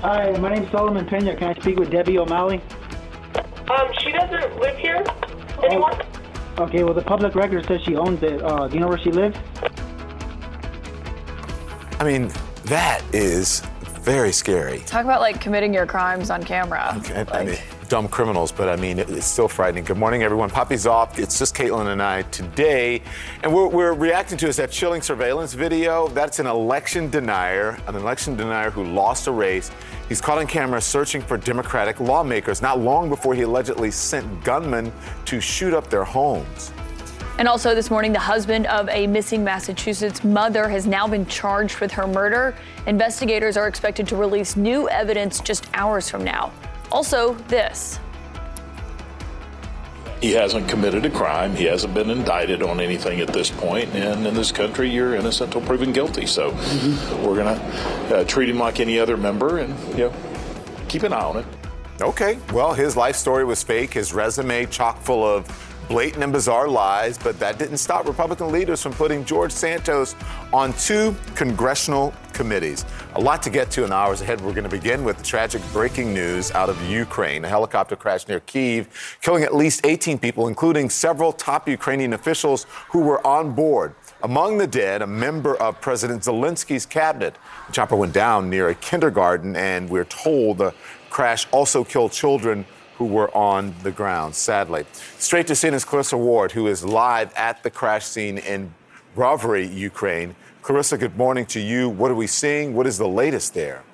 Hi, my name's Solomon Pena. Can I speak with Debbie O'Malley? Um, she doesn't live here anymore. Okay, well, the public record says she owns it. Uh, do you know where she lives? I mean, that is very scary. Talk about like committing your crimes on camera. Okay, I mean, dumb criminals, but I mean, it- it's still frightening. Good morning, everyone. Poppy's off. It's just Kaitlan and I today. And what we're reacting to is that chilling surveillance video. That's an election denier, an election denier who lost a race. He's caught on camera searching for Democratic lawmakers not long before he allegedly sent gunmen to shoot up their homes. And also this morning, the husband of a missing Massachusetts mother has now been charged with her murder. Investigators are expected to release new evidence just hours from now. Also, this. He hasn't committed a crime. He hasn't been indicted on anything at this point. And in this country, you're innocent until proven guilty. So we're going to uh, treat him like any other member and, you know, keep an eye on it. Okay, well, his life story was fake, his resume chock full of blatant and bizarre lies, but that didn't stop Republican leaders from putting George Santos on two congressional committees. A lot to get to in the hours ahead. We're going to begin with the tragic breaking news out of Ukraine. A helicopter crash near Kiev, killing at least 18 people, including several top Ukrainian officials who were on board. Among the dead, a member of President Zelensky's cabinet. The chopper went down near a kindergarten, and we're told the crash also killed children who were on the ground, sadly. Straight to CNN's Clarissa Ward, who is live at the crash scene in Brovary, Ukraine. Clarissa, good morning to you. What are we seeing? What is the latest there?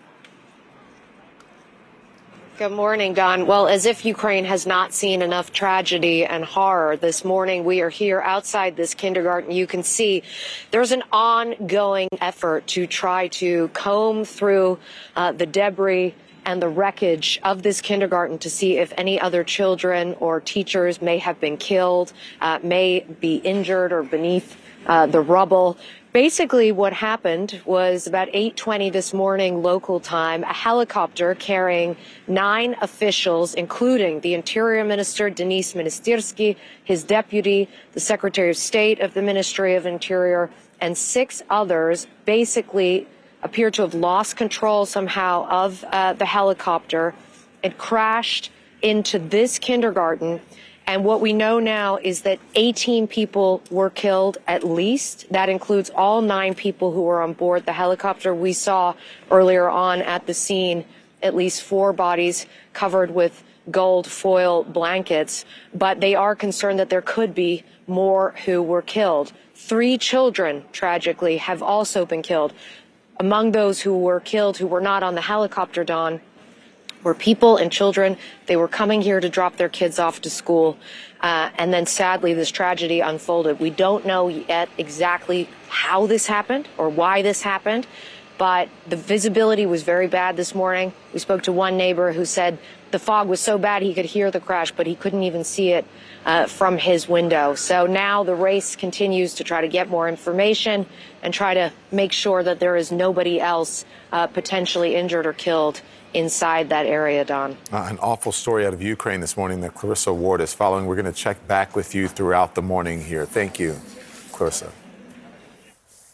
Good morning, Don. Well, as if Ukraine has not seen enough tragedy and horror, this morning we are here outside this kindergarten. You can see there's an ongoing effort to try to comb through uh, the debris and the wreckage of this kindergarten to see if any other children or teachers may have been killed, uh, may be injured or beneath uh, the rubble. Basically, what happened was about 8:20 this morning local time, a helicopter carrying nine officials, including the Interior Minister Denys Monastyrsky, his deputy, the Secretary of State of the Ministry of Interior, and six others, basically appear to have lost control somehow of uh, the helicopter. It crashed into this kindergarten. And what we know now is that 18 people were killed at least. That includes all nine people who were on board the helicopter. We saw earlier on at the scene at least four bodies covered with gold foil blankets, but they are concerned that there could be more who were killed. Three children, tragically, have also been killed. Among those who were killed who were not on the helicopter, Don, were people and children. They were coming here to drop their kids off to school. Uh, and then sadly, this tragedy unfolded. We don't know yet exactly how this happened or why this happened, but the visibility was very bad this morning. We spoke to one neighbor who said the fog was so bad he could hear the crash, but he couldn't even see it uh, from his window. So now the race continues to try to get more information and try to make sure that there is nobody else uh, potentially injured or killed inside that area, Don. Uh, an awful story out of Ukraine this morning that Clarissa Ward is following. We're going to check back with you throughout the morning here. Thank you, Clarissa.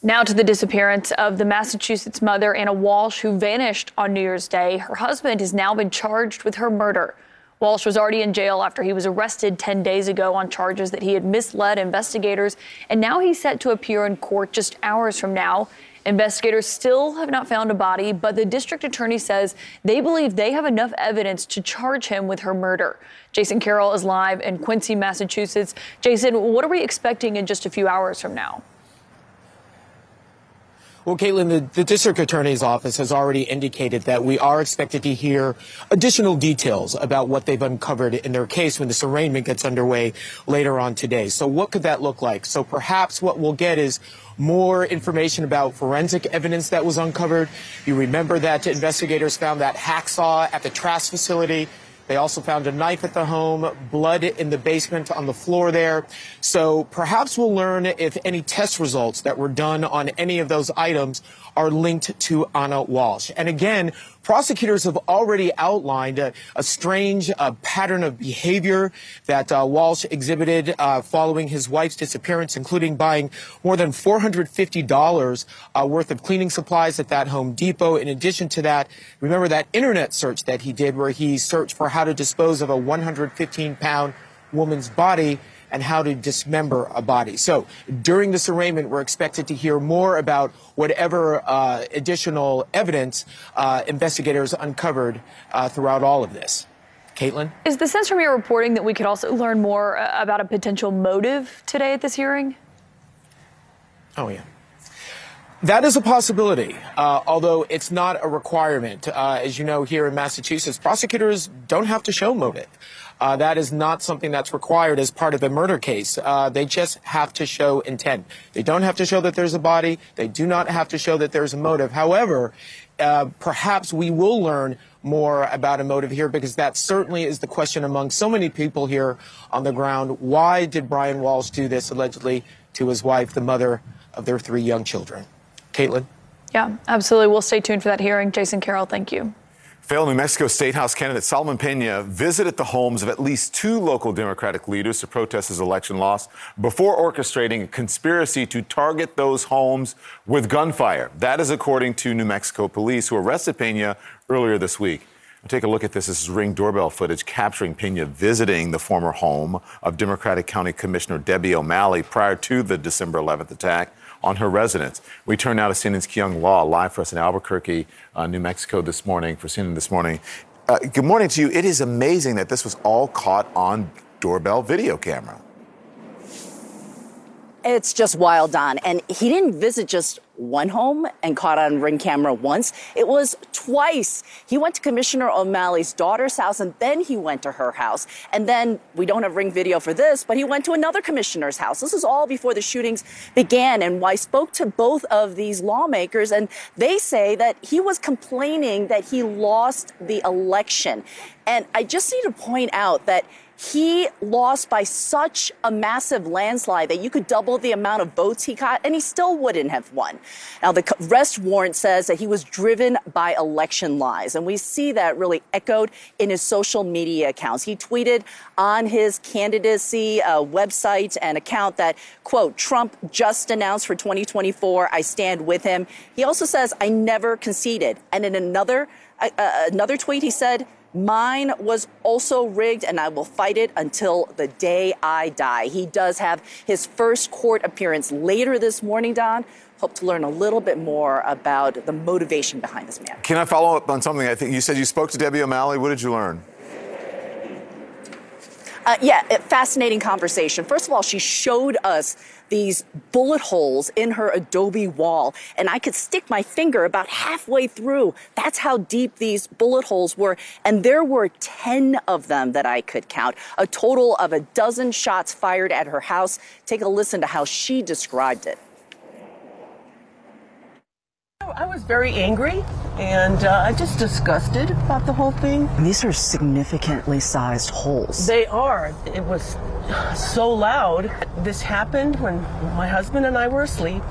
Now to the disappearance of the Massachusetts mother, Ana Walshe, who vanished on New Year's Day. Her husband has now been charged with her murder. Walshe was already in jail after he was arrested 10 days ago on charges that he had misled investigators, and now he's set to appear in court just hours from now. Investigators still have not found a body, but the district attorney says they believe they have enough evidence to charge him with her murder. Jason Carroll is live in Quincy, Massachusetts. Jason, what are we expecting in just a few hours from now? Well, Kaitlan, the, the, district attorney's office has already indicated that we are expected to hear additional details about what they've uncovered in their case when this arraignment gets underway later on today. So what could that look like? So perhaps what we'll get is more information about forensic evidence that was uncovered. You remember that investigators found that hacksaw at the Trask facility. They also found a knife at the home, blood in the basement on the floor there. So perhaps we'll learn if any test results that were done on any of those items are linked to Ana Walshe. And again, prosecutors have already outlined a, a strange uh, pattern of behavior that uh, Walshe exhibited uh, following his wife's disappearance, including buying more than $450 uh, worth of cleaning supplies at that Home Depot. In addition to that, remember that internet search that he did where he searched for how to dispose of a 115 pound woman's body and how to dismember a body. So during this arraignment, we're expected to hear more about whatever uh, additional evidence uh, investigators uncovered uh, throughout all of this. Kaitlan? Is the sense from your reporting that we could also learn more uh, about a potential motive today at this hearing? Oh, yeah. That is a possibility, uh, although it's not a requirement. Uh, as you know, here in Massachusetts, prosecutors don't have to show motive. Uh, that is not something that's required as part of a murder case. Uh, they just have to show intent. They don't have to show that there's a body. They do not have to show that there's a motive. However, uh, perhaps we will learn more about a motive here because that certainly is the question among so many people here on the ground. Why did Brian Walshe do this allegedly to his wife, the mother of their three young children? Kaitlan? Yeah, absolutely. We'll stay tuned for that hearing. Jason Carroll, thank you. Failed New Mexico State House candidate Solomon Pena visited the homes of at least two local Democratic leaders to protest his election loss before orchestrating a conspiracy to target those homes with gunfire. That is according to New Mexico police, who arrested Pena earlier this week. take a look at this. This is ring doorbell footage capturing Pena visiting the former home of Democratic County Commissioner Debbie O'Malley prior to the December 11th attack on her residence. We turn now to CNN's Kyung Lah, live for us in Albuquerque, uh, New Mexico this morning, for CNN this morning. Uh, good morning to you. It is amazing that this was all caught on doorbell video camera. It's just wild, Don. And he didn't visit just one home and caught on ring camera once. It was twice. He went to Commissioner O'Malley's daughter's house and then he went to her house. And then we don't have ring video for this, but he went to another commissioner's house. This is all before the shootings began. And I spoke to both of these lawmakers and they say that he was complaining that he lost the election. And I just need to point out that he lost by such a massive landslide that you could double the amount of votes he got and he still wouldn't have won. Now, the arrest warrant says that he was driven by election lies. And we see that really echoed in his social media accounts. He tweeted on his candidacy uh, website and account that, quote, Trump just announced for 2024, I stand with him. He also says, I never conceded. And in another, uh, uh another tweet, he said, Mine was also rigged, and I will fight it until the day I die. He does have his first court appearance later this morning, Don. Hope to learn a little bit more about the motivation behind this man. Can I follow up on something? I think you said you spoke to Debbie O'Malley. What did you learn? Uh, yeah, fascinating conversation. First of all, she showed us these bullet holes in her adobe wall, and I could stick my finger about halfway through. That's how deep these bullet holes were. And there were 10 of them that I could count, a total of a dozen shots fired at her house. Take a listen to how she described it. I was very angry and uh, just disgusted about the whole thing. These are significantly sized holes. They are. It was so loud. This happened when my husband and I were asleep.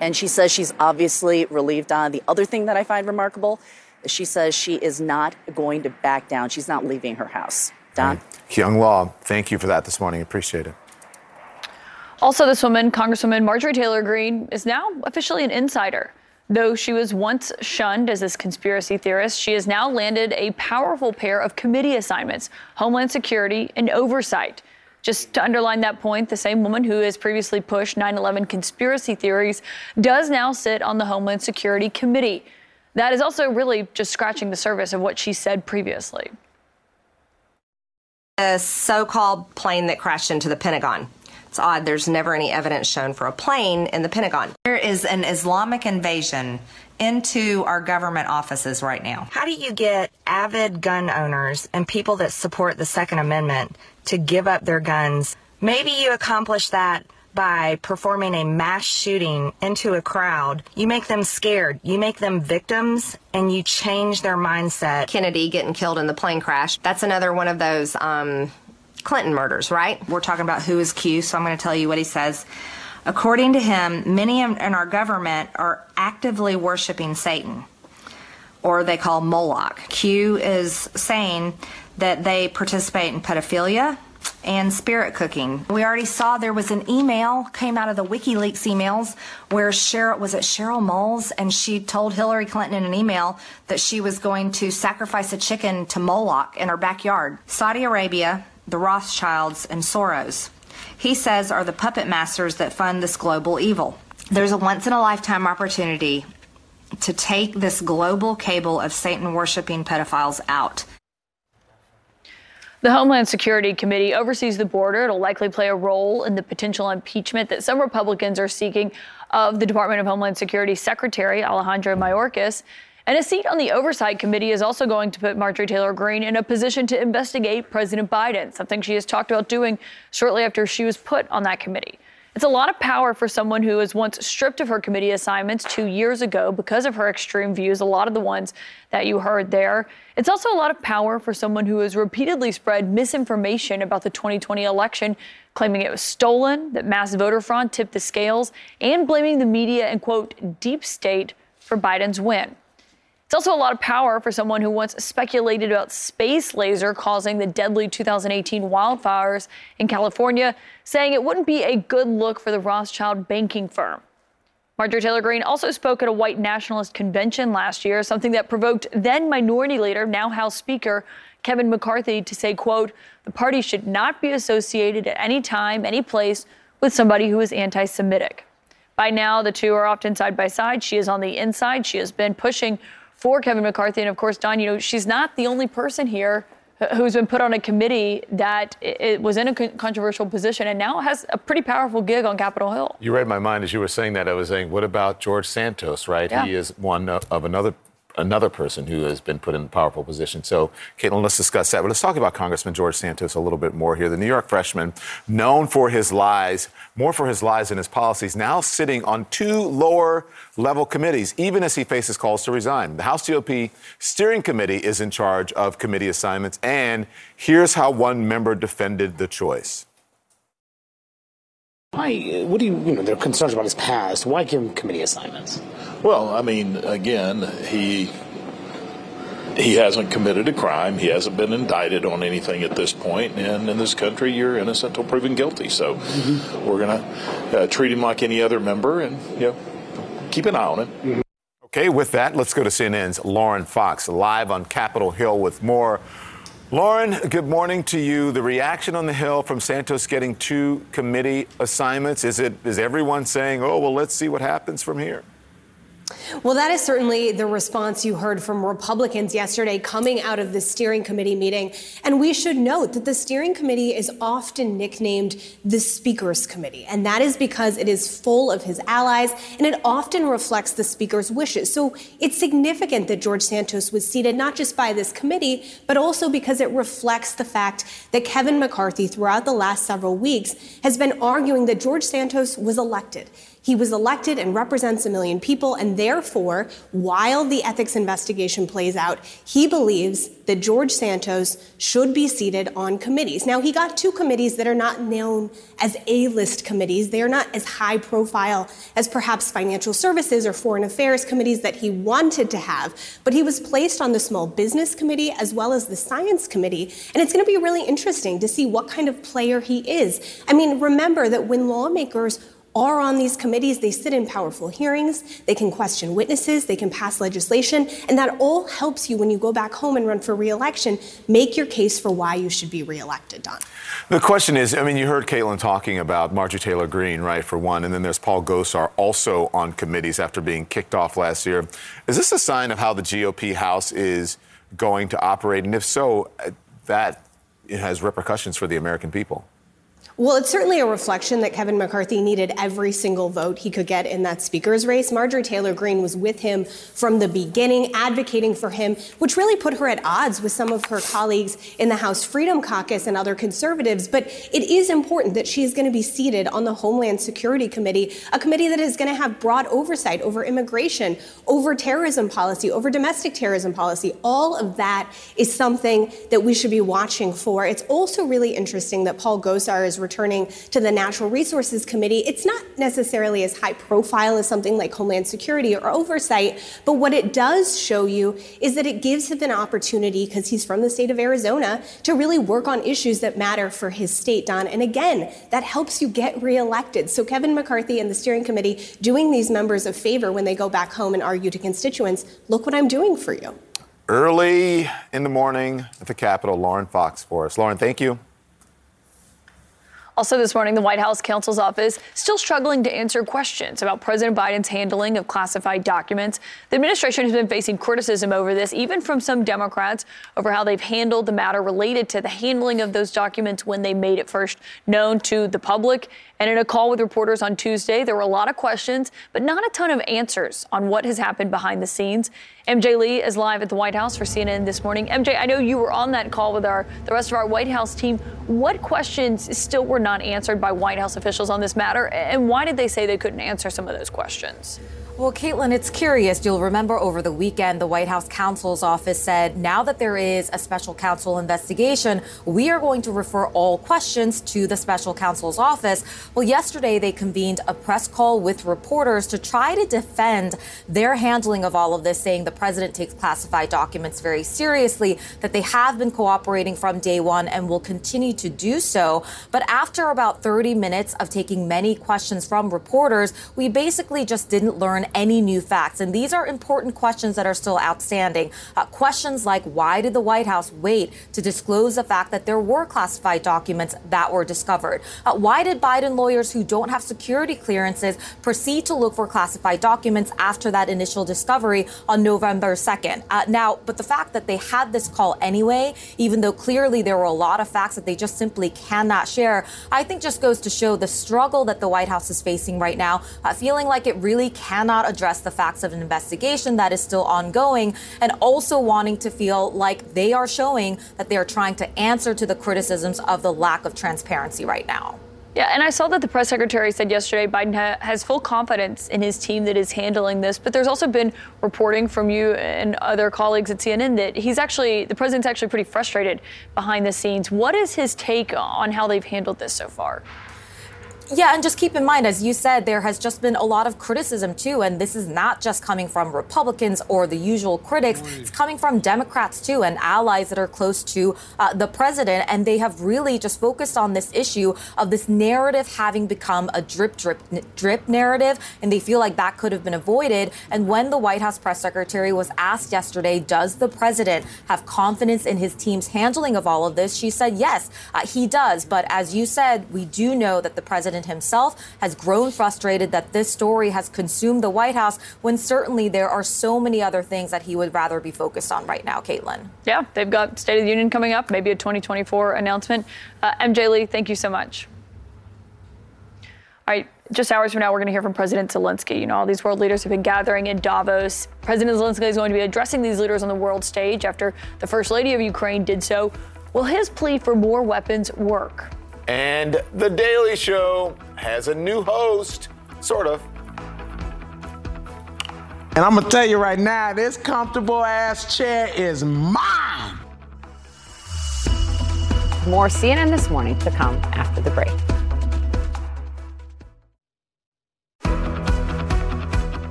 And she says she's obviously relieved on. The other thing that I find remarkable is she says she is not going to back down. She's not leaving her house. Don? Kyung Lah, thank you for that this morning. Appreciate it. Also, this woman, Congresswoman Marjorie Taylor Greene, is now officially an insider. Though she was once shunned as this conspiracy theorist, she has now landed a powerful pair of committee assignments Homeland Security and Oversight. Just to underline that point, the same woman who has previously pushed 9 11 conspiracy theories does now sit on the Homeland Security Committee. That is also really just scratching the surface of what she said previously. A so called plane that crashed into the Pentagon. It's odd, there's never any evidence shown for a plane in the Pentagon. There is an Islamic invasion into our government offices right now. How do you get avid gun owners and people that support the Second Amendment to give up their guns? Maybe you accomplish that by performing a mass shooting into a crowd. You make them scared, you make them victims, and you change their mindset. Kennedy getting killed in the plane crash. That's another one of those um, Clinton murders, right? We're talking about who is Q, so I'm going to tell you what he says. According to him, many in our government are actively worshiping Satan, or they call Moloch. Q is saying that they participate in pedophilia, and spirit cooking. We already saw there was an email came out of the WikiLeaks emails where Cheryl was it Cheryl Mills and she told Hillary Clinton in an email that she was going to sacrifice a chicken to Moloch in her backyard. Saudi Arabia, the Rothschilds, and Soros. He says are the puppet masters that fund this global evil. There's a once in a lifetime opportunity to take this global cable of Satan worshiping pedophiles out. The Homeland Security Committee oversees the border. It'll likely play a role in the potential impeachment that some Republicans are seeking of the Department of Homeland Security Secretary Alejandro Mayorkas. And a seat on the Oversight Committee is also going to put Marjorie Taylor Greene in a position to investigate President Biden, something she has talked about doing shortly after she was put on that committee. It's a lot of power for someone who was once stripped of her committee assignments two years ago because of her extreme views, a lot of the ones that you heard there. It's also a lot of power for someone who has repeatedly spread misinformation about the 2020 election, claiming it was stolen, that mass voter fraud tipped the scales, and blaming the media and, quote, deep state for Biden's win. It's also a lot of power for someone who once speculated about space laser causing the deadly 2018 wildfires in California, saying it wouldn't be a good look for the Rothschild banking firm. Marjorie Taylor Greene also spoke at a white nationalist convention last year, something that provoked then minority leader, now House Speaker Kevin McCarthy to say, quote, the party should not be associated at any time, any place with somebody who is anti-Semitic. By now, the two are often side by side. She is on the inside. She has been pushing for Kevin McCarthy. And of course, Don, you know, she's not the only person here who's been put on a committee that it was in a controversial position and now has a pretty powerful gig on Capitol Hill. You read my mind as you were saying that. I was saying, what about George Santos, right? Yeah. He is one of another another person who has been put in a powerful position. So, Kaitlan, let's discuss that. But let's talk about Congressman George Santos a little bit more here. The New York freshman, known for his lies, more for his lies than his policies, now sitting on two lower level committees, even as he faces calls to resign. The House GOP steering committee is in charge of committee assignments. And here's how one member defended the choice. Why? What do you? You know, there are concerns about his past. Why give him committee assignments? Well, I mean, again, he he hasn't committed a crime. He hasn't been indicted on anything at this point. And in this country, you're innocent until proven guilty. So mm-hmm. we're going to uh, treat him like any other member, and you know, keep an eye on him. Mm-hmm. Okay, with that, let's go to CNN's Lauren Fox live on Capitol Hill with more Lauren, good morning to you. The reaction on the Hill from Santos getting two committee assignments is it is everyone saying, "Oh, well, let's see what happens from here"? Well, that is certainly the response you heard from Republicans yesterday coming out of the steering committee meeting. And we should note that the steering committee is often nicknamed the Speaker's Committee. And that is because it is full of his allies and it often reflects the Speaker's wishes. So it's significant that George Santos was seated not just by this committee, but also because it reflects the fact that Kevin McCarthy, throughout the last several weeks, has been arguing that George Santos was elected. He was elected and represents a million people, and therefore, while the ethics investigation plays out, he believes that George Santos should be seated on committees. Now, he got two committees that are not known as A list committees. They are not as high profile as perhaps financial services or foreign affairs committees that he wanted to have, but he was placed on the small business committee as well as the science committee. And it's going to be really interesting to see what kind of player he is. I mean, remember that when lawmakers are on these committees. They sit in powerful hearings. They can question witnesses. They can pass legislation. And that all helps you when you go back home and run for reelection, make your case for why you should be reelected, Don. The question is I mean, you heard Kaitlan talking about Marjorie Taylor Greene, right, for one, and then there's Paul Gosar also on committees after being kicked off last year. Is this a sign of how the GOP House is going to operate? And if so, that has repercussions for the American people. Well, it's certainly a reflection that Kevin McCarthy needed every single vote he could get in that speaker's race. Marjorie Taylor Greene was with him from the beginning, advocating for him, which really put her at odds with some of her colleagues in the House Freedom Caucus and other conservatives. But it is important that she is going to be seated on the Homeland Security Committee, a committee that is going to have broad oversight over immigration, over terrorism policy, over domestic terrorism policy. All of that is something that we should be watching for. It's also really interesting that Paul Gosar is returning to the Natural Resources Committee. It's not necessarily as high profile as something like Homeland Security or oversight, but what it does show you is that it gives him an opportunity, because he's from the state of Arizona, to really work on issues that matter for his state, Don. And again, that helps you get reelected. So Kevin McCarthy and the steering committee doing these members a favor when they go back home and argue to constituents, look what I'm doing for you. Early in the morning at the Capitol, Lauren Fox for us. Lauren, thank you. Also, this morning, the White House counsel's office still struggling to answer questions about President Biden's handling of classified documents. The administration has been facing criticism over this, even from some Democrats, over how they've handled the matter related to the handling of those documents when they made it first known to the public. And in a call with reporters on Tuesday, there were a lot of questions, but not a ton of answers on what has happened behind the scenes. MJ Lee is live at the White House for CNN this morning. MJ, I know you were on that call with our the rest of our White House team. What questions still were not answered by White House officials on this matter, and why did they say they couldn't answer some of those questions? Well, Kaitlan, it's curious. You'll remember over the weekend, the White House counsel's office said now that there is a special counsel investigation, we are going to refer all questions to the special counsel's office. Well, yesterday they convened a press call with reporters to try to defend their handling of all of this, saying the president takes classified documents very seriously, that they have been cooperating from day one and will continue to do so. But after about 30 minutes of taking many questions from reporters, we basically just didn't learn any new facts. And these are important questions that are still outstanding. Uh, questions like why did the White House wait to disclose the fact that there were classified documents that were discovered? Uh, why did Biden lawyers who don't have security clearances proceed to look for classified documents after that initial discovery on November 2nd? Uh, now, but the fact that they had this call anyway, even though clearly there were a lot of facts that they just simply cannot share, I think just goes to show the struggle that the White House is facing right now, uh, feeling like it really cannot not address the facts of an investigation that is still ongoing, and also wanting to feel like they are showing that they are trying to answer to the criticisms of the lack of transparency right now. Yeah, and I saw that the press secretary said yesterday Biden ha- has full confidence in his team that is handling this. But there's also been reporting from you and other colleagues at CNN that he's actually, the president's actually pretty frustrated behind the scenes. What is his take on how they've handled this so far? Yeah, and just keep in mind, as you said, there has just been a lot of criticism too, and this is not just coming from Republicans or the usual critics. It's coming from Democrats too, and allies that are close to uh, the president, and they have really just focused on this issue of this narrative having become a drip, drip, drip narrative, and they feel like that could have been avoided. And when the White House press secretary was asked yesterday, does the president have confidence in his team's handling of all of this? She said yes, uh, he does. But as you said, we do know that the president president himself has grown frustrated that this story has consumed the White House when certainly there are so many other things that he would rather be focused on right now, Kaitlan. Yeah, they've got State of the Union coming up, maybe a 2024 announcement. Uh, MJ Lee, thank you so much. All right, just hours from now, we're going to hear from President Zelensky. You know, all these world leaders have been gathering in Davos. President Zelensky is going to be addressing these leaders on the world stage after the First Lady of Ukraine did so. Will his plea for more weapons work? And The Daily Show has a new host, sort of. And I'm going to tell you right now, this comfortable ass chair is mine. More CNN this morning to come after the break.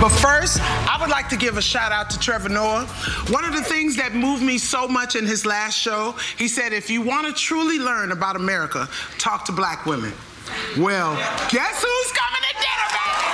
But first, I would like to give a shout out to Trevor Noah. One of the things that moved me so much in his last show, he said, if you want to truly learn about America, talk to black women. Well, guess who's coming to dinner, baby?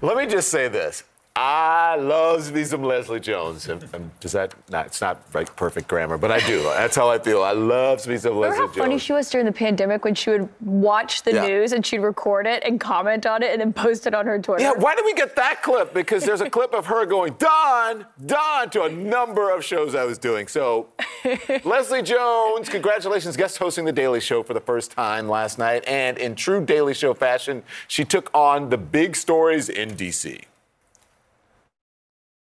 Let me just say this. I love me some Leslie Jones. And, and does that not? It's not like perfect grammar, but I do. That's how I feel. I love me some Leslie Remember how Jones. funny she was during the pandemic when she would watch the Yeah. news and she'd record it and comment on it and then post it on her Twitter. Yeah, why did we get that clip? Because there's a clip of her going, Don, Don, to a number of shows I was doing. So, Leslie Jones, congratulations, guest hosting The Daily Show for the first time last night. And in true Daily Show fashion, she took on the big stories in D.C.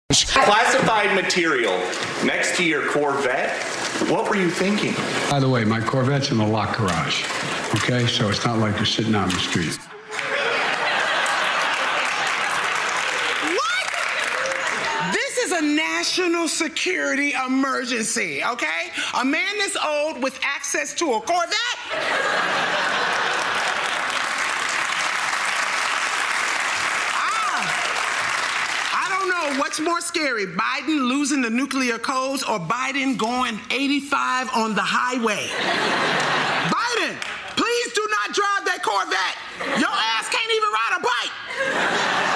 Classified material next to your Corvette. What were you thinking? By the way, my Corvette's in the lock garage. Okay, so it's not like you're sitting out in the street. What? This is a national security emergency, okay? A man this old with access to a Corvette? Don't know what's more scary Biden losing the nuclear codes or Biden going 85 on the highway. Biden, please do not drive that Corvette. Your ass can't even ride a bike.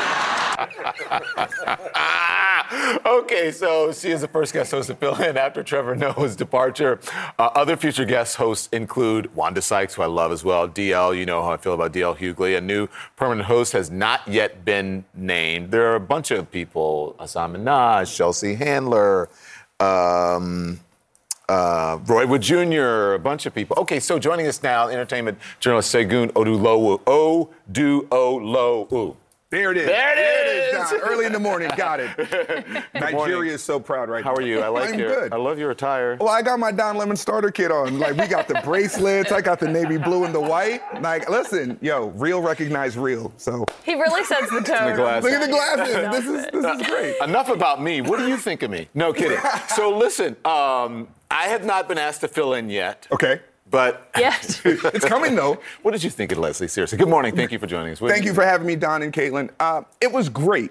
okay, so she is the first guest host to fill in after Trevor Noah's departure. Uh, other future guest hosts include Wanda Sykes, who I love as well. DL, you know how I feel about DL Hughley. A new permanent host has not yet been named. There are a bunch of people: Hasan Minhaj, Chelsea Handler. Um, uh, Roy Wood Jr., a bunch of people. Okay, so joining us now, entertainment journalist Segun Oduolowu. O-Du-O-Lo-U. There it is. There it is. Don. Early in the morning. Got it. Nigeria is so proud right now. How now. are you? I like I'm your. good. I love your attire. Well, I got my Don Lemon starter kit on. Like, we got the bracelets. I got the navy blue and the white. Like, listen, yo, real recognize real. So He really sets the tone. The glasses. look at the glasses. This is this is great. Enough about me. What do you think of me? No kidding. so listen, um, I have not been asked to fill in yet. Okay. But Yes. It's coming though. what did you think of Leslie? Seriously. Good morning. Thank you for joining us. What Thank did you for having me, Don and Kaitlan. Uh, it was great.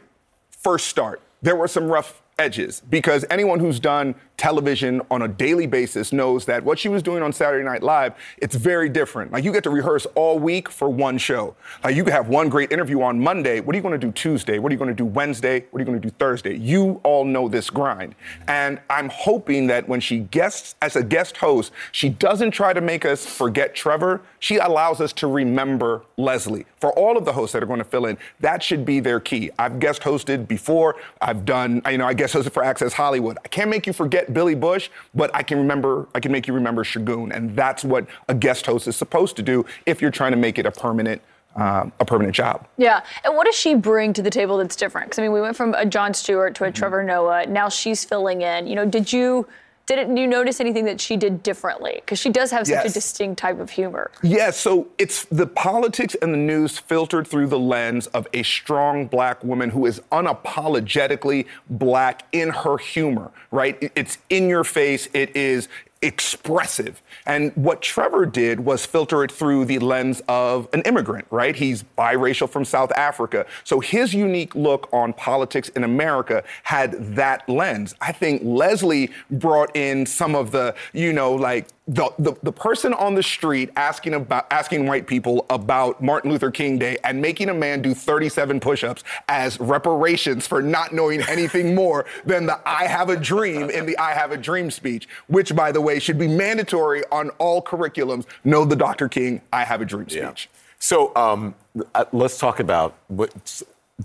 First start. There were some rough edges because anyone who's done television on a daily basis knows that what she was doing on Saturday Night Live, it's very different. Like you get to rehearse all week for one show. Like you have one great interview on Monday. What are you going to do Tuesday? What are you going to do Wednesday? What are you going to do Thursday? You all know this grind. And I'm hoping that when she guests as a guest host, she doesn't try to make us forget Trevor. She allows us to remember Leslie. For all of the hosts that are going to fill in, that should be their key. I've guest hosted before. I've done, you know, I guest hosted for Access Hollywood. I can't make you forget Billy Bush, but I can remember, I can make you remember Segun. And that's what a guest host is supposed to do if you're trying to make it a permanent, um, a permanent job. Yeah. And what does she bring to the table that's different? Because I mean, we went from a Jon Stewart Mm-hmm. to a Trevor Noah. Now she's filling in. You know, did you did you notice anything that she did differently? Because she does have such a distinct type of humor. Yeah, so it's the politics and the news filtered through the lens of a strong black woman who is unapologetically black in her humor, right? It's in your face, it is expressive. And what Trevor did was filter it through the lens of an immigrant, right? He's biracial from South Africa. So his unique look on politics in America had that lens. I think Leslie brought in some of the, you know, like the, the, the person on the street asking about asking white people about Martin Luther King Day and making a man do 37 push-ups as reparations for not knowing anything more than the I have a dream in the I have a dream speech, which by the way should be mandatory on all curriculums. Know the Dr. King I have a dream speech. So um, uh, let's talk about what,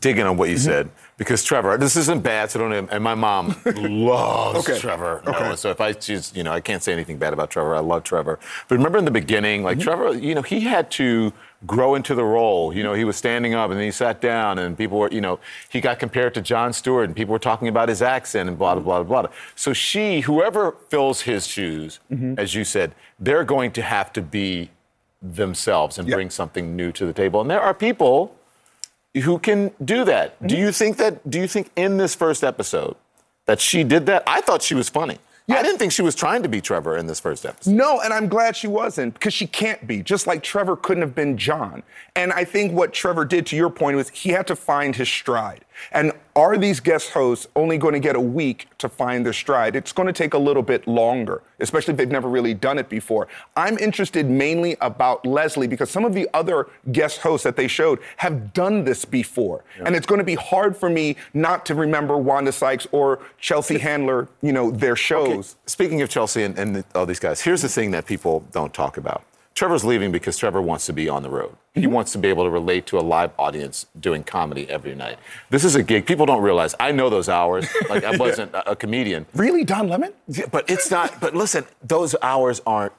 dig in on what you Mm-hmm. said because Trevor, this isn't bad. So don't. And my mom loves Okay. Trevor. Okay. Noah, So if I choose, you know, I can't say anything bad about Trevor. I love Trevor. But remember in the beginning, like Mm-hmm. Trevor, you know, he had to grow into the role. You know, he was standing up and then he sat down, and people were, you know, he got compared to Jon Stewart, and people were talking about his accent and blah blah blah blah. So she, whoever fills his shoes, Mm-hmm. as you said, they're going to have to be themselves and bring something new to the table. And there are people who can do that. Mm-hmm. Do you think that do you think in this first episode that she did that? I thought she was funny. I didn't think she was trying to be Trevor in this first episode. No, and I'm glad she wasn't because she can't be. Just like Trevor couldn't have been Jon. And I think what Trevor did, to your point, was he had to find his stride. And are these guest hosts only going to get a week to find their stride? It's going to take a little bit longer, especially if they've never really done it before. I'm interested mainly about Leslie because some of the other guest hosts that they showed have done this before. And it's going to be hard for me not to remember Wanda Sykes or Chelsea Handler, you know, their shows. Speaking of Chelsea and, and all these guys, here's the thing that people don't talk about. Trevor's leaving because Trevor wants to be on the road. He Mm-hmm. wants to be able to relate to a live audience doing comedy every night. This is a gig. People don't realize. I know those hours. Like I wasn't a, a comedian. Really, Don Lemon? Yeah, but it's not. But listen, those hours aren't.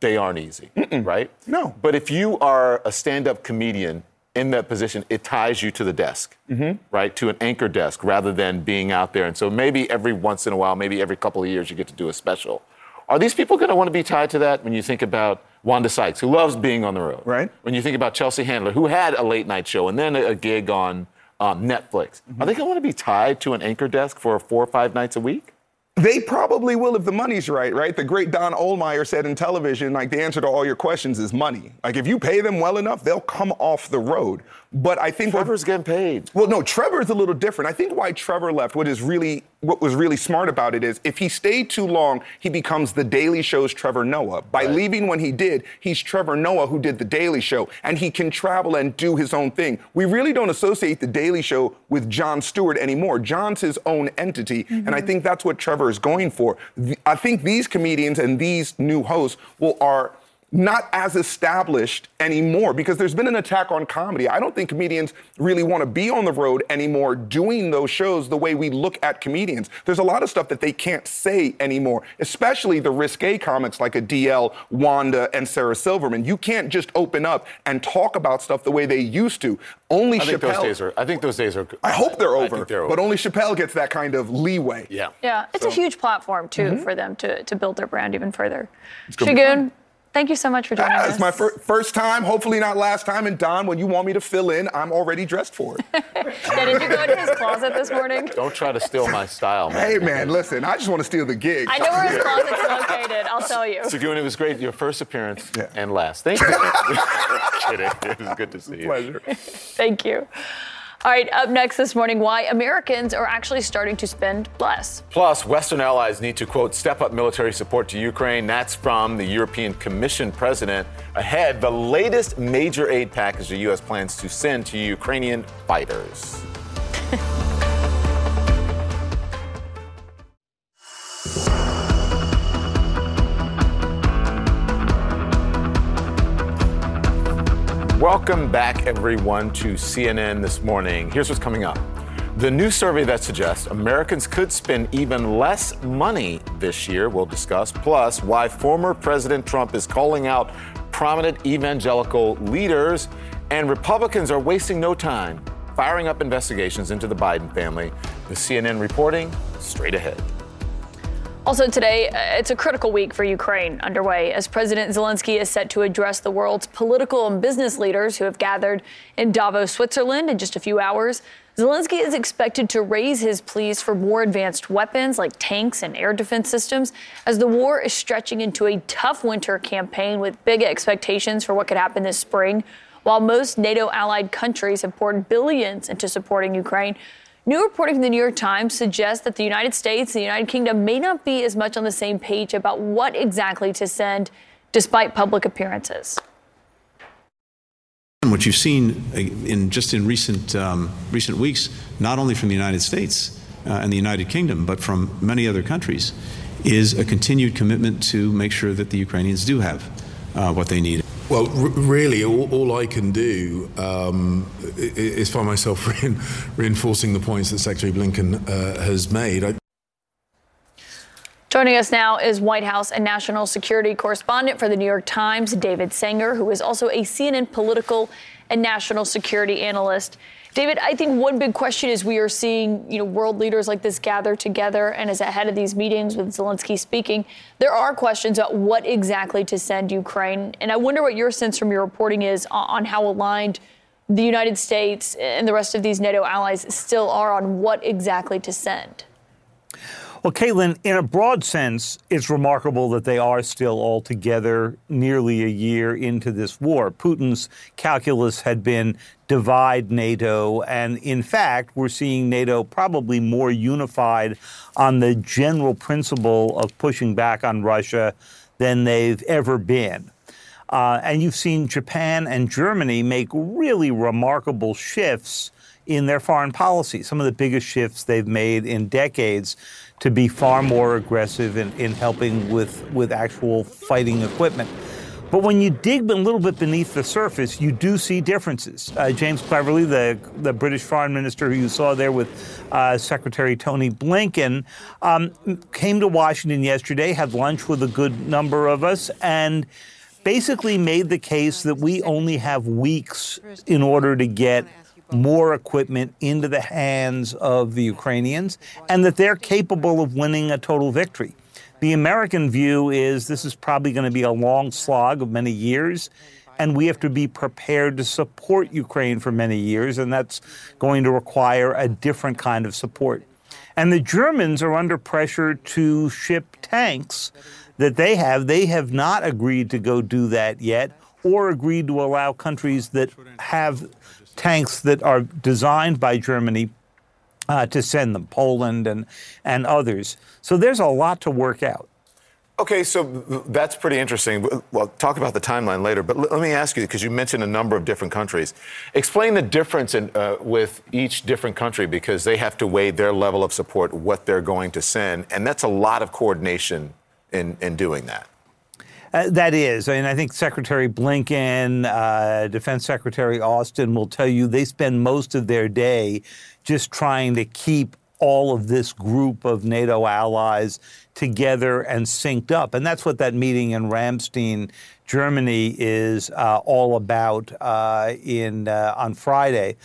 They aren't easy, right? No. But if you are a stand-up comedian in that position, it ties you to the desk, Mm-hmm. right? To an anchor desk rather than being out there. And so maybe every once in a while, maybe every couple of years, you get to do a special. Are these people going to want to be tied to that when you think about Wanda Sykes, who loves being on the road? Right. When you think about Chelsea Handler, who had a late night show and then a, gig on um, Netflix. Are they going to be tied to an anchor desk for four or five nights a week? They probably will if the money's right, right? The great Don Ohlmeyer said in television, like the answer to all your questions is money. Like if you pay them well enough, they'll come off the road. But I think Trevor's getting paid. Well, no, Trevor's a little different. I think why Trevor left, what is really what was really smart about it is if he stayed too long, he becomes the Daily Show's Trevor Noah. By Right. leaving when he did, he's Trevor Noah who did the Daily Show, and he can travel and do his own thing. We really don't associate the Daily Show with Jon Stewart anymore. Jon's his own entity, and I mm-hmm. think that's what Trevor is going for. Th- I think these comedians and these new hosts will are not as established anymore because there's been an attack on comedy. I don't think comedians really want to be on the road anymore doing those shows the way we look at comedians. There's a lot of stuff that they can't say anymore, especially the risque comics like a DL, Wanda, and Sarah Silverman. You can't just open up and talk about stuff the way they used to. Only I think Chappelle. those days are. I think those days are. I hope they're I over, think they're over. but only Chappelle gets that kind of leeway. Yeah. Yeah, it's a huge platform too mm-hmm. for them to, to build their brand even further. gonna Segun, thank you so much for joining Ah, us. It's my fir- first time, hopefully not last time. And Don, when you want me to fill in, I'm already dressed for it. Yeah, did you go into his closet this morning? Don't try to steal my style, man. hey, man, listen, I just want to steal the gig. I know where his closet's located. I'll tell you. Segun, it was great. Your first appearance and last. Thank you. Kidding. It was good to see you. Pleasure. Thank you. All right, up next this morning, why Americans are actually starting to spend less. Plus, Western allies need to, quote, step up military support to Ukraine. That's from the European Commission president. Ahead, the latest major aid package the U.S. plans to send to Ukrainian fighters. Welcome back, everyone, to CNN this morning. Here's what's coming up. The new survey that suggests Americans could spend even less money this year, we'll discuss, plus why former President Trump is calling out prominent evangelical leaders, and Republicans are wasting no time firing up investigations into the Biden family. The CNN reporting straight ahead. Also, today, uh, it's a critical week for Ukraine underway as President Zelensky is set to address the world's political and business leaders who have gathered in Davos, Switzerland in just a few hours. Zelensky is expected to raise his pleas for more advanced weapons like tanks and air defense systems as the war is stretching into a tough winter campaign with big expectations for what could happen this spring. While most NATO allied countries have poured billions into supporting Ukraine, New reporting from the New York Times suggests that the United States and the United Kingdom may not be as much on the same page about what exactly to send, despite public appearances. What you've seen uh, in just in recent um, recent weeks, not only from the United States uh, and the United Kingdom, but from many other countries, is a continued commitment to make sure that the Ukrainians do have uh, what they need. Well, r- really, all, all I can do um, i- i- is find myself rein- reinforcing the points that Secretary Blinken uh, has made. I- Joining us now is White House and national security correspondent for the New York Times, David Sanger, who is also a CNN political and national security analyst. David, I think one big question is we are seeing, you know, world leaders like this gather together, and as ahead of these meetings with Zelensky speaking, there are questions about what exactly to send Ukraine. And I wonder what your sense from your reporting is on, on how aligned the United States and the rest of these NATO allies still are on what exactly to send. Well, Kaitlan, in a broad sense, it's remarkable that they are still all together nearly a year into this war. Putin's calculus had been divide NATO, and in fact, we're seeing NATO probably more unified on the general principle of pushing back on Russia than they've ever been. Uh, and you've seen Japan and Germany make really remarkable shifts in their foreign policy, some of the biggest shifts they've made in decades to be far more aggressive in, in helping with, with actual fighting equipment. But when you dig a little bit beneath the surface, you do see differences. Uh, James Cleverly, the, the British foreign minister who you saw there with uh, Secretary Tony Blinken, um, came to Washington yesterday, had lunch with a good number of us, and basically made the case that we only have weeks in order to get more equipment into the hands of the Ukrainians and that they're capable of winning a total victory. The American view is this is probably going to be a long slog of many years. and we have to be prepared to support Ukraine for many years, and that's going to require a different kind of support. And the Germans are under pressure to ship tanks that they have. They have not agreed to go do that yet, or agreed to allow countries that have tanks that are designed by Germany uh, to send them, Poland and, and others. So there's a lot to work out. Okay, so that's pretty interesting. Well, talk about the timeline later, but let me ask you because you mentioned a number of different countries. Explain the difference in, uh, with each different country because they have to weigh their level of support, what they're going to send, and that's a lot of coordination in, in doing that. Uh, that is. I mean, I think Secretary Blinken, uh, Defense Secretary Austin will tell you they spend most of their day just trying to keep all of this group of NATO allies together and synced up. And that's what that meeting in Ramstein, Germany, is uh, all about uh, in uh, on Friday.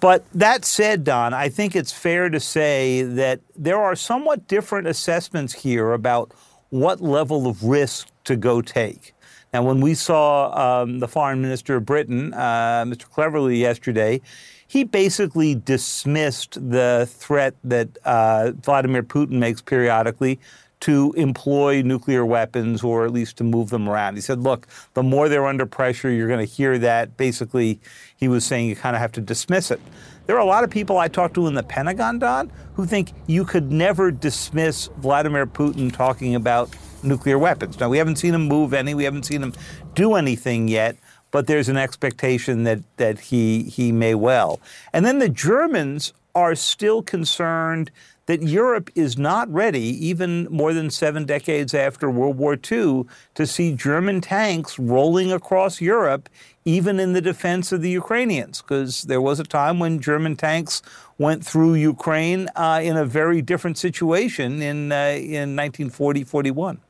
But that said, Don, I think it's fair to say that there are somewhat different assessments here about what level of risk to go take. Now, when we saw um, the foreign minister of Britain, uh, Mr. Cleverly, yesterday, he basically dismissed the threat that uh, Vladimir Putin makes periodically to employ nuclear weapons or at least to move them around. He said, look, the more they're under pressure, you're going to hear that. Basically, he was saying you kind of have to dismiss it. There are a lot of people I talked to in the Pentagon, Don, who think you could never dismiss Vladimir Putin talking about nuclear weapons. Now, we haven't seen him move any, we haven't seen him do anything yet but there's an expectation that, that he, he may well. And then the Germans are still concerned that Europe is not ready, even more than seven decades after World War II, to see German tanks rolling across Europe, even in the defense of the Ukrainians. Because there was a time when German tanks went through Ukraine uh, in a very different situation in, uh, in 1940 41.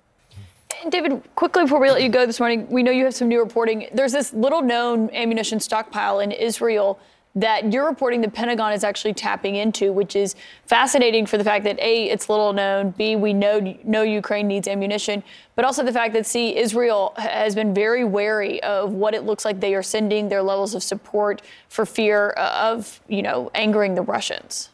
David, quickly before we let you go this morning, we know you have some new reporting. There's this little known ammunition stockpile in Israel that you're reporting the Pentagon is actually tapping into, which is fascinating for the fact that A, it's little known, B, we know, know Ukraine needs ammunition, but also the fact that C, Israel has been very wary of what it looks like they are sending, their levels of support for fear uh, of, you know, angering the Russians.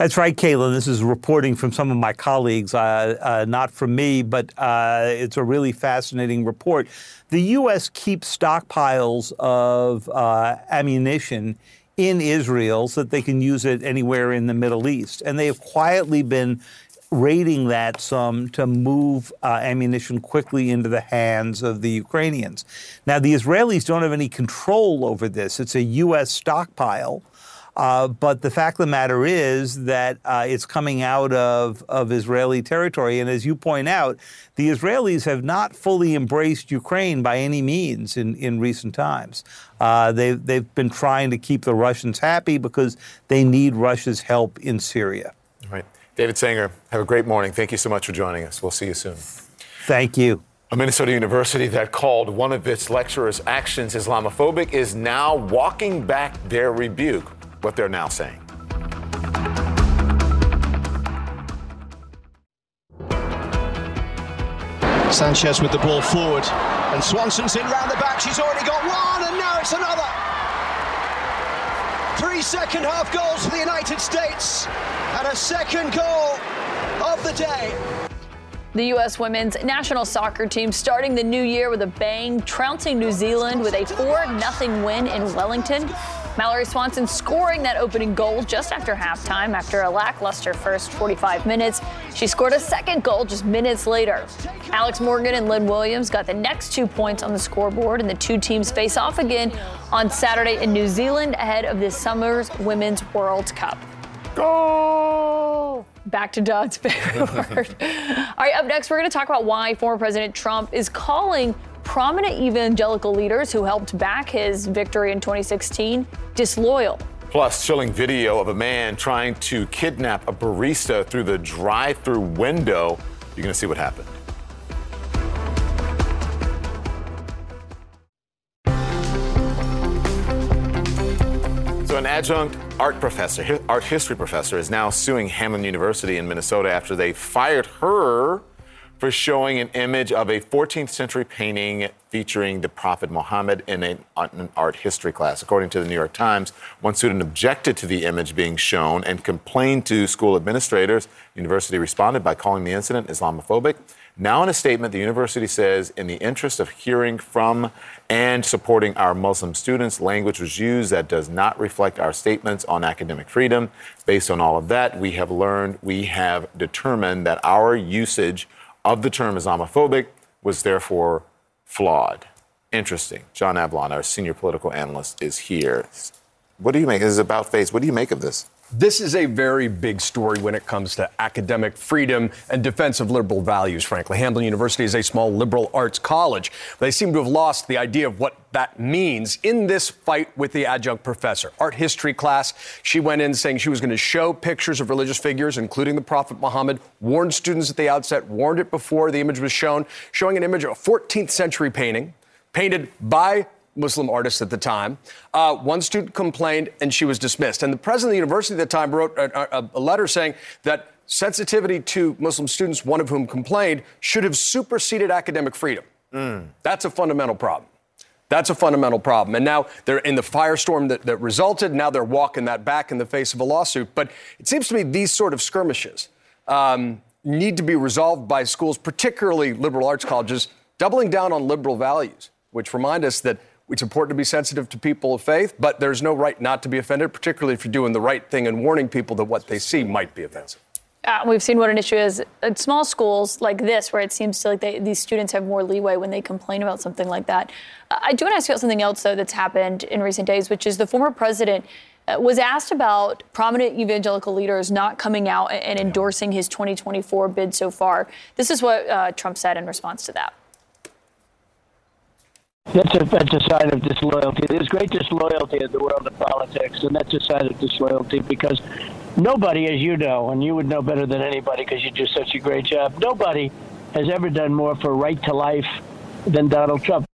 That's right, Kaitlan. This is reporting from some of my colleagues, uh, uh, not from me, but uh, it's a really fascinating report. The U.S. keeps stockpiles of uh, ammunition in Israel so that they can use it anywhere in the Middle East. And they have quietly been raiding that some to move uh, ammunition quickly into the hands of the Ukrainians. Now, the Israelis don't have any control over this. It's a U.S. stockpile. Uh, but the fact of the matter is that uh, it's coming out of, of Israeli territory. And as you point out, the Israelis have not fully embraced Ukraine by any means in, in recent times. Uh, they've, they've been trying to keep the Russians happy because they need Russia's help in Syria. All right. David Sanger, have a great morning. Thank you so much for joining us. We'll see you soon. Thank you. A Minnesota university that called one of its lecturers' actions Islamophobic is now walking back their rebuke what they're now saying. Sanchez with the ball forward, and Swanson's in round the back. She's already got one, and now it's another. Three second half goals for the United States, and a second goal of the day. The U.S. women's national soccer team starting the new year with a bang, trouncing New Zealand with a 4 0 win in Wellington. Mallory Swanson scoring that opening goal just after halftime after a lackluster first 45 minutes. She scored a second goal just minutes later. Alex Morgan and Lynn Williams got the next two points on the scoreboard, and the two teams face off again on Saturday in New Zealand ahead of this summer's Women's World Cup. Go! Back to Dodd's favorite word. All right, up next, we're going to talk about why former President Trump is calling prominent evangelical leaders who helped back his victory in 2016 disloyal. Plus, chilling video of a man trying to kidnap a barista through the drive through window. You're going to see what happened. So, an adjunct art professor, art history professor, is now suing Hamline University in Minnesota after they fired her for showing an image of a 14th century painting featuring the Prophet Muhammad in an, art history class. According to the New York Times, one student objected to the image being shown and complained to school administrators. The university responded by calling the incident Islamophobic. Now, in a statement, the university says, in the interest of hearing from and supporting our Muslim students, language was used that does not reflect our statements on academic freedom. Based on all of that, we have learned, we have determined that our usage of the term Islamophobic was therefore flawed. Interesting. John Avlon, our senior political analyst, is here. What do you make? This is about face. What do you make of this? This is a very big story when it comes to academic freedom and defense of liberal values, frankly. Hamline University is a small liberal arts college. They seem to have lost the idea of what that means in this fight with the adjunct professor. Art history class, she went in saying she was going to show pictures of religious figures, including the Prophet Muhammad, warned students at the outset, warned it before the image was shown, showing an image of a 14th century painting painted by Muslim artist at the time. Uh, one student complained and she was dismissed. And the president of the university at the time wrote a, a, a letter saying that sensitivity to Muslim students, one of whom complained, should have superseded academic freedom. Mm. That's a fundamental problem. That's a fundamental problem. And now they're in the firestorm that, that resulted. Now they're walking that back in the face of a lawsuit. But it seems to me these sort of skirmishes um, need to be resolved by schools, particularly liberal arts colleges, doubling down on liberal values, which remind us that it's important to be sensitive to people of faith, but there's no right not to be offended, particularly if you're doing the right thing and warning people that what they see might be offensive. Uh, we've seen what an issue is at small schools like this, where it seems to like they, these students have more leeway when they complain about something like that. Uh, I do want to ask you about something else, though, that's happened in recent days, which is the former president uh, was asked about prominent evangelical leaders not coming out and endorsing his 2024 bid so far. This is what uh, Trump said in response to that. That's a, that's a sign of disloyalty. There's great disloyalty in the world of politics, and that's a sign of disloyalty because nobody, as you know, and you would know better than anybody because you do such a great job, nobody has ever done more for right to life than Donald Trump.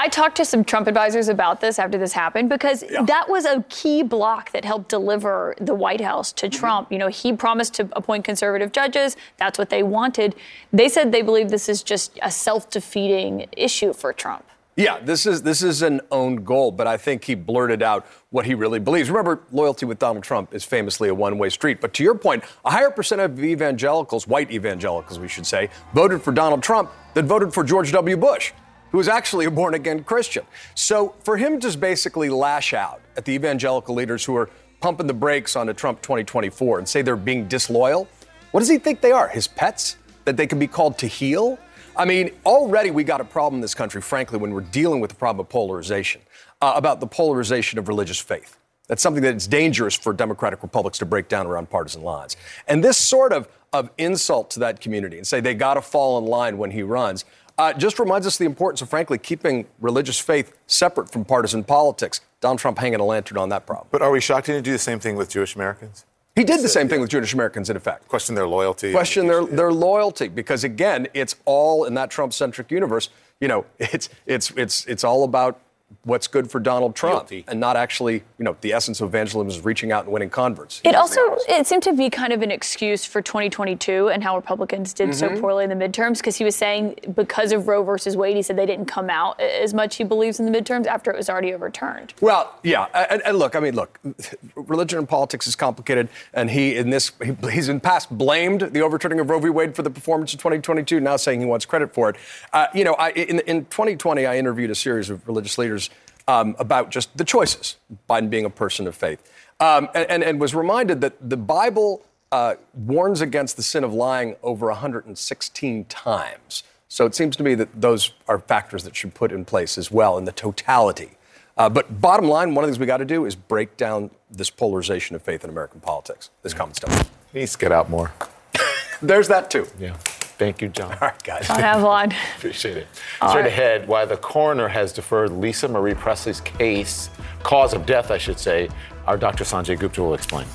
I talked to some Trump advisors about this after this happened because yeah. that was a key block that helped deliver the White House to mm-hmm. Trump. You know, he promised to appoint conservative judges. That's what they wanted. They said they believe this is just a self-defeating issue for Trump. Yeah, this is this is an own goal, but I think he blurted out what he really believes. Remember, loyalty with Donald Trump is famously a one-way street. But to your point, a higher percent of evangelicals, white evangelicals, we should say, voted for Donald Trump than voted for George W. Bush who was actually a born again Christian. So for him to just basically lash out at the evangelical leaders who are pumping the brakes on a Trump 2024 and say they're being disloyal, what does he think they are? His pets? That they can be called to heel? I mean, already we got a problem in this country, frankly, when we're dealing with the problem of polarization, uh, about the polarization of religious faith. That's something that's dangerous for democratic republics to break down around partisan lines. And this sort of, of insult to that community and say they got to fall in line when he runs, uh, just reminds us the importance of, frankly, keeping religious faith separate from partisan politics. Donald Trump hanging a lantern on that problem. But are we shocked he didn't do the same thing with Jewish Americans? He did the same thing with Jewish Americans, in effect. Question their loyalty. Question their, their loyalty, because again, it's all in that Trump-centric universe. You know, it's it's it's it's all about what's good for Donald Trump Guilty. and not actually, you know, the essence of evangelism is reaching out and winning converts. It also it seemed to be kind of an excuse for 2022 and how Republicans did mm-hmm. so poorly in the midterms because he was saying because of Roe versus Wade, he said they didn't come out as much he believes in the midterms after it was already overturned. Well, yeah, and, and look, I mean, look, religion and politics is complicated, and he in this he, he's in past blamed the overturning of Roe v. Wade for the performance of 2022, now saying he wants credit for it. Uh, you know, I, in, in 2020, I interviewed a series of religious leaders um, about just the choices, Biden being a person of faith, um, and, and, and, was reminded that the Bible uh, warns against the sin of lying over 116 times. So it seems to me that those are factors that should put in place as well in the totality. Uh, but bottom line, one of the things we got to do is break down this polarization of faith in American politics. This common stuff needs to get out more. There's that too. Yeah. Thank you, John. All right, guys. John Avlon. Appreciate it. All Straight right. ahead, why the coroner has deferred Lisa Marie Presley's case, cause of death, I should say, our Dr. Sanjay Gupta will explain.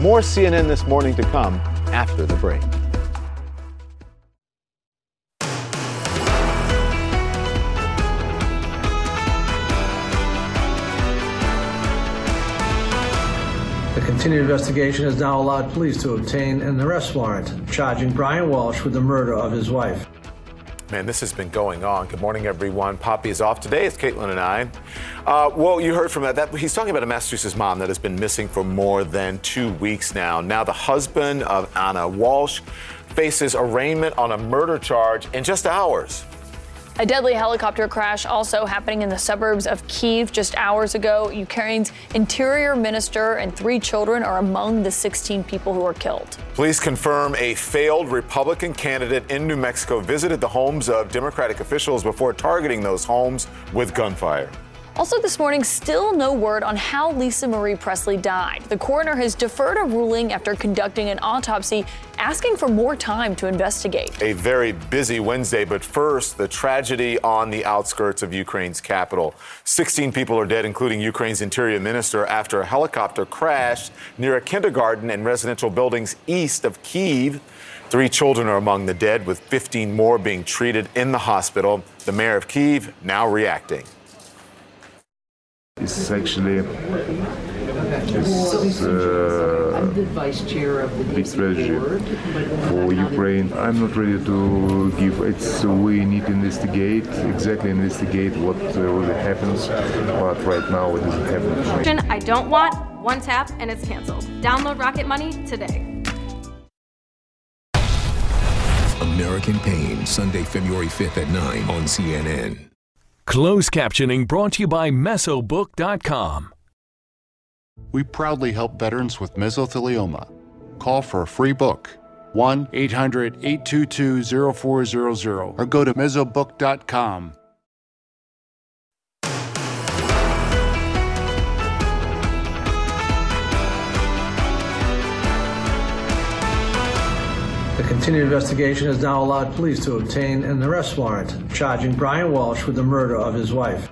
More CNN this morning to come after the break. Continued investigation has now allowed police to obtain an arrest warrant charging Brian Walshe with the murder of his wife. Man, this has been going on. Good morning, everyone. Poppy is off today. It's Kaitlan and I. Uh, well, you heard from that, that. He's talking about a Massachusetts mom that has been missing for more than two weeks now. Now, the husband of Ana Walshe faces arraignment on a murder charge in just hours. A deadly helicopter crash also happening in the suburbs of Kiev just hours ago. Ukraine's interior minister and three children are among the 16 people who were killed. Police confirm a failed Republican candidate in New Mexico visited the homes of Democratic officials before targeting those homes with gunfire. Also, this morning, still no word on how Lisa Marie Presley died. The coroner has deferred a ruling after conducting an autopsy, asking for more time to investigate. A very busy Wednesday, but first, the tragedy on the outskirts of Ukraine's capital. 16 people are dead, including Ukraine's interior minister, after a helicopter crashed near a kindergarten and residential buildings east of Kiev. Three children are among the dead, with 15 more being treated in the hospital. The mayor of Kiev now reacting. It's actually it's, uh, vice chair of the big tragedy for Ukraine. I'm not ready to give. It's we need to investigate exactly investigate what uh, really happens, but right now it doesn't happen. I don't want one tap and it's canceled. Download Rocket Money today. American Pain, Sunday, February 5th at 9 on CNN. Closed captioning brought to you by Mesobook.com. We proudly help veterans with mesothelioma. Call for a free book 1 800 822 0400 or go to mesobook.com. continued investigation has now allowed police to obtain an arrest warrant charging Brian Walshe with the murder of his wife.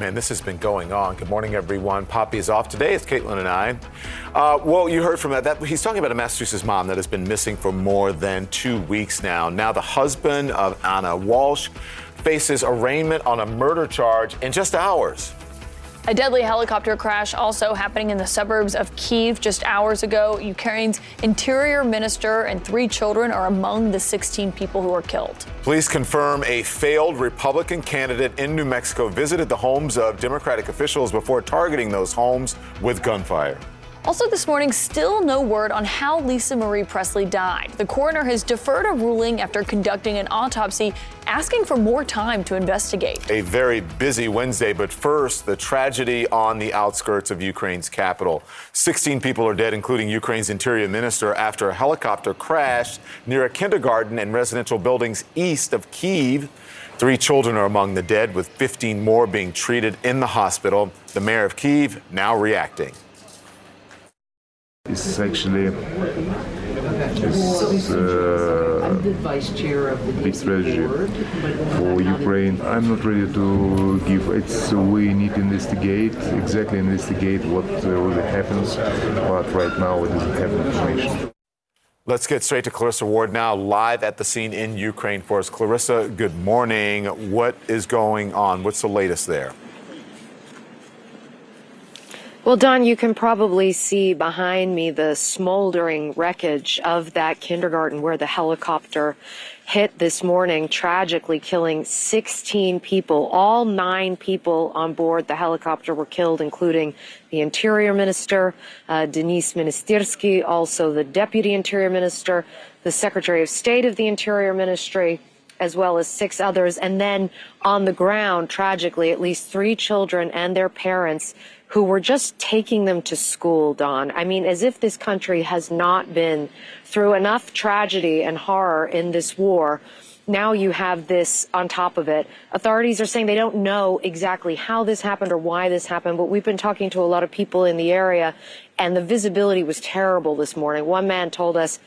Man, this has been going on. Good morning, everyone. Poppy is off today. It's Kaitlan and I. Uh, well, you heard from that, that. He's talking about a Massachusetts mom that has been missing for more than two weeks now. Now, the husband of Ana Walshe faces arraignment on a murder charge in just hours. A deadly helicopter crash also happening in the suburbs of Kiev just hours ago. Ukraine's interior minister and three children are among the 16 people who were killed. Police confirm a failed Republican candidate in New Mexico visited the homes of Democratic officials before targeting those homes with gunfire. Also, this morning, still no word on how Lisa Marie Presley died. The coroner has deferred a ruling after conducting an autopsy, asking for more time to investigate. A very busy Wednesday, but first, the tragedy on the outskirts of Ukraine's capital. 16 people are dead, including Ukraine's interior minister, after a helicopter crashed near a kindergarten and residential buildings east of Kiev. Three children are among the dead, with 15 more being treated in the hospital. The mayor of Kiev now reacting. It's actually it's, uh, vice chair of the big tragedy for Ukraine. I'm not ready to give. It's we need to investigate exactly investigate what uh, really happens, but right now it doesn't have information. Let's get straight to Clarissa Ward now, live at the scene in Ukraine for us. Clarissa, good morning. What is going on? What's the latest there? Well, Don, you can probably see behind me the smoldering wreckage of that kindergarten where the helicopter hit this morning, tragically killing 16 people. All nine people on board the helicopter were killed, including the Interior Minister, uh, Denys Monastyrsky, also the Deputy Interior Minister, the Secretary of State of the Interior Ministry, as well as six others. And then on the ground, tragically, at least three children and their parents who were just taking them to school, Don. I mean, as if this country has not been through enough tragedy and horror in this war. Now you have this on top of it. Authorities are saying they don't know exactly how this happened or why this happened, but we've been talking to a lot of people in the area, and the visibility was terrible this morning. One man told us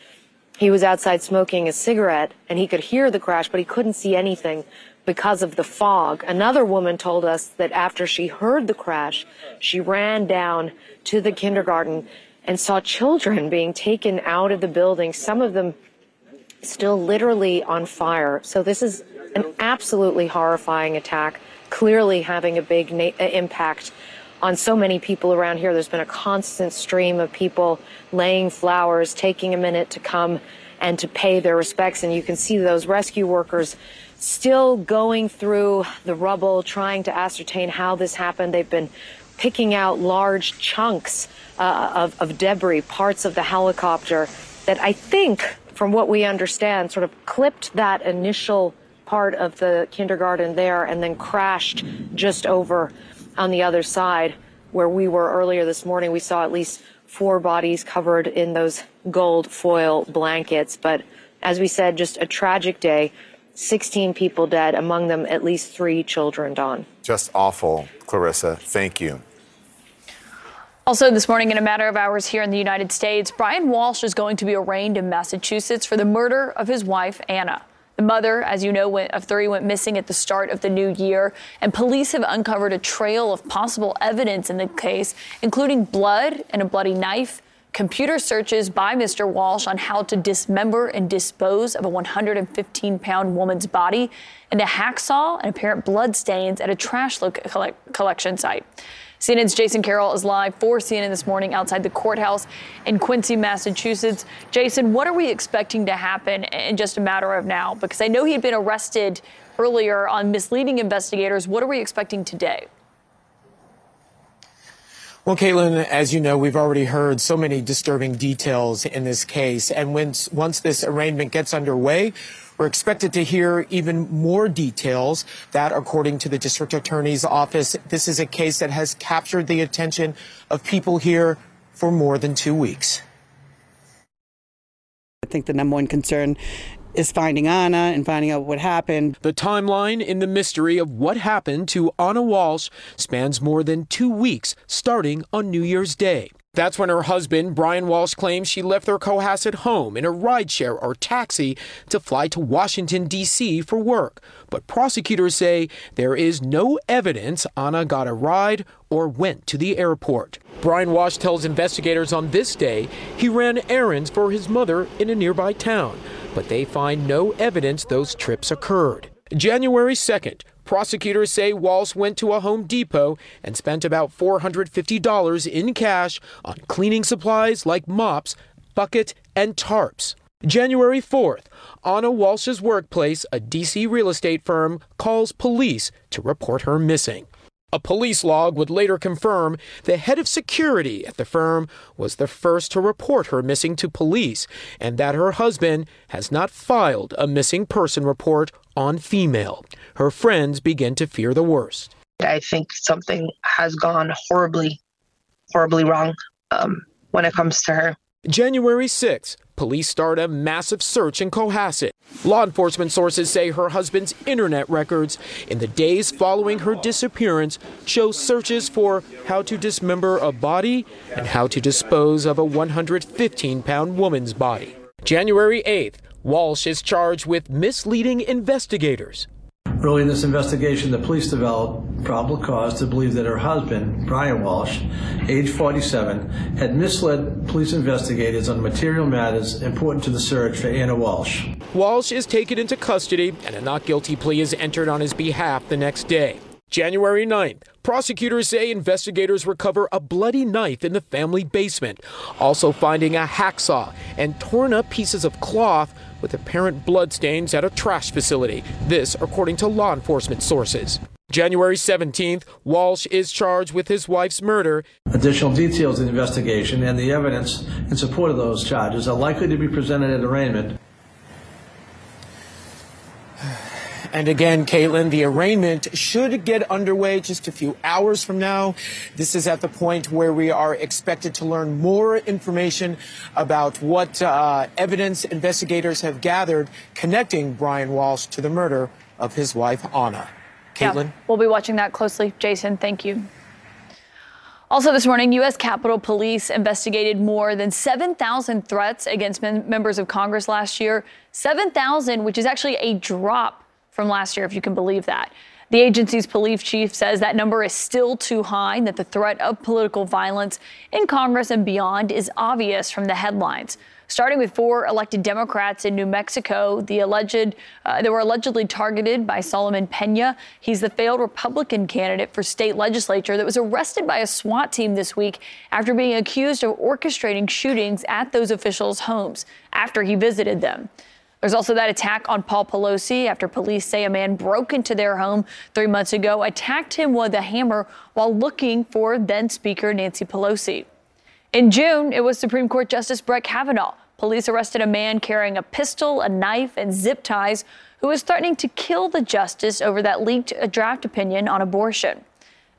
he was outside smoking a cigarette and he could hear the crash, but he couldn't see anything because of the fog. Another woman told us that after she heard the crash, she ran down to the kindergarten and saw children being taken out of the building, some of them still literally on fire. So this is an absolutely horrifying attack, clearly having a big uh, impact on so many people around here. There's been a constant stream of people laying flowers, taking a minute to come and to pay their respects. And you can see those rescue workers still going through the rubble, trying to ascertain how this happened. They've been picking out large chunks uh, of, of debris, parts of the helicopter that I think, from what we understand, sort of clipped that initial part of the kindergarten there and then crashed just over on the other side where we were earlier this morning. We saw at least four bodies covered in those gold foil blankets. But as we said, just a tragic day. 16 people dead, among them at least three children, Don. Just awful, Clarissa. Thank you. Also, this morning, in a matter of hours here in the United States, Brian Walshe is going to be arraigned in Massachusetts for the murder of his wife, Ana. The mother, as you know, of three went missing at the start of the new year, and police have uncovered a trail of possible evidence in the case, including blood and a bloody knife, computer searches by Mr. Walshe on how to dismember and dispose of a 115 pound woman's body, and a hacksaw and apparent blood stains at a trash collection site. CNN's Jason Carroll is live for CNN this morning outside the courthouse in Quincy, Massachusetts. Jason, what are we expecting to happen in just a matter of now? Because I know he had been arrested earlier on misleading investigators. What are we expecting today? Well, Kaitlan, as you know, we've already heard so many disturbing details in this case. And when, once this arraignment gets underway, we're expected to hear even more details that, according to the district attorney's office, this is a case that has captured the attention of people here for more than two weeks. I think the number one concern is finding Ana and finding out what happened. The timeline in the mystery of what happened to Ana Walshe spans more than two weeks, starting on New Year's Day. That's when her husband, Brian Walshe, claims she left their Cohasset home in a rideshare or taxi to fly to Washington, D.C. for work. But prosecutors say there is no evidence Ana got a ride or went to the airport. Brian Walshe tells investigators on this day he ran errands for his mother in a nearby town, but they find no evidence those trips occurred. January 2nd, Prosecutors say Walshe went to a Home Depot and spent about $450 in cash on cleaning supplies like mops, bucket, and tarps. January 4th, Ana Walshe's workplace, a DC real estate firm, calls police to report her missing. A police log would later confirm the head of security at the firm was the first to report her missing to police and that her husband has not filed a missing person report on female. Her friends begin to fear the worst. I think something has gone horribly, horribly wrong um, when it comes to her. January 6th, police start a massive search in Cohasset. Law enforcement sources say her husband's internet records in the days following her disappearance show searches for how to dismember a body and how to dispose of a 115 pound woman's body. January 8th, Walshe is charged with misleading investigators. Early in this investigation, the police developed probable cause to believe that her husband, Brian Walshe, age 47, had misled police investigators on material matters important to the search for Ana Walshe. Walshe is taken into custody, and a not guilty plea is entered on his behalf the next day. January 9th, prosecutors say investigators recover a bloody knife in the family basement, also finding a hacksaw and torn up pieces of cloth with apparent bloodstains at a trash facility. This, according to law enforcement sources. January 17th, Walshe is charged with his wife's murder. Additional details of the investigation and the evidence in support of those charges are likely to be presented at arraignment. And again, Kaitlan, the arraignment should get underway just a few hours from now. This is at the point where we are expected to learn more information about what uh, evidence investigators have gathered connecting Brian Walshe to the murder of his wife, Ana. Kaitlan? Yeah, we'll be watching that closely. Jason, thank you. Also, this morning, U.S. Capitol Police investigated more than 7,000 threats against mem- members of Congress last year. 7,000, which is actually a drop from last year, if you can believe that. The agency's police chief says that number is still too high and that the threat of political violence in Congress and beyond is obvious from the headlines. Starting with four elected Democrats in New Mexico, the alleged uh, they were allegedly targeted by Solomon Pena. He's the failed Republican candidate for state legislature that was arrested by a SWAT team this week after being accused of orchestrating shootings at those officials' homes after he visited them. There's also that attack on Paul Pelosi after police say a man broke into their home three months ago, attacked him with a hammer while looking for then Speaker Nancy Pelosi. In June, it was Supreme Court Justice Brett Kavanaugh. Police arrested a man carrying a pistol, a knife, and zip ties who was threatening to kill the justice over that leaked draft opinion on abortion.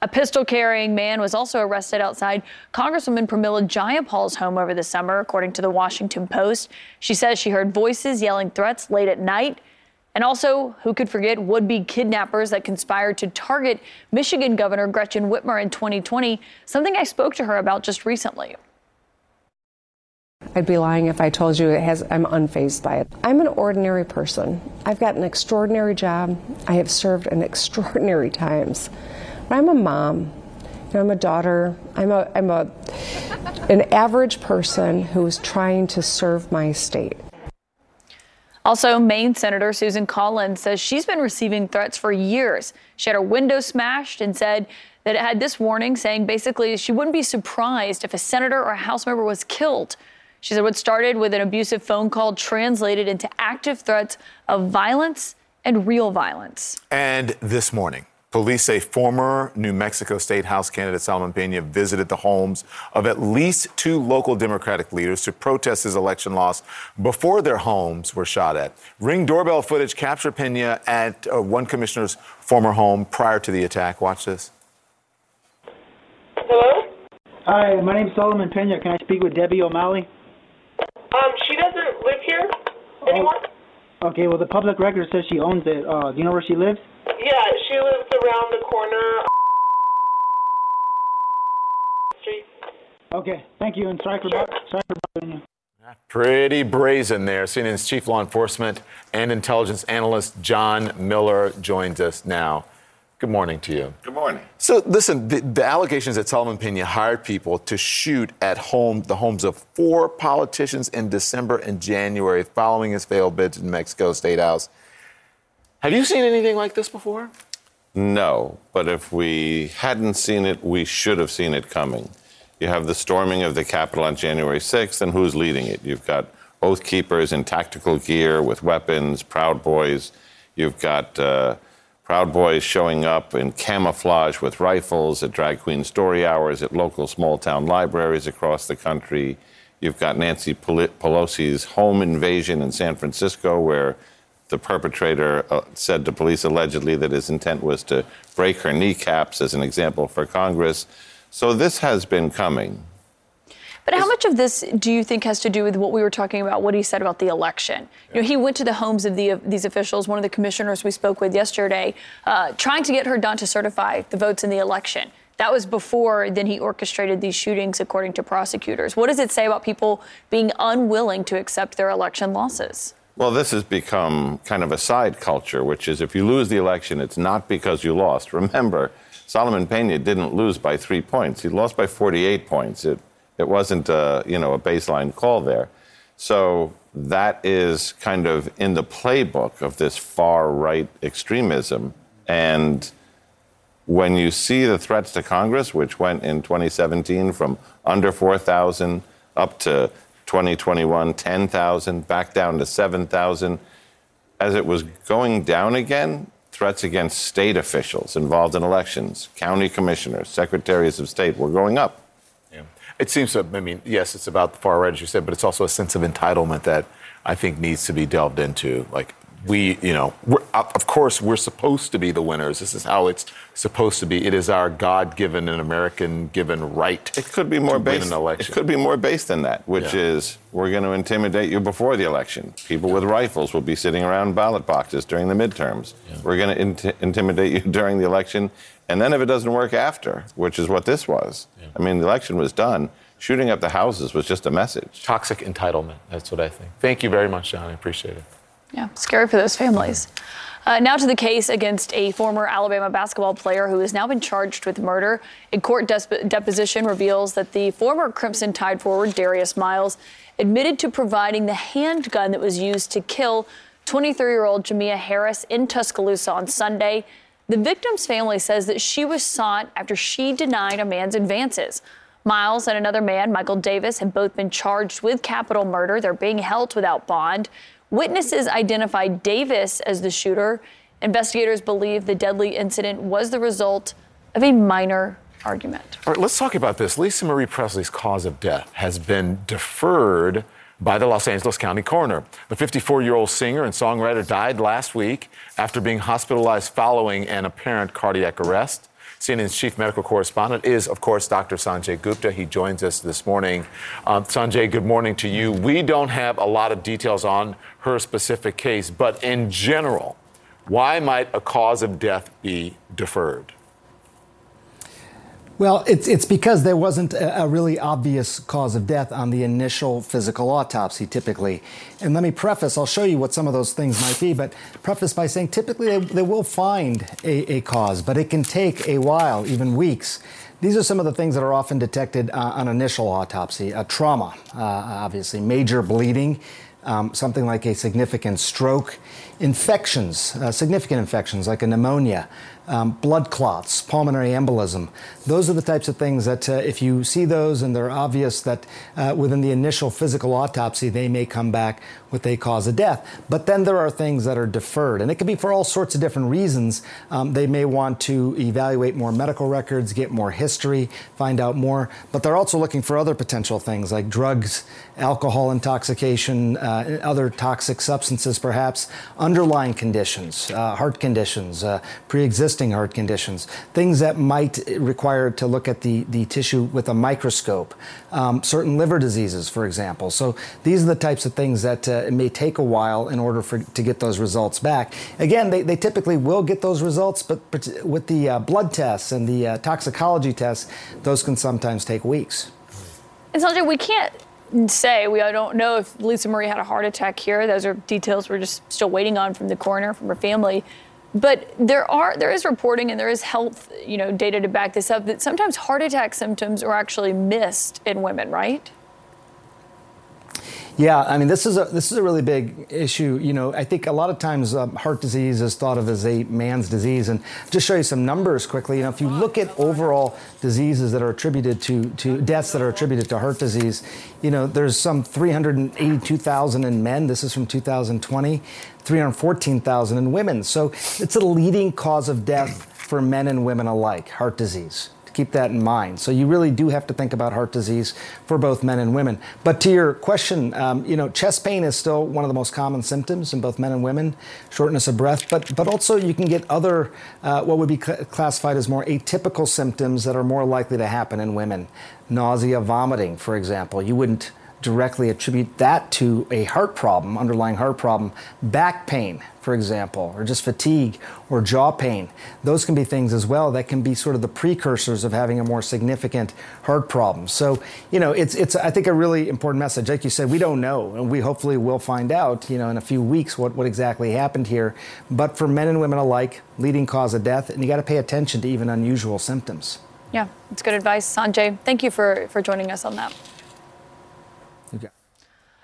A pistol carrying man was also arrested outside Congresswoman Pramila Jayapal's home over the summer, according to the Washington Post. She says she heard voices yelling threats late at night. And also, who could forget would be kidnappers that conspired to target Michigan Governor Gretchen Whitmer in 2020, something I spoke to her about just recently. I'd be lying if I told you it has, I'm unfazed by it. I'm an ordinary person. I've got an extraordinary job. I have served in extraordinary times. I'm a mom. You know, I'm a daughter. I'm a I'm a an average person who's trying to serve my state. Also, Maine Senator Susan Collins says she's been receiving threats for years. She had her window smashed and said that it had this warning saying basically she wouldn't be surprised if a senator or a House member was killed. She said what started with an abusive phone call translated into active threats of violence and real violence. And this morning, Police say former New Mexico State House candidate Solomon Pena visited the homes of at least two local Democratic leaders to protest his election loss before their homes were shot at. Ring doorbell footage captured Pena at uh, one commissioner's former home prior to the attack. Watch this. Hello? Hi, my name's Solomon Pena. Can I speak with Debbie O'Malley? Um, she doesn't live here anymore. Oh, okay, well, the public record says she owns it. Uh, do you know where she lives? Yeah, she lives around the corner. Street. Okay, thank you, and sorry for, sorry for bothering you. Pretty brazen there. CNN's chief law enforcement and intelligence analyst John Miller joins us now. Good morning to you. Good morning. So, listen, the, the, allegations that Solomon Pena hired people to shoot at home the homes of four politicians in December and January following his failed bid to the Mexico State House. Have you seen anything like this before? No, but if we hadn't seen it, we should have seen it coming. You have the storming of the Capitol on January 6th, and who's leading it? You've got oath keepers in tactical gear with weapons, Proud Boys. You've got uh, Proud Boys showing up in camouflage with rifles at drag queen story hours at local small town libraries across the country. You've got Nancy Pelosi's home invasion in San Francisco, where the perpetrator uh, said to police allegedly that his intent was to break her kneecaps as an example for Congress. So this has been coming. But how much of this do you think has to do with what we were talking about, what he said about the election? You know, he went to the homes of the, these officials, one of the commissioners we spoke with yesterday, uh, trying to get her done to certify the votes in the election. That was before then he orchestrated these shootings, according to prosecutors. What does it say about people being unwilling to accept their election losses? Well, this has become kind of a side culture, which is if you lose the election, it's not because you lost. Remember, Solomon Pena didn't lose by three points; he lost by 48 points. It it wasn't a, you know, a baseline call there. So that is kind of in the playbook of this far right extremism. And when you see the threats to Congress, which went in 2017 from under 4,000 up to 2021, 10,000, back down to 7,000, as it was going down again, threats against state officials involved in elections, county commissioners, secretaries of state were going up. Yeah. It seems to, I mean, yes, it's about the far right, as you said, but it's also a sense of entitlement that I think needs to be delved into. Like, we, you know, of course, we're supposed to be the winners. This is how it's supposed to be. It is our God-given and American-given right. It could be more based. It could be more based than that, which yeah. is we're going to intimidate you before the election. People with rifles will be sitting around ballot boxes during the midterms. Yeah. We're going to intimidate you during the election, and then if it doesn't work after, which is what this was. I mean, the election was done. Shooting up the houses was just a message. Toxic entitlement. That's what I think. Thank you very much, John. I appreciate it. Yeah, scary for those families. Uh, now to the case against a former Alabama basketball player who has now been charged with murder. A court deposition reveals that the former Crimson Tide forward, Darius Miles, admitted to providing the handgun that was used to kill 23 year old Jamea Harris in Tuscaloosa on Sunday. The victim's family says that she was sought after she denied a man's advances. Miles and another man, Michael Davis, have both been charged with capital murder. They're being held without bond. Witnesses identified Davis as the shooter. Investigators believe the deadly incident was the result of a minor argument. All right, let's talk about this. Lisa Marie Presley's cause of death has been deferred by the Los Angeles County coroner. The 54 year old singer and songwriter died last week after being hospitalized following an apparent cardiac arrest. CNN's chief medical correspondent is, of course, Dr. Sanjay Gupta. He joins us this morning. Um, Sanjay, good morning to you. We don't have a lot of details on her specific case, but in general, why might a cause of death be deferred? Well, it's, it's because there wasn't a, a, really obvious cause of death on the initial physical autopsy, typically. And let me preface, I'll show you what some of those things might be, but preface by saying typically they, they will find a, a cause, but it can take a while, even weeks. These are some of the things that are often detected uh, on initial autopsy. A trauma, uh, obviously, major bleeding, um, something like a significant stroke, infections, uh, significant infections like a pneumonia, um, blood clots, pulmonary embolism. Those are the types of things that, uh, if you see those and they're obvious that uh, within the initial physical autopsy, they may come back with a cause of death. But then there are things that are deferred, and it can be for all sorts of different reasons. Um, they may want to evaluate more medical records, get more history, find out more, but they're also looking for other potential things like drugs, alcohol intoxication, uh, other toxic substances, perhaps, underlying conditions, uh, heart conditions, uh, pre existing heart conditions, things that might require to look at the, the tissue with a microscope, um, certain liver diseases, for example. So these are the types of things that uh, it may take a while in order for, to get those results back. Again, they, they typically will get those results, but with the uh, blood tests and the uh, toxicology tests, those can sometimes take weeks. And Sanjay, we can't say we don't know if Lisa Marie had a heart attack here. Those are details we're just still waiting on from the coroner, from her family. But there are there is reporting and there is health, you know, data to back this up that sometimes heart attack symptoms are actually missed in women, right? Yeah, I mean this is a this is a really big issue. You know, I think a lot of times um, heart disease is thought of as a man's disease, and just show you some numbers quickly. You know, if you look at overall diseases that are attributed to to deaths that are attributed to heart disease, you know, there's some 382,000 in men. This is from 2020. 314,000 in women. So it's a leading cause of death for men and women alike, heart disease keep that in mind. So you really do have to think about heart disease for both men and women. But to your question, um, you know, chest pain is still one of the most common symptoms in both men and women, shortness of breath. But but also you can get other uh, what would be cl- classified as more atypical symptoms that are more likely to happen in women. Nausea, vomiting, for example. You wouldn't directly attribute that to a heart problem, underlying heart problem, back pain, for example, or just fatigue or jaw pain. Those can be things as well that can be sort of the precursors of having a more significant heart problem. So, you know, it's it's I think a really important message. Like you said, we don't know, and we hopefully will find out, you know, in a few weeks what, what exactly happened here. But for men and women alike, leading cause of death, and you got to pay attention to even unusual symptoms. Yeah, it's good advice, Sanjay. Thank you for for joining us on that.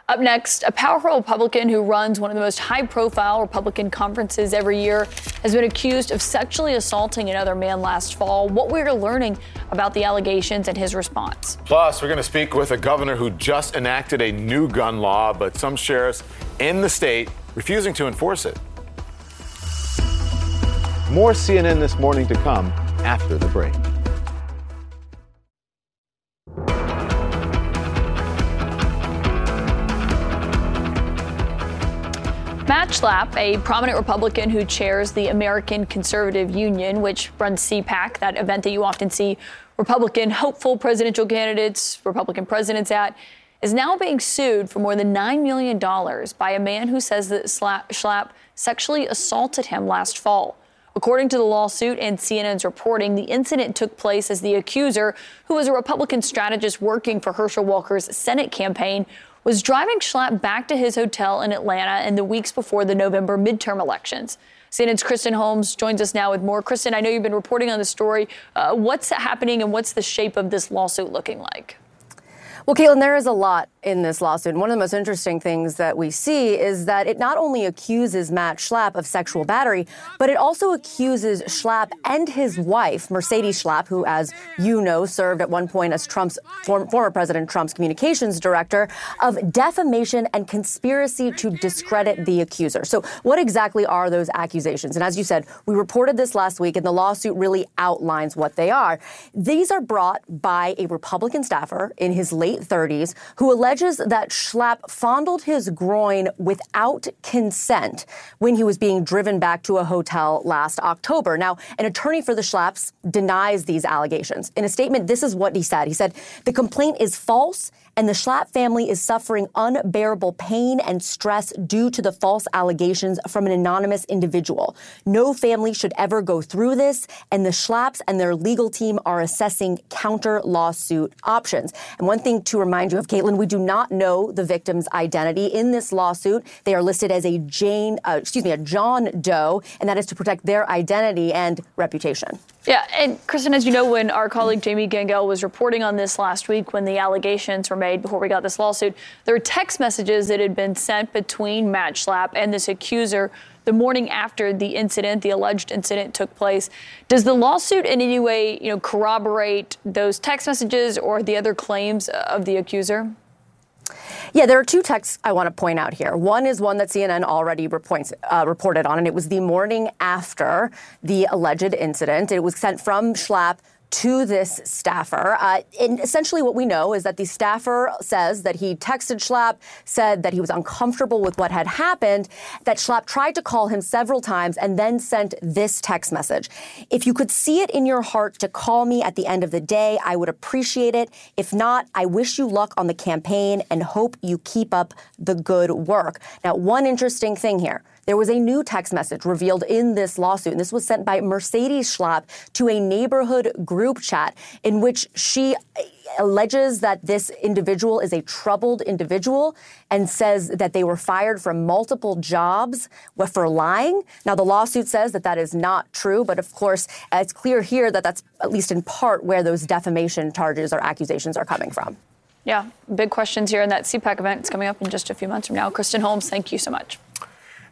Okay. Up next, a powerful Republican who runs one of the most high profile Republican conferences every year has been accused of sexually assaulting another man last fall. What we're learning about the allegations and his response. Plus, we're going to speak with a governor who just enacted a new gun law, but some sheriffs in the state refusing to enforce it. More CNN this morning to come after the break. Matt Schlapp, a prominent Republican who chairs the American Conservative Union, which runs CPAC, that event that you often see Republican hopeful presidential candidates, Republican presidents at, is now being sued for more than $9 million by a man who says that Schlapp sexually assaulted him last fall. According to the lawsuit and CNN's reporting, the incident took place as the accuser, who was a Republican strategist working for Herschel Walker's Senate campaign, was driving Schlapp back to his hotel in Atlanta in the weeks before the November midterm elections. CNN's Kristen Holmes joins us now with more. Kristen, I know you've been reporting on the story. Uh, what's happening and what's the shape of this lawsuit looking like? Well, Kaitlan, there is a lot in this lawsuit. One of the most interesting things that we see is that it not only accuses Matt Schlapp of sexual battery, but it also accuses Schlapp and his wife, Mercedes Schlapp, who, as you know, served at one point as Trump's former President Trump's communications director, of defamation and conspiracy to discredit the accuser. So, what exactly are those accusations? And as you said, we reported this last week, and the lawsuit really outlines what they are. These are brought by a Republican staffer in his late 30s who alleges alleges that Schlapp fondled his groin without consent when he was being driven back to a hotel last October. Now, an attorney for the Schlapps denies these allegations. In a statement, this is what he said. He said, The complaint is false and the Schlapp family is suffering unbearable pain and stress due to the false allegations from an anonymous individual. No family should ever go through this, and the Schlapps and their legal team are assessing counter lawsuit options. And one thing to remind you of, Kaitlan, we do not know the victim's identity in this lawsuit. They are listed as a Jane, uh, excuse me, a John Doe, and that is to protect their identity and reputation. Yeah, and Kristen, as you know, when our colleague Jamie Gangel was reporting on this last week, when the allegations were made before we got this lawsuit, there were text messages that had been sent between Matt Schlapp and this accuser the morning after the incident, the alleged incident took place. Does the lawsuit in any way, you know, corroborate those text messages or the other claims of the accuser? Yeah, there are two texts I want to point out here. One is one that CNN already reports, uh, reported on, and it was the morning after the alleged incident. It was sent from Schlapp to this staffer. Uh, and essentially, what we know is that the staffer says that he texted Schlapp, said that he was uncomfortable with what had happened, that Schlapp tried to call him several times and then sent this text message. If you could see it in your heart to call me at the end of the day, I would appreciate it. If not, I wish you luck on the campaign and hope you keep up the good work. Now, one interesting thing here. There was a new text message revealed in this lawsuit, and this was sent by Mercedes Schlapp to a neighborhood group chat in which she uh, alleges that this individual is a troubled individual and says that they were fired from multiple jobs for lying. Now, the lawsuit says that that is not true, but of course, uh, it's clear here that that's at least in part where those defamation charges or accusations are coming from. Yeah, big questions here in that CPAC event. It's coming up in just a few months from now. Kristen Holmes, thank you so much.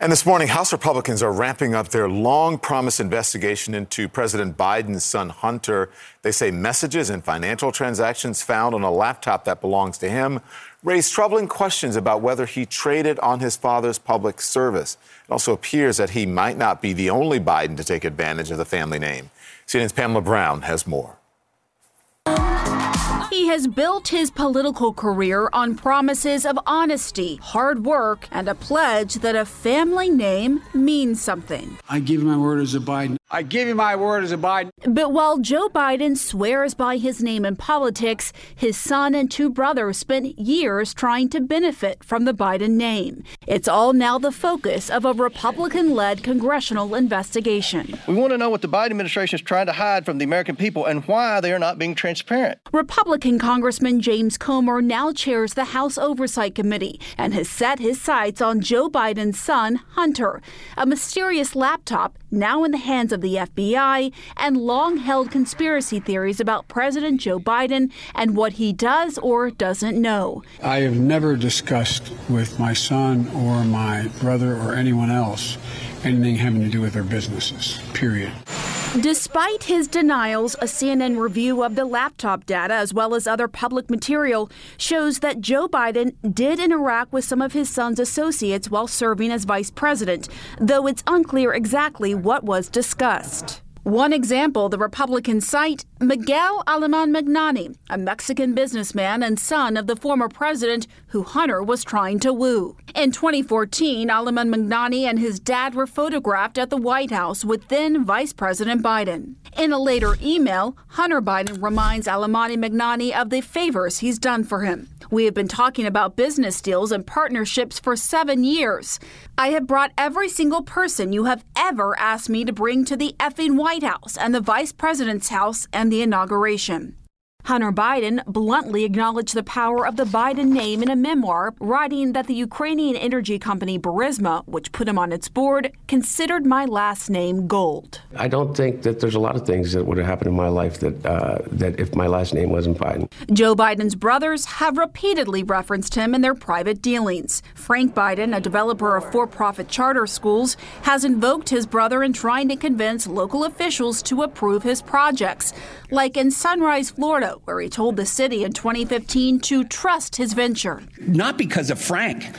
And this morning, House Republicans are ramping up their long promised investigation into President Biden's son Hunter. They say messages and financial transactions found on a laptop that belongs to him raise troubling questions about whether he traded on his father's public service. It also appears that he might not be the only Biden to take advantage of the family name. CNN's Pamela Brown has more. He has built his political career on promises of honesty, hard work, and a pledge that a family name means something. I give my word as a Biden. I give you my word as a Biden. But while Joe Biden swears by his name in politics, his son and two brothers spent years trying to benefit from the Biden name. It's all now the focus of a Republican led congressional investigation. We want to know what the Biden administration is trying to hide from the American people and why they are not being transparent. Republican Congressman James Comer now chairs the House Oversight Committee and has set his sights on Joe Biden's son, Hunter, a mysterious laptop now in the hands of the FBI, and long held conspiracy theories about President Joe Biden and what he does or doesn't know. I have never discussed with my son or my brother or anyone else anything having to do with their businesses, period. Despite his denials, a CNN review of the laptop data as well as other public material shows that Joe Biden did interact with some of his son's associates while serving as vice president, though it's unclear exactly what was discussed. One example, the Republicans cite Miguel Aleman Magnani, a Mexican businessman and son of the former president who Hunter was trying to woo. In 2014, Aleman Magnani and his dad were photographed at the White House with then Vice President Biden. In a later email, Hunter Biden reminds Aleman Magnani of the favors he's done for him. We have been talking about business deals and partnerships for seven years. I have brought every single person you have ever asked me to bring to the effing White House and the Vice President's house and the inauguration. Hunter Biden bluntly acknowledged the power of the Biden name in a memoir, writing that the Ukrainian energy company Burisma, which put him on its board, considered my last name gold. I don't think that there's a lot of things that would have happened in my life that uh, that if my last name wasn't Biden. Joe Biden's brothers have repeatedly referenced him in their private dealings. Frank Biden, a developer of for-profit charter schools, has invoked his brother in trying to convince local officials to approve his projects, like in Sunrise, Florida where he told the city in 2015 to trust his venture. Not because of Frank,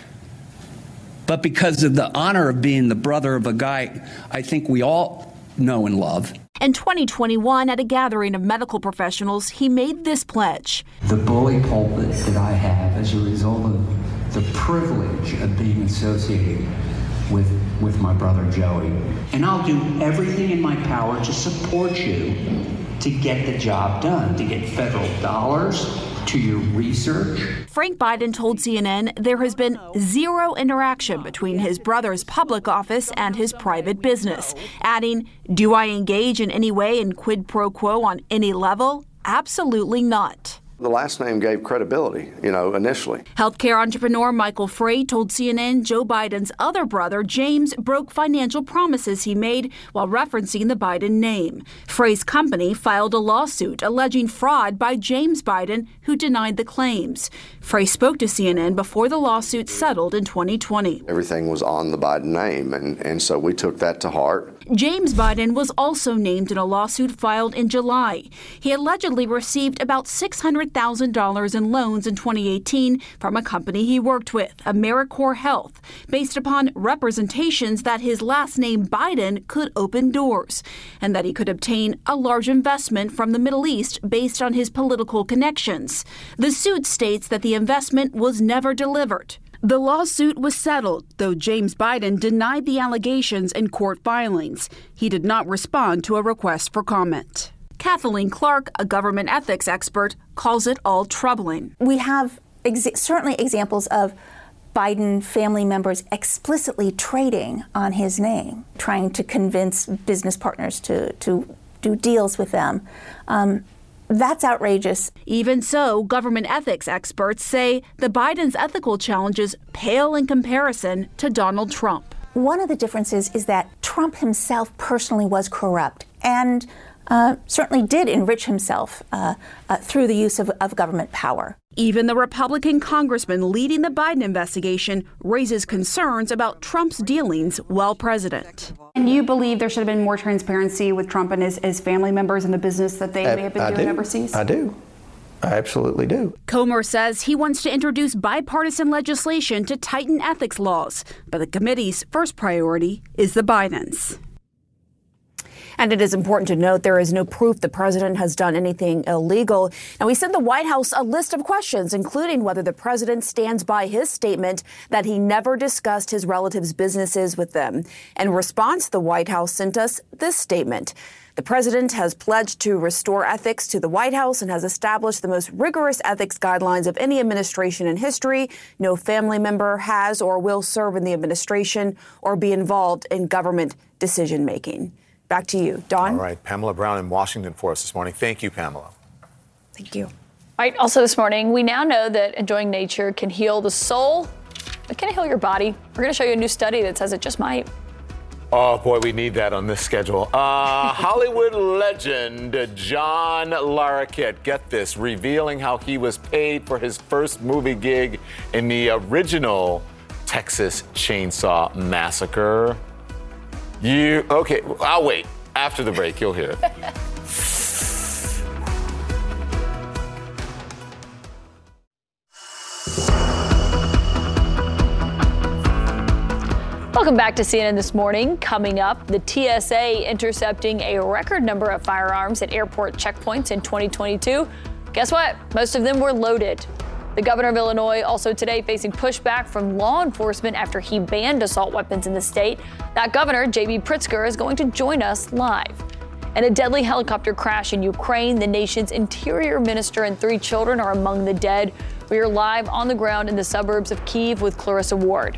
but because of the honor of being the brother of a guy I think we all know and love. In 2021, at a gathering of medical professionals, he made this pledge. The bully pulpit that I have as a result of the privilege of being associated with, with my brother Joey. And I'll do everything in my power to support you to get the job done, to get federal dollars to your research. Frank Biden told CNN there has been zero interaction between his brother's public office and his private business, adding, Do I engage in any way in quid pro quo on any level? Absolutely not. The last name gave credibility, you know, initially. Healthcare entrepreneur Michael Frey told CNN Joe Biden's other brother, James, broke financial promises he made while referencing the Biden name. Frey's company filed a lawsuit alleging fraud by James Biden, who denied the claims. Frey spoke to CNN before the lawsuit settled in 2020. Everything was on the Biden name, and, and so we took that to heart. James Biden was also named in a lawsuit filed in July. He allegedly received about $600,000 in loans in 2018 from a company he worked with, Americore Health, based upon representations that his last name Biden could open doors and that he could obtain a large investment from the Middle East based on his political connections. The suit states that the investment was never delivered. The lawsuit was settled, though James Biden denied the allegations in court filings. He did not respond to a request for comment. Kathleen Clark, a government ethics expert, calls it all troubling. We have ex- certainly examples of Biden family members explicitly trading on his name, trying to convince business partners to, to do deals with them. Um, that's outrageous. Even so, government ethics experts say the Biden's ethical challenges pale in comparison to Donald Trump. One of the differences is that Trump himself personally was corrupt and uh, certainly did enrich himself uh, uh, through the use of, of government power. Even the Republican congressman leading the Biden investigation raises concerns about Trump's dealings while president. And you believe there should have been more transparency with Trump and his, his family members in the business that they I, may have been I doing do. overseas? I do. I absolutely do. Comer says he wants to introduce bipartisan legislation to tighten ethics laws, but the committee's first priority is the Bidens. And it is important to note there is no proof the president has done anything illegal. And we sent the White House a list of questions, including whether the president stands by his statement that he never discussed his relatives' businesses with them. In response, the White House sent us this statement. The president has pledged to restore ethics to the White House and has established the most rigorous ethics guidelines of any administration in history. No family member has or will serve in the administration or be involved in government decision making. Back to you, Don. All right, Pamela Brown in Washington for us this morning. Thank you, Pamela. Thank you. All right, also this morning, we now know that enjoying nature can heal the soul, but can it heal your body? We're going to show you a new study that says it just might. Oh boy, we need that on this schedule. Uh, Hollywood legend John Larroquette, get this, revealing how he was paid for his first movie gig in the original Texas Chainsaw Massacre. You okay? I'll wait. After the break, you'll hear it. Welcome back to CNN This Morning. Coming up, the TSA intercepting a record number of firearms at airport checkpoints in 2022. Guess what? Most of them were loaded. The governor of Illinois also today facing pushback from law enforcement after he banned assault weapons in the state. That governor, J.B. Pritzker, is going to join us live. And a deadly helicopter crash in Ukraine. The nation's interior minister and three children are among the dead. We are live on the ground in the suburbs of Kiev with Clarissa Ward.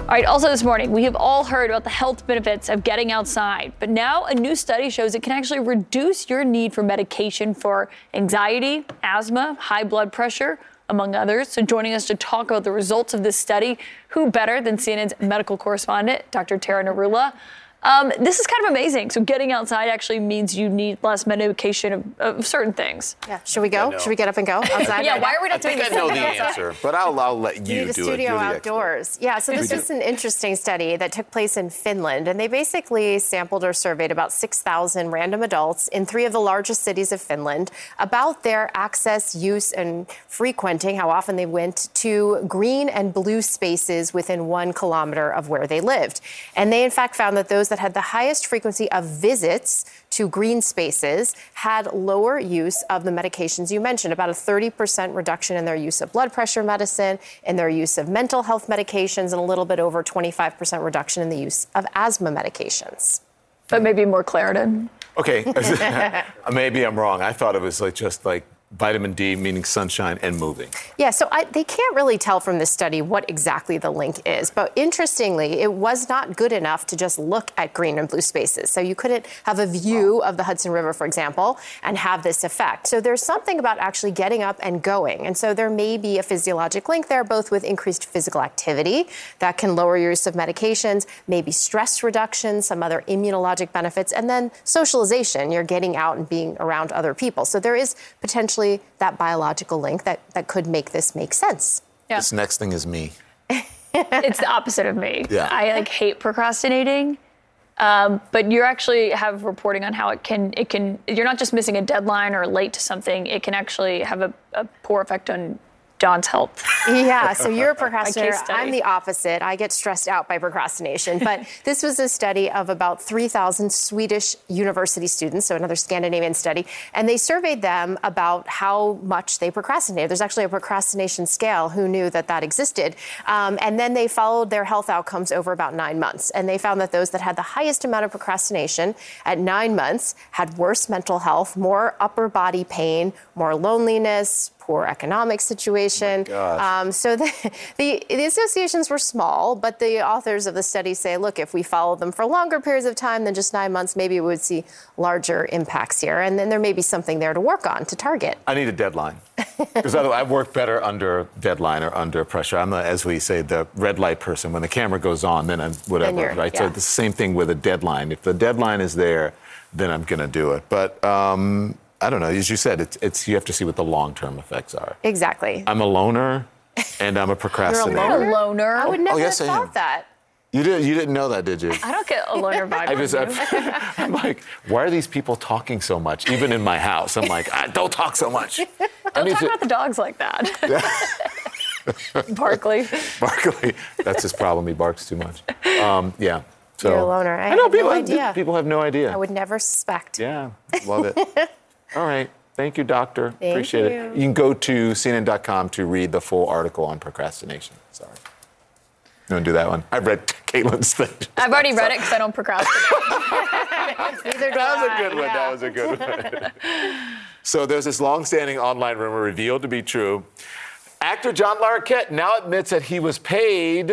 All right, also this morning, we have all heard about the health benefits of getting outside, but now a new study shows it can actually reduce your need for medication for anxiety, asthma, high blood pressure, among others. So, joining us to talk about the results of this study, who better than CNN's medical correspondent, Dr. Tara Narula? Um, this is kind of amazing. So getting outside actually means you need less medication of, of certain things. Yeah. Should we go? Should we get up and go outside? yeah. Why are we not I think doing I know the answer, but I'll, I'll let you do do the studio it. You're the expert. outdoors. Yeah, so this We was an interesting study that took place in Finland, and they basically sampled or surveyed about 6,000 random adults in three of the largest cities of Finland about their access, use, and frequenting, how often they went to green and blue spaces within one kilometer of where they lived. And they, in fact, found that those that had the highest frequency of visits to green spaces had lower use of the medications you mentioned, about a 30% reduction in their use of blood pressure medicine, in their use of mental health medications, and a little bit over 25% reduction in the use of asthma medications. But maybe more Claritin. Okay, maybe I'm wrong. I thought it was like just like vitamin D, meaning sunshine and moving. Yeah, so I, they can't really tell from this study what exactly the link is. But interestingly, it was not good enough to just look at green and blue spaces. So you couldn't have a view of the Hudson River, for example, and have this effect. So there's something about actually getting up and going. And so there may be a physiologic link there, both with increased physical activity that can lower your use of medications, maybe stress reduction, some other immunologic benefits, and then socialization. You're getting out and being around other people. So there is potentially that biological link that, that could make this make sense. Yeah. This next thing is me. it's the opposite of me. Yeah. I like hate procrastinating. Um, but you actually have reporting on how it can it can you're not just missing a deadline or late to something. It can actually have a, a poor effect on John's health. Yeah, so you're a procrastinator. I'm the opposite. I get stressed out by procrastination. But this was a study of about 3,000 Swedish university students, so another Scandinavian study, and they surveyed them about how much they procrastinated. There's actually a procrastination scale. Who knew that that existed? Um, and then they followed their health outcomes over about nine months, and they found that those that had the highest amount of procrastination at nine months had worse mental health, more upper body pain, more loneliness, poor economic situation. Um, so the, the, the associations were small, but the authors of the study say, look, if we follow them for longer periods of time than just nine months, maybe we would see larger impacts here. And then there may be something there to work on to target. I need a deadline because I, I work better under deadline or under pressure. I'm, a, as we say, the red light person. When the camera goes on, then I'm whatever, right? yeah. So the same thing with a deadline. If the deadline is there, then I'm going to do it. But um, I don't know. As you said, it's, it's you have to see what the long-term effects are. Exactly. I'm a loner, and I'm a procrastinator. You're a loner? Loner. I would never oh, yes, have I thought am. that. You didn't. You didn't know that, did you? I don't get a loner vibe. I just, I'm, I'm like, why are these people talking so much? Even in my house, I'm like, ah, don't talk so much. I Don't need talk to- about the dogs like that. Barkley. Barkley, that's his problem. He barks too much. Um, yeah. So You're a loner. I, I know had people. no have- idea. People have no idea. I would never suspect. Yeah, love it. All right. Thank you, doctor. Thank Appreciate it. you. You can go to CNN.com to read the full article on procrastination. Sorry. You want to do that one? I've read Kaitlan's thing. I've already read it because I don't procrastinate. Neither do That was a good one. yeah. That was a good one. so there's this long-standing online rumor revealed to be true. Actor John Larroquette now admits that he was paid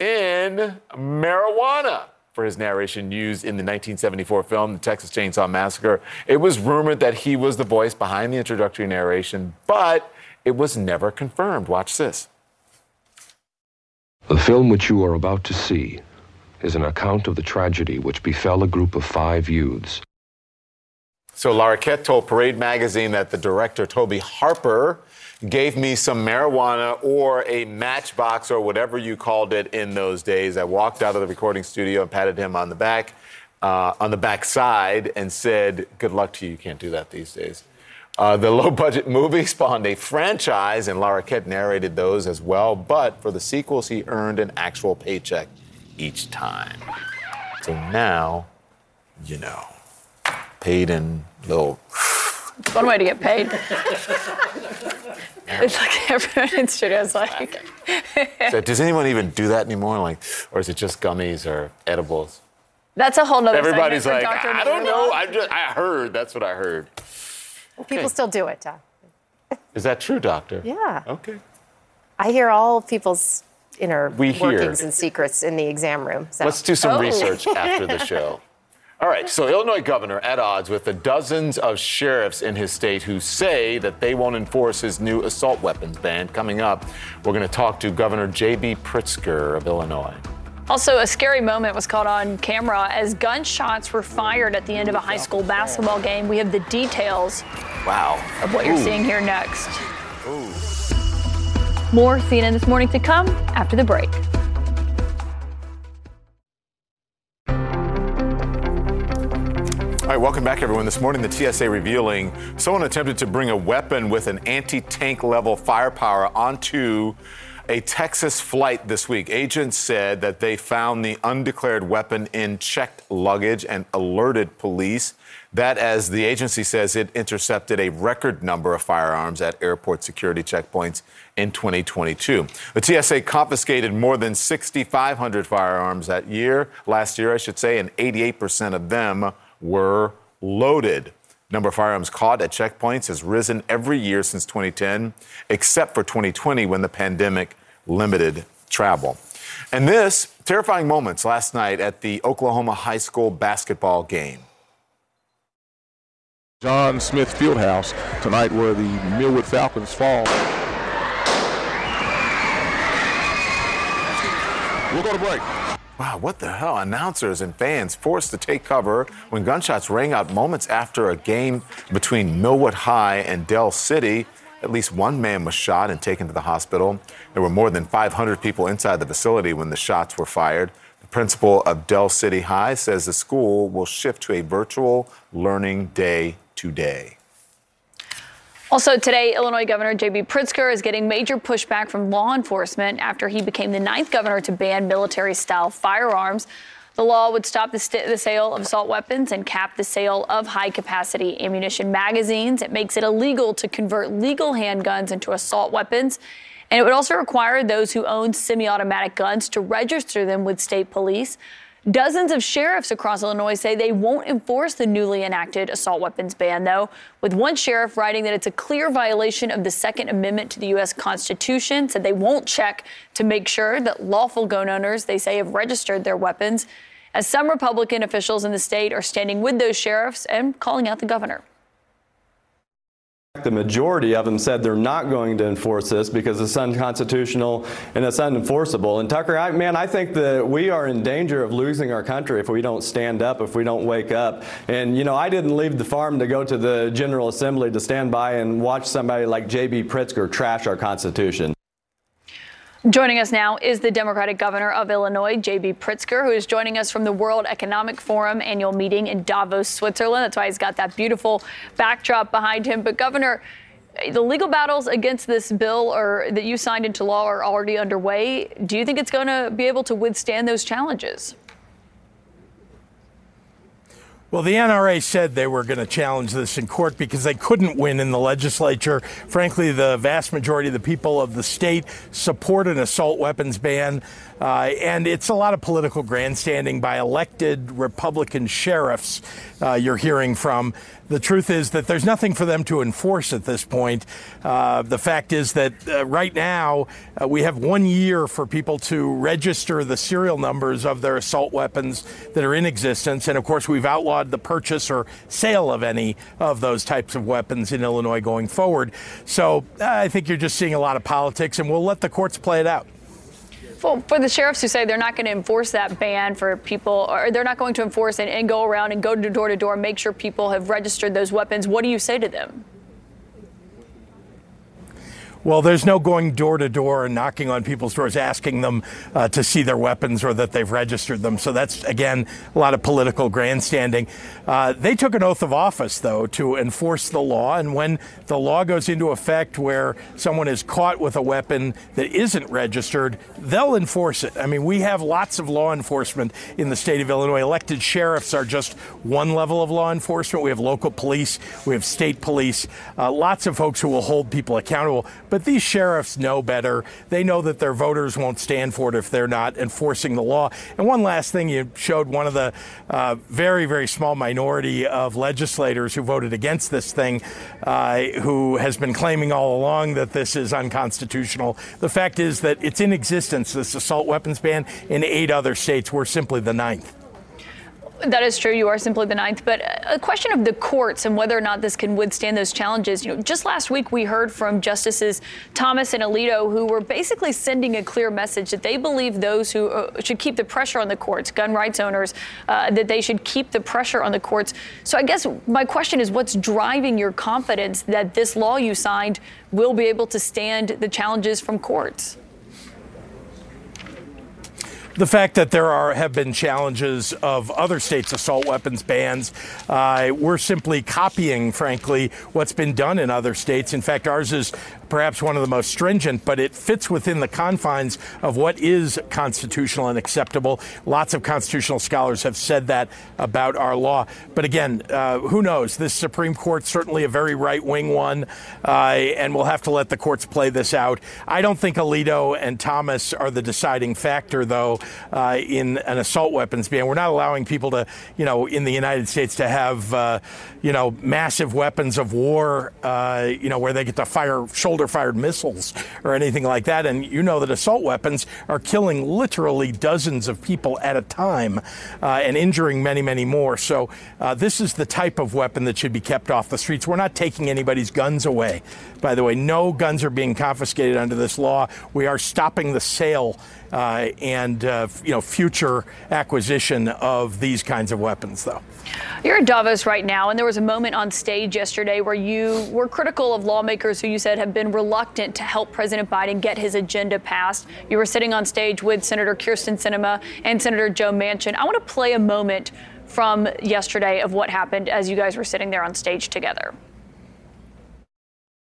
in marijuana for his narration used in the 1974 film, The Texas Chainsaw Massacre. It was rumored that he was the voice behind the introductory narration, but it was never confirmed. Watch this. The film which you are about to see is an account of the tragedy which befell a group of five youths. So Larroquette told Parade magazine that the director, Tobe Hooper, gave me some marijuana or a matchbox or whatever you called it in those days. I walked out of the recording studio and patted him on the back, uh, on the back side, and said, "Good luck to you. You can't do that these days." Uh, the low-budget movie spawned a franchise, and Larroquette narrated those as well. But for the sequels, he earned an actual paycheck each time. So now, you know, paid in little It's one way to get paid. it's like everyone in studio is like, So does anyone even do that anymore? Like, or is it just gummies or edibles? that's a whole nother Everybody's like, for Dr. I don't know. I just, I heard. That's what I heard. People still do it, Tom. Is that true, doctor? Yeah. Okay. I hear all people's inner We hear. workings and secrets in the exam room. So. Let's do some Oh. research after the show. All right, so Illinois governor at odds with the dozens of sheriffs in his state who say that they won't enforce his new assault weapons ban. Coming up, we're going to talk to Governor J.B. Pritzker of Illinois. Also, a scary moment was caught on camera as gunshots were fired at the end of a high school basketball game. We have the details Wow. of what you're Ooh. seeing here next. Ooh. More CNN this morning to come after the break. All right, welcome back, everyone. This morning, the TSA revealing someone attempted to bring a weapon with an anti tank level firepower onto a Texas flight this week. Agents said that they found the undeclared weapon in checked luggage and alerted police. That, as the agency says, it intercepted a record number of firearms at airport security checkpoints in 2022. The TSA confiscated more than 6,500 firearms that year, last year, I should say, and 88% of them were loaded. Number of firearms caught at checkpoints has risen every year since 2010, except for 2020 when the pandemic limited travel. And this terrifying moments last night at the Oklahoma high school basketball game. John Smith Fieldhouse tonight where the Millwood Falcons fall. We'll go to break. Wow, what the hell? Announcers and fans forced to take cover when gunshots rang out moments after a game between Millwood High and Del City. At least one man was shot and taken to the hospital. There were more than 500 people inside the facility when the shots were fired. The principal of Del City High says the school will shift to a virtual learning day today. Also today, Illinois Governor J.B. Pritzker is getting major pushback from law enforcement after he became the ninth governor to ban military-style firearms. The law would stop the, st- the sale of assault weapons and cap the sale of high-capacity ammunition magazines. It makes it illegal to convert legal handguns into assault weapons. And it would also require those who own semi-automatic guns to register them with state police. Dozens of sheriffs across Illinois say they won't enforce the newly enacted assault weapons ban, though, with one sheriff writing that it's a clear violation of the Second Amendment to the U.S. Constitution, said they won't check to make sure that lawful gun owners, they say, have registered their weapons, as some Republican officials in the state are standing with those sheriffs and calling out the governor. The majority of them said they're not going to enforce this because it's unconstitutional and it's unenforceable. And Tucker, I, man, I think that we are in danger of losing our country if we don't stand up, if we don't wake up. And, you know, I didn't leave the farm to go to the General Assembly to stand by and watch somebody like J.B. Pritzker trash our Constitution. Joining us now is the Democratic governor of Illinois, J.B. Pritzker, who is joining us from the World Economic Forum annual meeting in Davos, Switzerland. That's why he's got that beautiful backdrop behind him. But, Governor, the legal battles against this bill or that you signed into law are already underway. Do you think it's going to be able to withstand those challenges? Well, the NRA said they were going to challenge this in court because they couldn't win in the legislature. Frankly, the vast majority of the people of the state support an assault weapons ban. Uh, and it's a lot of political grandstanding by elected Republican sheriffs uh, you're hearing from. The truth is that there's nothing for them to enforce at this point. Uh, the fact is that uh, right now uh, we have one year for people to register the serial numbers of their assault weapons that are in existence. And of course, we've outlawed the purchase or sale of any of those types of weapons in Illinois going forward. So I think you're just seeing a lot of politics, and we'll let the courts play it out. For, for the sheriffs who say they're not going to enforce that ban for people, or they're not going to enforce it and go around and go to door to door, make sure people have registered those weapons, what do you say to them? Well, there's no going door to door and knocking on people's doors asking them uh, to see their weapons or that they've registered them. So that's, again, a lot of political grandstanding. Uh, they took an oath of office, though, to enforce the law. And when the law goes into effect where someone is caught with a weapon that isn't registered, they'll enforce it. I mean, we have lots of law enforcement in the state of Illinois. Elected sheriffs are just one level of law enforcement. We have local police, we have state police, uh, lots of folks who will hold people accountable. But these sheriffs know better. They know that their voters won't stand for it if they're not enforcing the law. And one last thing, you showed one of the uh, very, very small minority of legislators who voted against this thing, uh, who has been claiming all along that this is unconstitutional. The fact is that it's in existence, this assault weapons ban, in eight other states. We're simply the ninth. That is true. You are simply the ninth. But a question of the courts and whether or not this can withstand those challenges. You know, just last week we heard from Justices Thomas and Alito, who were basically sending a clear message that they believe those who uh, should keep the pressure on the courts, gun rights owners, uh, that they should keep the pressure on the courts. So I guess my question is, what's driving your confidence that this law you signed will be able to stand the challenges from courts? The fact that there are have been challenges of other states' assault weapons bans. Uh, we're simply copying, frankly, what's been done in other states. In fact, ours is perhaps one of the most stringent, but it fits within the confines of what is constitutional and acceptable. Lots of constitutional scholars have said that about our law. But again, uh, who knows? This Supreme Court certainly a very right wing one, uh, and we'll have to let the courts play this out. I don't think Alito and Thomas are the deciding factor, though, uh, in an assault weapons ban. We're not allowing people to, you know, in the United States to have, uh, you know, massive weapons of war, uh, you know, where they get to fire shoulder shoulder fired missiles or anything like that. And you know that assault weapons are killing literally dozens of people at a time uh, and injuring many, many more. So uh, this is the type of weapon that should be kept off the streets. We're not taking anybody's guns away. By the way, no guns are being confiscated under this law. We are stopping the sale uh, and uh, you know future acquisition of these kinds of weapons, though. You're in Davos right now, and there was a moment on stage yesterday where you were critical of lawmakers who you said have been reluctant to help President Biden get his agenda passed. You were sitting on stage with Senator Kyrsten Sinema and Senator Joe Manchin. I want to play a moment from yesterday of what happened as you guys were sitting there on stage together.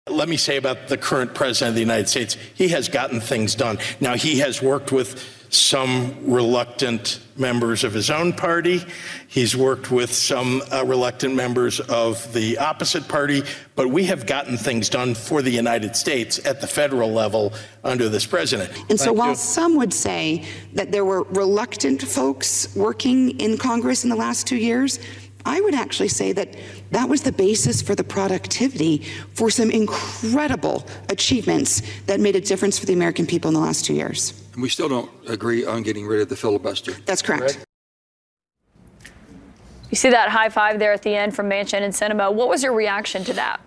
Let me say about the current president of the United States, he has gotten things done. Now, he has worked with some reluctant members of his own party. He's worked with some uh, reluctant members of the opposite party, but we have gotten things done for the United States at the federal level under this president. And so, Thank while you. some would say that there were reluctant folks working in Congress in the last two years, I would actually say that that was the basis for the productivity for some incredible achievements that made a difference for the American people in the last two years. And we still don't agree on getting rid of the filibuster. That's correct. You see that high five there at the end from Manchin and Sinema. What was your reaction to that?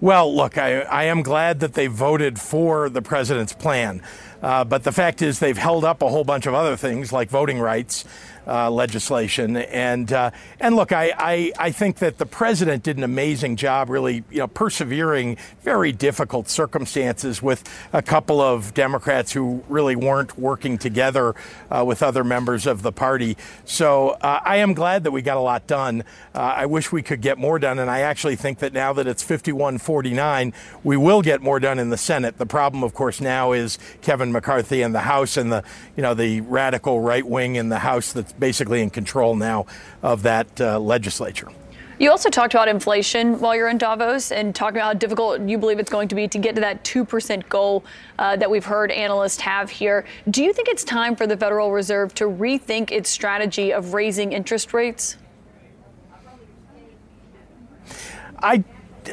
Well, look, I, I am glad that they voted for the president's plan. Uh, but the fact is, they've held up a whole bunch of other things like voting rights uh, legislation. And uh, and look, I, I, I think that the president did an amazing job, really, you know, persevering very difficult circumstances with a couple of Democrats who really weren't working together uh, with other members of the party. So uh, I am glad that we got a lot done. Uh, I wish we could get more done, and I actually think that now that it's 51-49, we will get more done in the Senate. The problem, of course, now is Kevin McCarthy and the House and the you know the radical right wing in the House that's basically in control now of that uh, legislature. You also talked about inflation while you're in Davos and talking about how difficult you believe it's going to be to get to that 2% goal uh, that we've heard analysts have here. Do you think it's time for the Federal Reserve to rethink its strategy of raising interest rates? I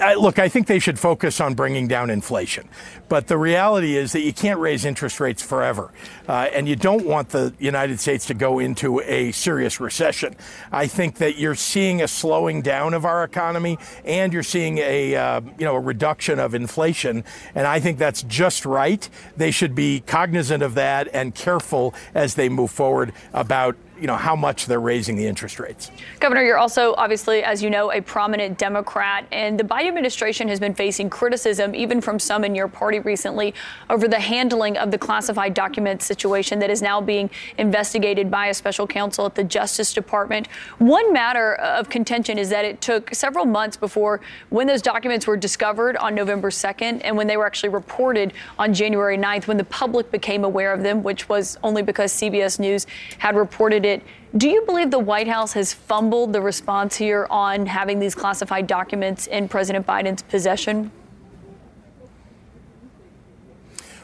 I, look, I think they should focus on bringing down inflation. But the reality is that you can't raise interest rates forever. Uh, and you don't want the United States to go into a serious recession. I think that you're seeing a slowing down of our economy and you're seeing a, uh, you know, a reduction of inflation. And I think that's just right. They should be cognizant of that and careful as they move forward about you know how much they're raising the interest rates. Governor, you're also obviously, as you know, a prominent Democrat, and the Biden administration has been facing criticism, even from some in your party recently, over the handling of the classified document situation that is now being investigated by a special counsel at the Justice Department. One matter of contention is that it took several months before when those documents were discovered on November 2nd and when they were actually reported on January 9th, when the public became aware of them, which was only because CBS News had reported candidate. Do you believe the White House has fumbled the response here on having these classified documents in President Biden's possession?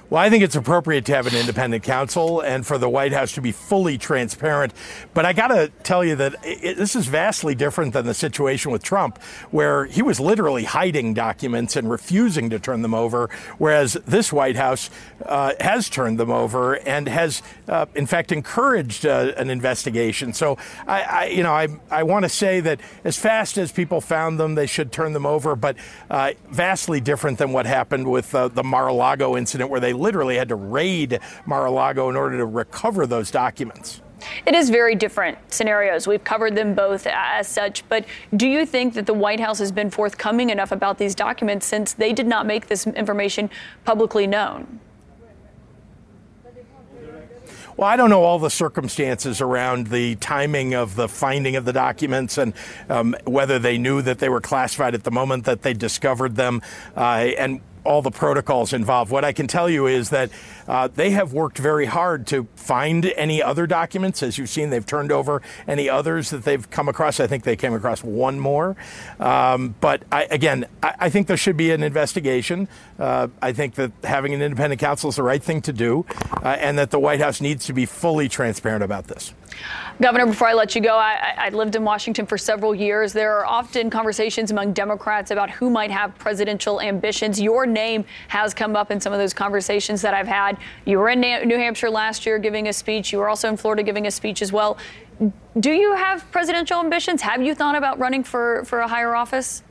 Well, I think it's appropriate to have an independent counsel and for the White House to be fully transparent. But I got to tell you that it, this is vastly different than the situation with Trump, where he was literally hiding documents and refusing to turn them over, whereas this White House uh, has turned them over and has, uh, in fact, encouraged uh, an investigation. So, I, I you know, I, I want to say that as fast as people found them, they should turn them over, but uh, vastly different than what happened with uh, the Mar-a-Lago incident, where they literally had to raid Mar-a-Lago in order to recover those documents. It is very different scenarios. We've covered them both as such. But do you think that the White House has been forthcoming enough about these documents since they did not make this information publicly known? Well, I don't know all the circumstances around the timing of the finding of the documents and um, whether they knew that they were classified at the moment that they discovered them. Uh, and all the protocols involved. What I can tell you is that uh, they have worked very hard to find any other documents. As you've seen, they've turned over any others that they've come across. I think they came across one more. Um, but I, again, I, I, think there should be an investigation. Uh, I think that having an independent counsel is the right thing to do, uh, and that the White House needs to be fully transparent about this. Governor, before I let you go, I, I, lived in Washington for several years. There are often conversations among Democrats about who might have presidential ambitions. Your name has come up in some of those conversations that I've had. You were in New Hampshire last year giving a speech. You were also in Florida giving a speech as well. Do you have presidential ambitions? Have you thought about running for, for a higher office?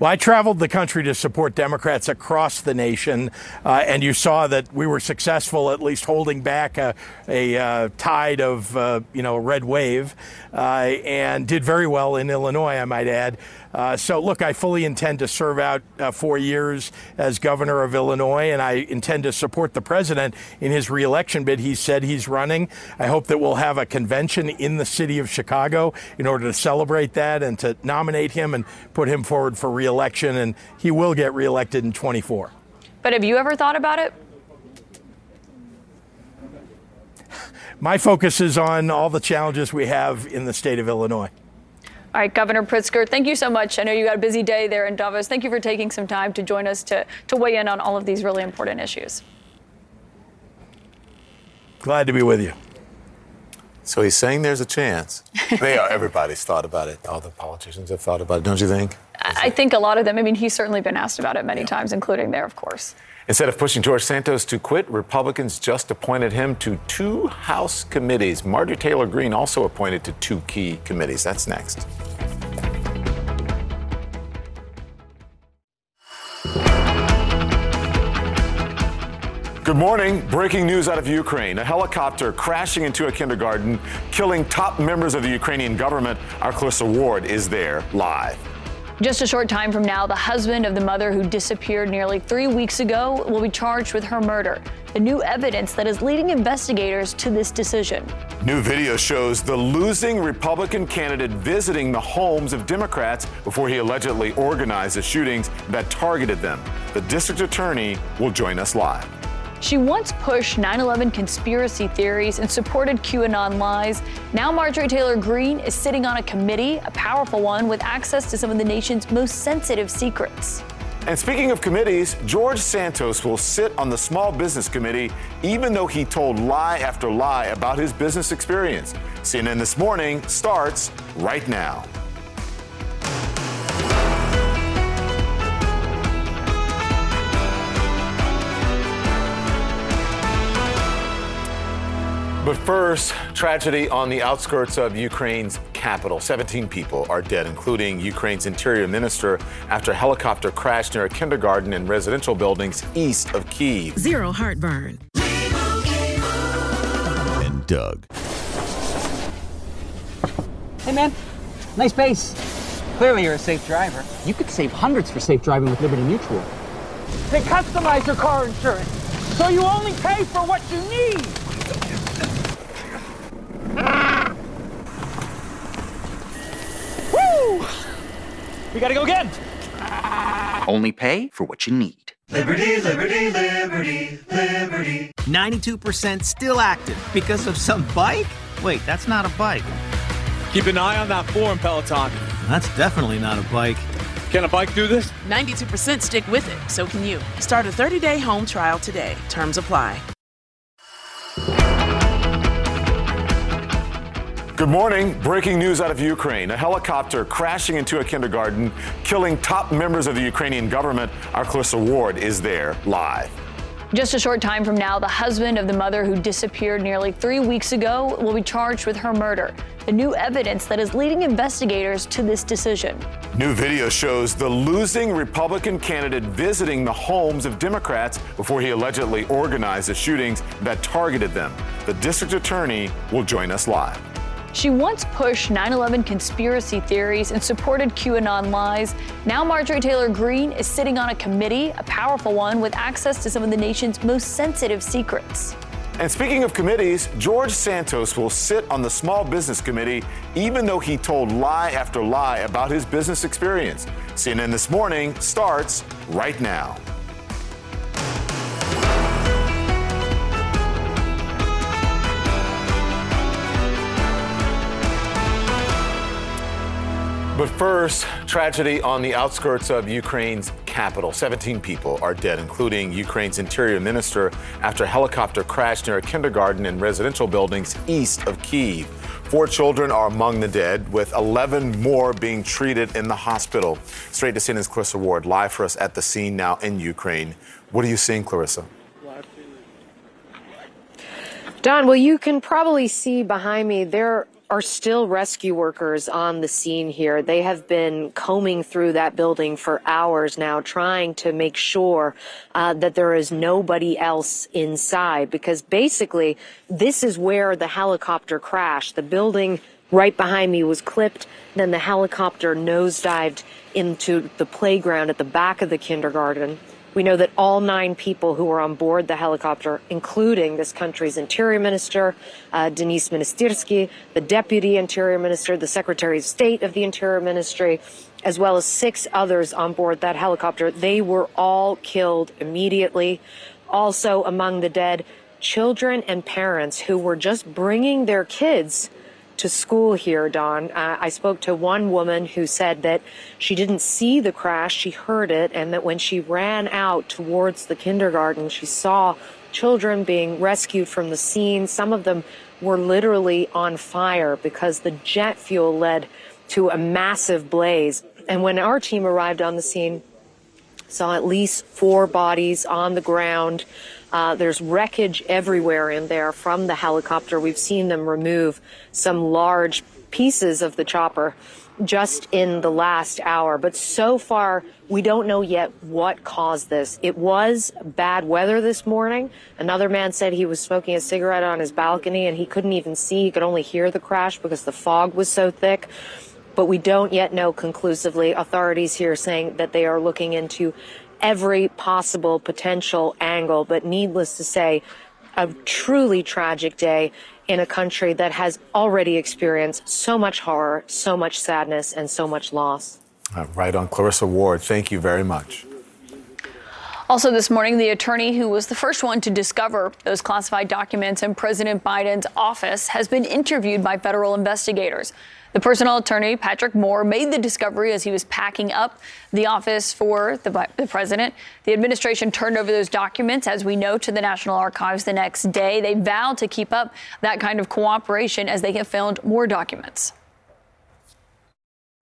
Well, I traveled the country to support Democrats across the nation, uh, and you saw that we were successful at least holding back a, a uh, tide of, uh, you know, a red wave, uh, and did very well in Illinois, I might add. Uh, so, look, I fully intend to serve out uh, four years as governor of Illinois, and I intend to support the president in his reelection bid. He said he's running. I hope that we'll have a convention in the city of Chicago in order to celebrate that and to nominate him and put him forward for reelection, and he will get reelected in 24. But have you ever thought about it? My focus is on all the challenges we have in the state of Illinois. All right, Governor Pritzker, thank you so much. I know you got a busy day there in Davos. Thank you for taking some time to join us to, to weigh in on all of these really important issues. Glad to be with you. So he's saying there's a chance. they are. Everybody's thought about it. All the politicians have thought about it, don't you think? I think a lot of them. I mean, he's certainly been asked about it many yeah. times, including there, of course. Instead of pushing George Santos to quit, Republicans just appointed him to two House committees. Marjorie Taylor Greene also appointed to two key committees. That's next. Good morning. Breaking news out of Ukraine. A helicopter crashing into a kindergarten, killing top members of the Ukrainian government. Our Clarissa Ward is there live. Just a short time from now, the husband of the mother who disappeared nearly three weeks ago will be charged with her murder. The new evidence that is leading investigators to this decision. New video shows the losing Republican candidate visiting the homes of Democrats before he allegedly organized the shootings that targeted them. The district attorney will join us live. She once pushed 9 11 conspiracy theories and supported QAnon lies. Now, Marjorie Taylor Greene is sitting on a committee, a powerful one, with access to some of the nation's most sensitive secrets. And speaking of committees, George Santos will sit on the Small Business Committee, even though he told lie after lie about his business experience. CNN This Morning starts right now. But first, tragedy on the outskirts of Ukraine's capital. 17 people are dead, including Ukraine's interior minister, after a helicopter crashed near a kindergarten and residential buildings east of Kiev. Zero heartburn. And Doug. Hey, man. Nice base. Clearly, you're a safe driver. You could save hundreds for safe driving with Liberty Mutual. They customize your car insurance, so you only pay for what you need. Woo! We gotta go again. Only pay for what you need. Liberty, liberty, liberty, liberty. 92% still active because of some bike? Wait, that's not a bike. Keep an eye on that form, Peloton. That's definitely not a bike. Can a bike do this? 92% stick with it, so can you. Start a 30 day home trial today. Terms apply. Good morning. Breaking news out of Ukraine. A helicopter crashing into a kindergarten, killing top members of the Ukrainian government. Our Clarissa Ward is there live. Just a short time from now, the husband of the mother who disappeared nearly three weeks ago will be charged with her murder. The new evidence that is leading investigators to this decision. New video shows the losing Republican candidate visiting the homes of Democrats before he allegedly organized the shootings that targeted them. The district attorney will join us live. She once pushed 9 11 conspiracy theories and supported QAnon lies. Now, Marjorie Taylor Greene is sitting on a committee, a powerful one, with access to some of the nation's most sensitive secrets. And speaking of committees, George Santos will sit on the Small Business Committee even though he told lie after lie about his business experience. CNN This Morning starts right now. But first, tragedy on the outskirts of Ukraine's capital. 17 people are dead, including Ukraine's interior minister, after a helicopter crashed near a kindergarten and residential buildings east of Kyiv. Four children are among the dead, with 11 more being treated in the hospital. Straight to CNN's Clarissa Ward, live for us at the scene now in Ukraine. What are you seeing, Clarissa? Don, well, you can probably see behind me there are still rescue workers on the scene here. They have been combing through that building for hours now, trying to make sure uh, that there is nobody else inside because basically this is where the helicopter crashed. The building right behind me was clipped. Then the helicopter nosedived into the playground at the back of the kindergarten. We know that all nine people who were on board the helicopter, including this country's interior minister, uh, Denys Monastyrsky, the deputy interior minister, the secretary of state of the interior ministry, as well as six others on board that helicopter, they were all killed immediately. Also among the dead, children and parents who were just bringing their kids to school here, Don. Uh, I spoke to one woman who said that she didn't see the crash, she heard it, and that when she ran out towards the kindergarten, she saw children being rescued from the scene. Some of them were literally on fire because the jet fuel led to a massive blaze. And when our team arrived on the scene, saw at least four bodies on the ground. Uh, there's wreckage everywhere in there from the helicopter. We've seen them remove some large pieces of the chopper just in the last hour. But so far, we don't know yet what caused this. It was bad weather this morning. Another man said he was smoking a cigarette on his balcony and he couldn't even see. He could only hear the crash because the fog was so thick. But we don't yet know conclusively. Authorities here saying that they are looking into every possible potential angle. But needless to say, a truly tragic day in a country that has already experienced so much horror, so much sadness, and so much loss. Uh, right on, Clarissa Ward. Thank you very much. Also, this morning, the attorney who was the first one to discover those classified documents in President Biden's office has been interviewed by federal investigators. The personal attorney, Patrick Moore, made the discovery as he was packing up the office for the, the, president. The administration turned over those documents, as we know, to the National Archives the next day. They vowed to keep up that kind of cooperation as they have found more documents.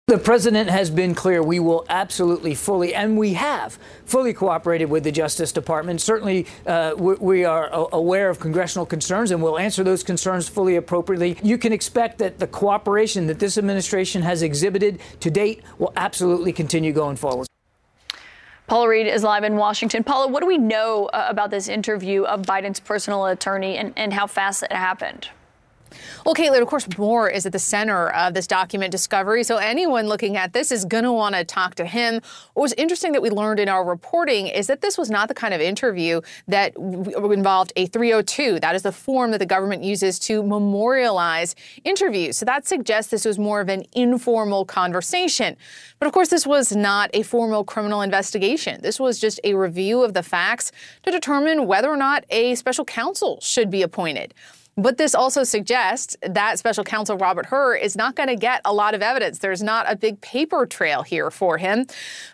The president has been clear we will absolutely fully, and we have fully cooperated with the Justice Department. Certainly, uh, we, we, are aware of congressional concerns and we'll answer those concerns fully appropriately. You can expect that the cooperation that this administration has exhibited to date will absolutely continue going forward. Paula Reid is live in Washington. Paula, what do we know uh, about this interview of Biden's personal attorney and, and how fast it happened? Well, Kaitlan, of course, Moore is at the center of this document discovery. So anyone looking at this is going to want to talk to him. What was interesting that we learned in our reporting is that this was not the kind of interview that involved a 302. That is the form that the government uses to memorialize interviews. So that suggests this was more of an informal conversation. But of course, this was not a formal criminal investigation. This was just a review of the facts to determine whether or not a special counsel should be appointed. But this also suggests that special counsel Robert Hur is not going to get a lot of evidence. There's not a big paper trail here for him.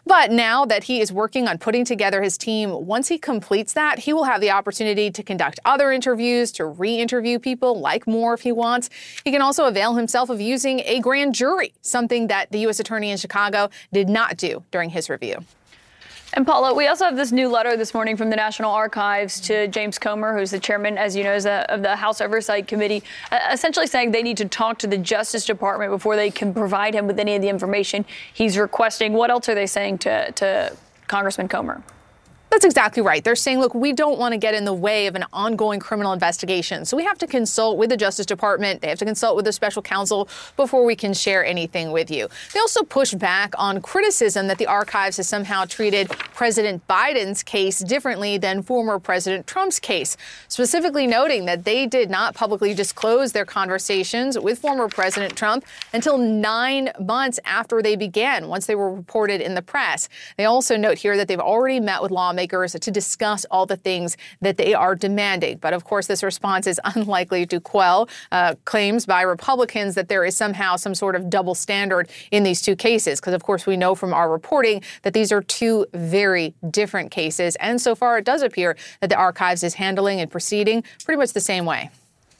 But now that he is working on putting together his team, once he completes that, he will have the opportunity to conduct other interviews, to re interview people like Moore if he wants. He can also avail himself of using a grand jury, something that the U.S. Attorney in Chicago did not do during his review. And Paula, we also have this new letter this morning from the National Archives to James Comer, who's the chairman, as you know, of the House Oversight Committee, uh, essentially saying they need to talk to the Justice Department before they can provide him with any of the information he's requesting. What else are they saying to, to Congressman Comer? That's exactly right. They're saying, look, we don't want to get in the way of an ongoing criminal investigation. So we have to consult with the Justice Department. They have to consult with the special counsel before we can share anything with you. They also push back on criticism that the archives has somehow treated President Biden's case differently than former President Trump's case, specifically noting that they did not publicly disclose their conversations with former President Trump until nine months after they began, once they were reported in the press. They also note here that they've already met with lawmakers lawmakers to discuss all the things that they are demanding. But of course, this response is unlikely to quell uh, claims by Republicans that there is somehow some sort of double standard in these two cases. Because, of course, we know from our reporting that these are two very different cases. And so far, it does appear that the archives is handling and proceeding pretty much the same way.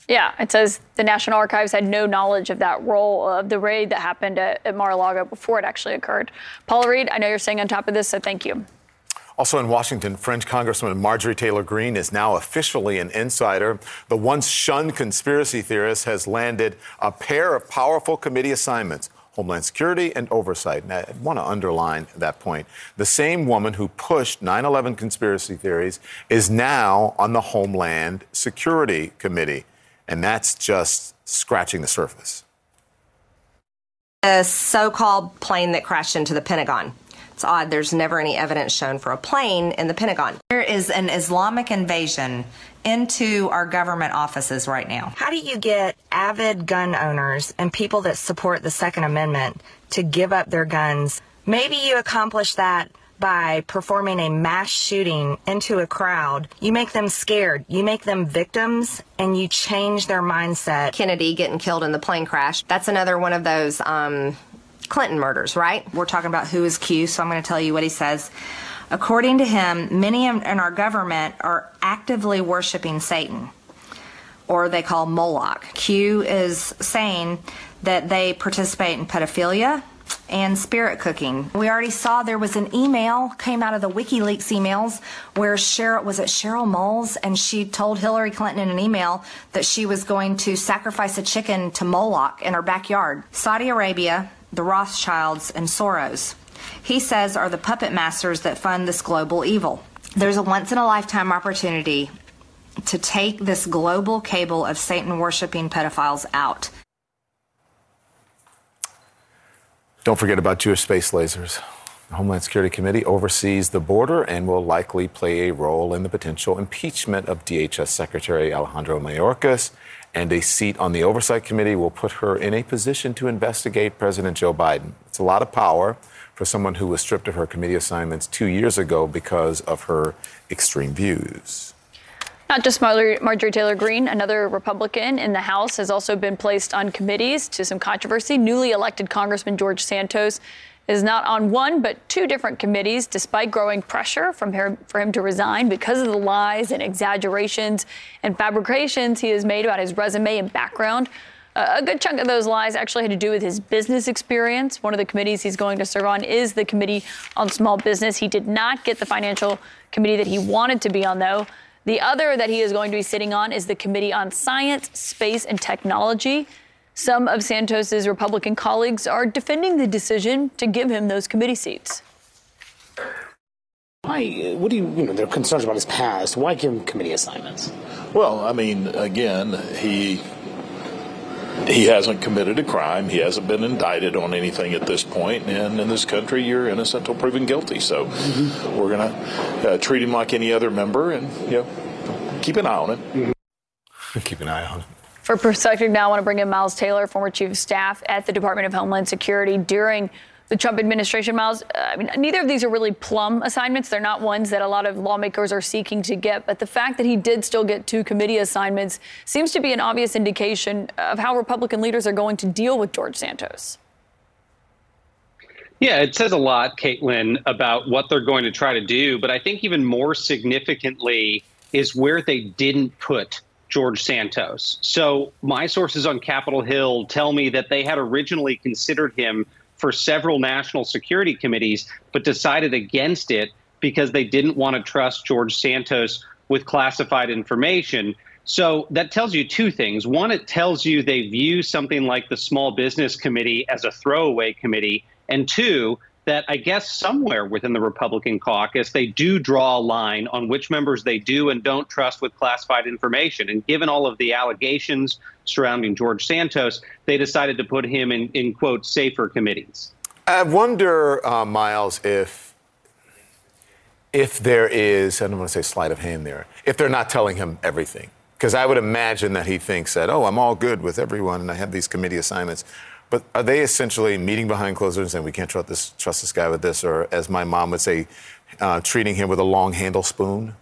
Yeah, it says the National Archives had no knowledge of that role of the raid that happened at, at Mar-a-Lago before it actually occurred. Paula Reid, I know you're staying on top of this, so thank you. Also in Washington, French Congresswoman Marjorie Taylor Greene is now officially an insider. The once shunned conspiracy theorist has landed a pair of powerful committee assignments. Homeland Security and Oversight. And I want to underline that point. The same woman who pushed 9 11 conspiracy theories is now on the Homeland Security Committee. And that's just scratching the surface. A so called plane that crashed into the Pentagon. It's odd, there's never any evidence shown for a plane in the Pentagon. There is an Islamic invasion into our government offices right now. How do you get avid gun owners and people that support the Second Amendment to give up their guns? Maybe you accomplish that by performing a mass shooting into a crowd. You make them scared, you make them victims, and you change their mindset. Kennedy getting killed in the plane crash. That's another one of those. Um, Clinton murders, right? We're talking about who is Q, so I'm going to tell you what he says. According to him, many in our government are actively worshiping Satan, or they call Moloch. Q is saying that they participate in pedophilia and spirit cooking. We already saw there was an email came out of the WikiLeaks emails where Cheryl was it Cheryl Mills and she told Hillary Clinton in an email that she was going to sacrifice a chicken to Moloch in her backyard. Saudi Arabia the Rothschilds, and Soros. He says are the puppet masters that fund this global evil. There's a once in a lifetime opportunity to take this global cable of Satan worshiping pedophiles out. Don't forget about Jewish space lasers. The Homeland Security Committee oversees the border and will likely play a role in the potential impeachment of DHS Secretary Alejandro Mayorkas and a seat on the Oversight Committee will put her in a position to investigate President Joe Biden. It's a lot of power for someone who was stripped of her committee assignments two years ago because of her extreme views. Not just Marjorie Taylor Greene, another Republican in the House has also been placed on committees to some controversy. Newly elected Congressman George Santos is not on one but two different committees, despite growing pressure from her, for him to resign because of the lies and exaggerations and fabrications he has made about his resume and background. Uh, a good chunk of those lies actually had to do with his business experience. One of the committees he's going to serve on is the Committee on Small Business. He did not get the financial committee that he wanted to be on, though. The other that he is going to be sitting on is the Committee on Science, Space, and Technology. Some of Santos's Republican colleagues are defending the decision to give him those committee seats. Why? What do you? You know, there are concerns about his past. Why give him committee assignments? Well, I mean, again, he he hasn't committed a crime. He hasn't been indicted on anything at this point. And in this country, you're innocent until proven guilty. So mm-hmm. we're going to uh, treat him like any other member and, you know, keep an eye on him. Mm-hmm. Keep an eye on him. For perspective now, I want to bring in Miles Taylor, former chief of staff at the Department of Homeland Security during the Trump administration, Miles. Uh, I mean, neither of these are really plum assignments. They're not ones that a lot of lawmakers are seeking to get. But the fact that he did still get two committee assignments seems to be an obvious indication of how Republican leaders are going to deal with George Santos. Yeah, it says a lot, Kaitlan, about what they're going to try to do. But I think even more significantly is where they didn't put George Santos. So my sources on Capitol Hill tell me that they had originally considered him for several national security committees, but decided against it because they didn't want to trust George Santos with classified information. So that tells you two things. One, it tells you they view something like the Small Business Committee as a throwaway committee. And two, that I guess somewhere within the Republican caucus, they do draw a line on which members they do and don't trust with classified information. And given all of the allegations surrounding George Santos, they decided to put him in, in quote, safer committees. I wonder, uh, Miles, if if there is, I don't want to say sleight of hand there, if they're not telling him everything. Because I would imagine that he thinks that, oh, I'm all good with everyone and I have these committee assignments. But are they essentially meeting behind closed doors and we can't trust this, trust this guy with this, or as my mom would say, uh, treating him with a long handle spoon?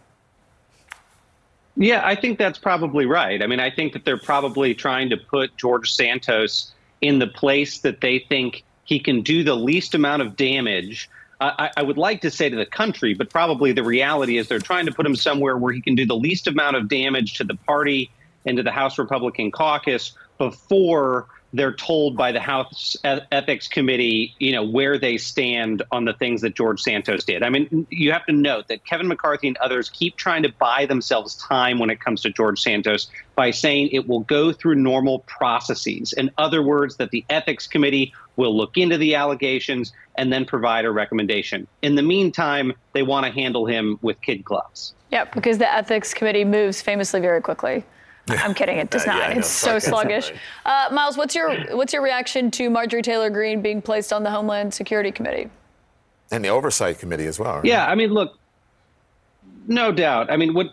Yeah, I think that's probably right. I mean, I think that they're probably trying to put George Santos in the place that they think he can do the least amount of damage. I, I, would like to say to the country, but probably the reality is they're trying to put him somewhere where he can do the least amount of damage to the party and to the House Republican caucus before they're told by the House Ethics Committee, you know, where they stand on the things that George Santos did. I mean, you have to note that Kevin McCarthy and others keep trying to buy themselves time when it comes to George Santos by saying it will go through normal processes. In other words, that the Ethics Committee will look into the allegations and then provide a recommendation. In the meantime, they want to handle him with kid gloves. Yeah, because the Ethics Committee moves famously very quickly. I'm kidding. It does uh, not. Yeah, it's so sluggish. Uh, Miles, what's your what's your reaction to Marjorie Taylor Greene being placed on the Homeland Security Committee and the Oversight Committee as well? Right? Yeah, I mean, look, no doubt. I mean, what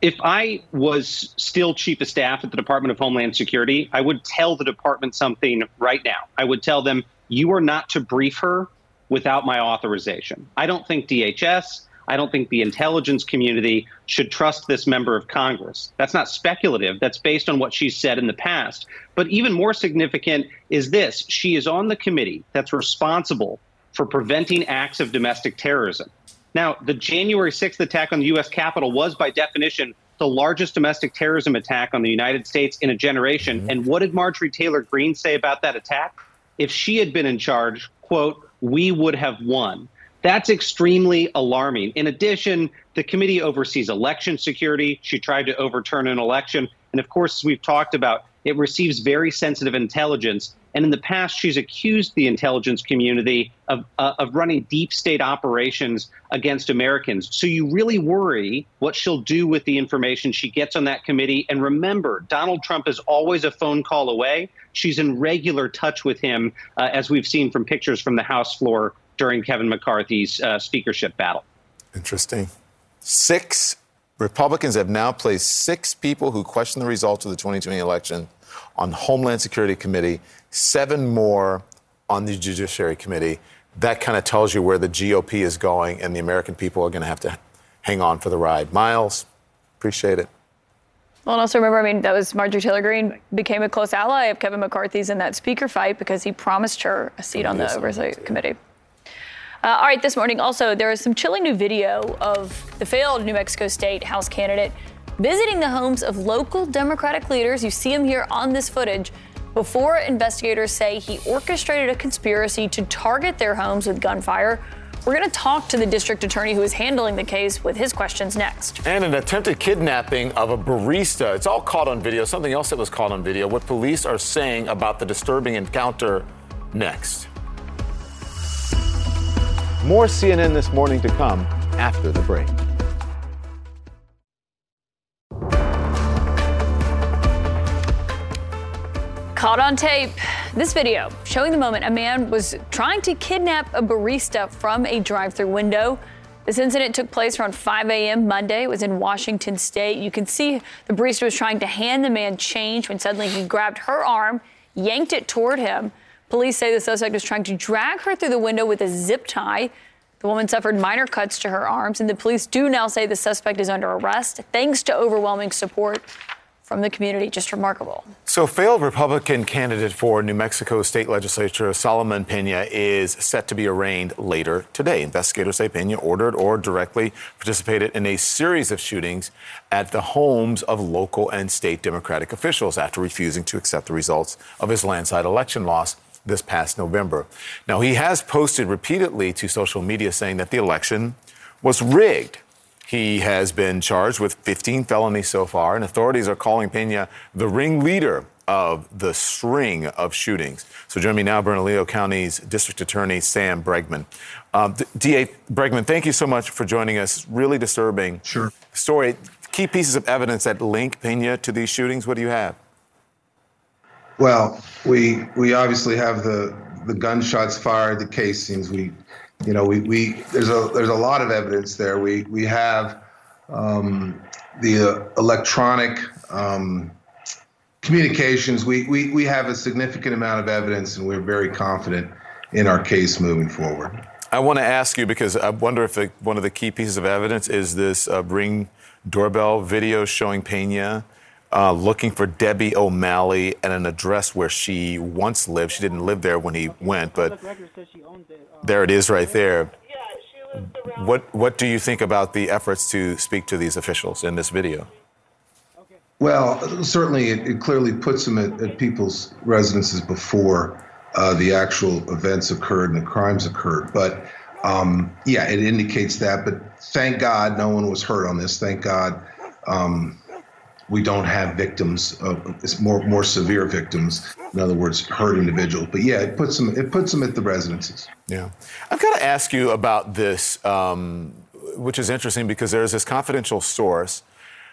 if I was still chief of staff at the Department of Homeland Security? I would tell the department something right now. I would tell them you are not to brief her without my authorization. I don't think DHS. I don't think the intelligence community should trust this member of Congress. That's not speculative. That's based on what she's said in the past. But even more significant is this she is on the committee that's responsible for preventing acts of domestic terrorism. Now, the January 6th attack on the U.S. Capitol was, by definition, the largest domestic terrorism attack on the United States in a generation. Mm-hmm. And what did Marjorie Taylor Greene say about that attack? If she had been in charge, quote, we would have won. That's extremely alarming. In addition, the committee oversees election security. She tried to overturn an election. And of course, as we've talked about, it receives very sensitive intelligence. And in the past, she's accused the intelligence community of, uh, of running deep state operations against Americans. So you really worry what she'll do with the information she gets on that committee. And remember, Donald Trump is always a phone call away. She's in regular touch with him, uh, as we've seen from pictures from the House floor during Kevin McCarthy's uh, speakership battle. Interesting. Six Republicans have now placed six people who question the results of the 2020 election on the Homeland Security Committee, seven more on the Judiciary Committee. That kind of tells you where the GOP is going, and the American people are going to have to hang on for the ride. Miles, appreciate it. Well, and also remember, I mean, that was Marjorie Taylor Greene became a close ally of Kevin McCarthy's in that speaker fight because he promised her a seat on the Oversight Committee. Uh, all right, this morning also, there is some chilling new video of the failed New Mexico State House candidate visiting the homes of local Democratic leaders. You see him here on this footage before investigators say he orchestrated a conspiracy to target their homes with gunfire. We're going to talk to the district attorney who is handling the case with his questions next. And an attempted kidnapping of a barista. It's all caught on video. Something else that was caught on video. What police are saying about the disturbing encounter next. More CNN this morning to come after the break. Caught on tape. This video showing the moment a man was trying to kidnap a barista from a drive through window. This incident took place around 5 a.m. Monday. It was in Washington state. You can see the barista was trying to hand the man change when suddenly he grabbed her arm, yanked it toward him. Police say the suspect was trying to drag her through the window with a zip tie. The woman suffered minor cuts to her arms, and the police do now say the suspect is under arrest thanks to overwhelming support from the community. Just remarkable. So, failed Republican candidate for New Mexico state legislature Solomon Pena is set to be arraigned later today. Investigators say Pena ordered or directly participated in a series of shootings at the homes of local and state Democratic officials after refusing to accept the results of his landslide election loss this past November. Now, he has posted repeatedly to social media saying that the election was rigged. He has been charged with 15 felonies so far, and authorities are calling Pena the ringleader of the string of shootings. So join me now, Bernalillo County's District Attorney Sam Bregman. Um, DA Bregman, thank you so much for joining us. Really disturbing sure. story. Key pieces of evidence that link Pena to these shootings. What do you have? Well, we we obviously have the the gunshots fired, the casings. We, you know, we, we there's a there's a lot of evidence there. We we have um, the uh, electronic um, communications. We, we we have a significant amount of evidence, and we're very confident in our case moving forward. I want to ask you because I wonder if one of the key pieces of evidence is this uh, ring doorbell video showing Pena uh, looking for Debbie O'Malley at an address where she once lived. She didn't live there when he went, but there it is right there. What what do you think about the efforts to speak to these officials in this video? Well, certainly it, it clearly puts them at, at people's residences before uh, the actual events occurred and the crimes occurred. But um, yeah, it indicates that. But thank God no one was hurt on this. Thank God um, we don't have victims. Of, it's more more severe victims. In other words, hurt individuals. But yeah, it puts them it puts them at the residences. Yeah, I've got to ask you about this, um, which is interesting because there's this confidential source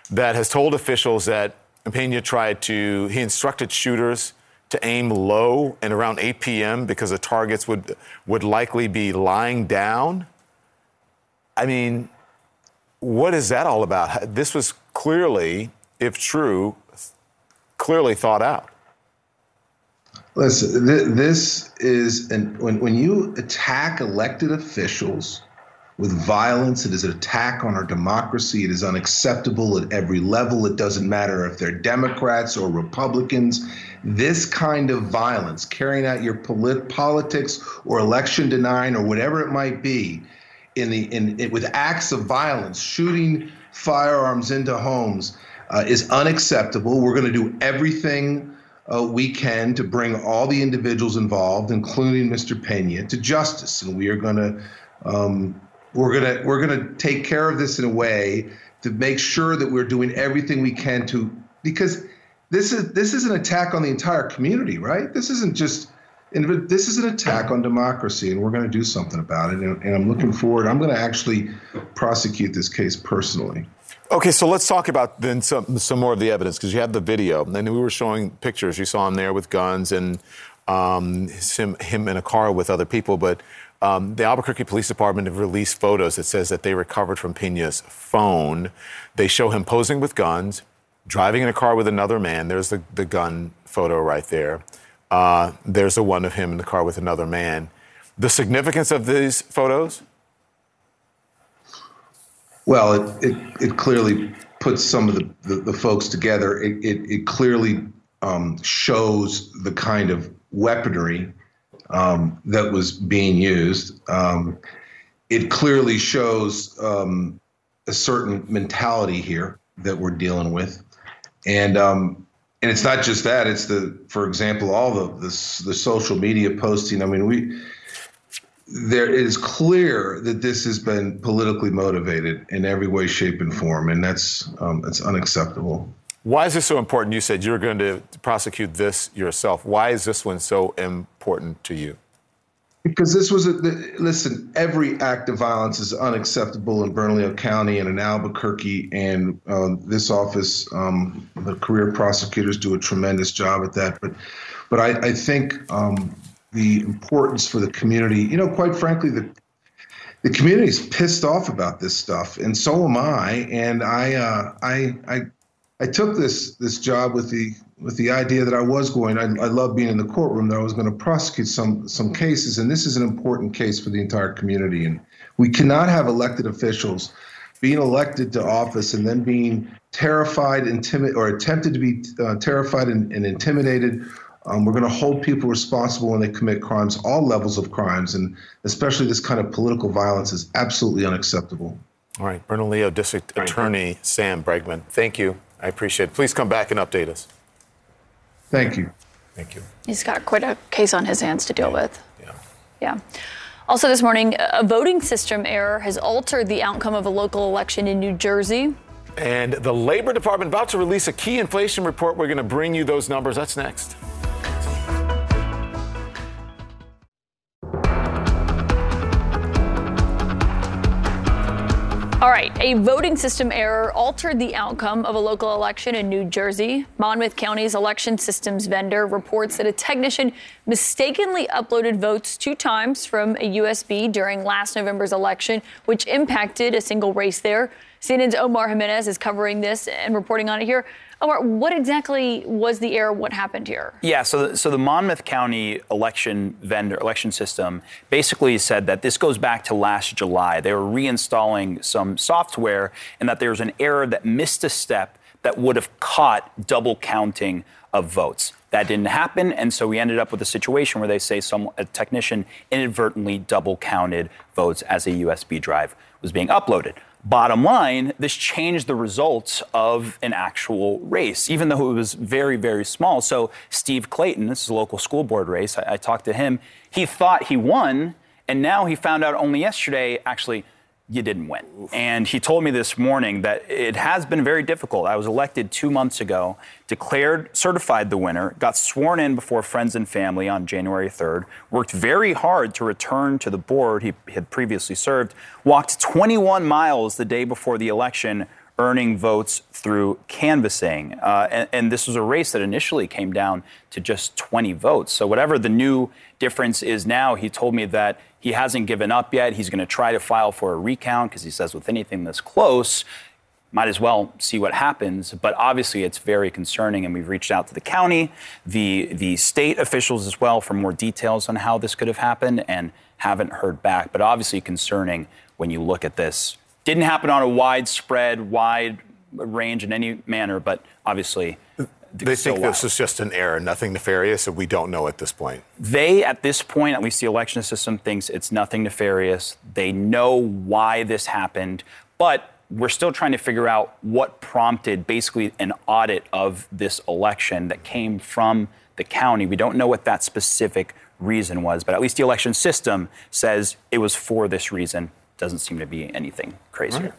that has told officials that Pena tried to he instructed shooters to aim low and around 8 p.m. because the targets would would likely be lying down. I mean, what is that all about? This was clearly if true, clearly thought out. Listen, th- this is an, when when you attack elected officials with violence, it is an attack on our democracy. It is unacceptable at every level. It doesn't matter if they're Democrats or Republicans. This kind of violence, carrying out your polit- politics or election denying or whatever it might be, in the in, in with acts of violence, shooting firearms into homes uh, is unacceptable. We're going to do everything uh, we can to bring all the individuals involved, including Mr. Pena, to justice, and we are going to um, we're going to we're going to take care of this in a way to make sure that we're doing everything we can to because this is this is an attack on the entire community, right? This isn't just this is an attack on democracy, and we're going to do something about it. And, and I'm looking forward. I'm going to actually prosecute this case personally. Okay, so let's talk about then some some more of the evidence because you have the video, and we were showing pictures. You saw him there with guns and um, him him in a car with other people. But um, the Albuquerque Police Department have released photos that says that they recovered from Pena's phone. They show him posing with guns, driving in a car with another man. There's the the gun photo right there. Uh, there's the one of him in the car with another man. The significance of these photos well, it, it, it clearly puts some of the, the, the folks together. It, it, it clearly um, shows the kind of weaponry um, that was being used. Um, it clearly shows um, a certain mentality here that we're dealing with. And um, and it's not just that. It's the, for example, all the the, the social media posting. I mean, we there is clear that this has been politically motivated in every way, shape, and form, and that's um, that's unacceptable. Why is this so important? You said you're going to prosecute this yourself. Why is this one so important to you? Because this was a listen. Every act of violence is unacceptable in Bernalillo County and in Albuquerque, and uh, this office, um, the career prosecutors do a tremendous job at that. But But I, I think um, the importance for the community, you know, quite frankly, the the community is pissed off about this stuff, and so am I. And I, uh, I, I, I took this this job with the with the idea that I was going. I, I love being in the courtroom. That I was going to prosecute some some cases, and this is an important case for the entire community. And we cannot have elected officials being elected to office and then being terrified, intimidated, or attempted to be uh, terrified and, and intimidated. Um, we're going to hold people responsible when they commit crimes, all levels of crimes, and especially this kind of political violence is absolutely unacceptable. All right, Bernalillo District Attorney Sam Bregman, thank you. I appreciate it. Please come back and update us. Thank you. Thank you. He's got quite a case on his hands to deal with. Yeah. Yeah. Also, this morning, a voting system error has altered the outcome of a local election in New Jersey. And the Labor Department about to release a key inflation report. We're going to bring you those numbers. That's next. All right, a voting system error altered the outcome of a local election in New Jersey. Monmouth County's election systems vendor reports that a technician mistakenly uploaded votes two times from a USB during last November's election, which impacted a single race there. CNN's Omar Jimenez is covering this and reporting on it here. Omar, what exactly was the error? What happened here? Yeah, so so the Monmouth County election vendor election system basically said that this goes back to last July. They were reinstalling some software, and that there was an error that missed a step that would have caught double counting of votes. That didn't happen, and so we ended up with a situation where they say some a technician inadvertently double counted votes as a USB drive was being uploaded. Bottom line, this changed the results of an actual race, even though it was very, very small. So, Steve Clayton, this is a local school board race, I, I talked to him. He thought he won, and now he found out only yesterday, actually, you didn't win. And he told me this morning that it has been very difficult. I was elected two months ago, declared certified the winner, got sworn in before friends and family on January 3rd, worked very hard to return to the board he had previously served, walked 21 miles the day before the election, earning votes through canvassing. Uh, and, and, this was a race that initially came down to just 20 votes. So, whatever the new difference is now, he told me that he hasn't given up yet. He's going to try to file for a recount because he says with anything this close, might as well see what happens. But obviously, it's very concerning, and we've reached out to the county, the the state officials as well, for more details on how this could have happened, and haven't heard back. But obviously, concerning when you look at this didn't happen on a widespread, wide range in any manner, but obviously. They think this is just an error, nothing nefarious, and we don't know at this point. They, at this point, at least the election system thinks it's nothing nefarious. They know why this happened, but we're still trying to figure out what prompted basically an audit of this election that came from the county. We don't know what that specific reason was, but at least the election system says it was for this reason doesn't seem to be anything crazier. Right.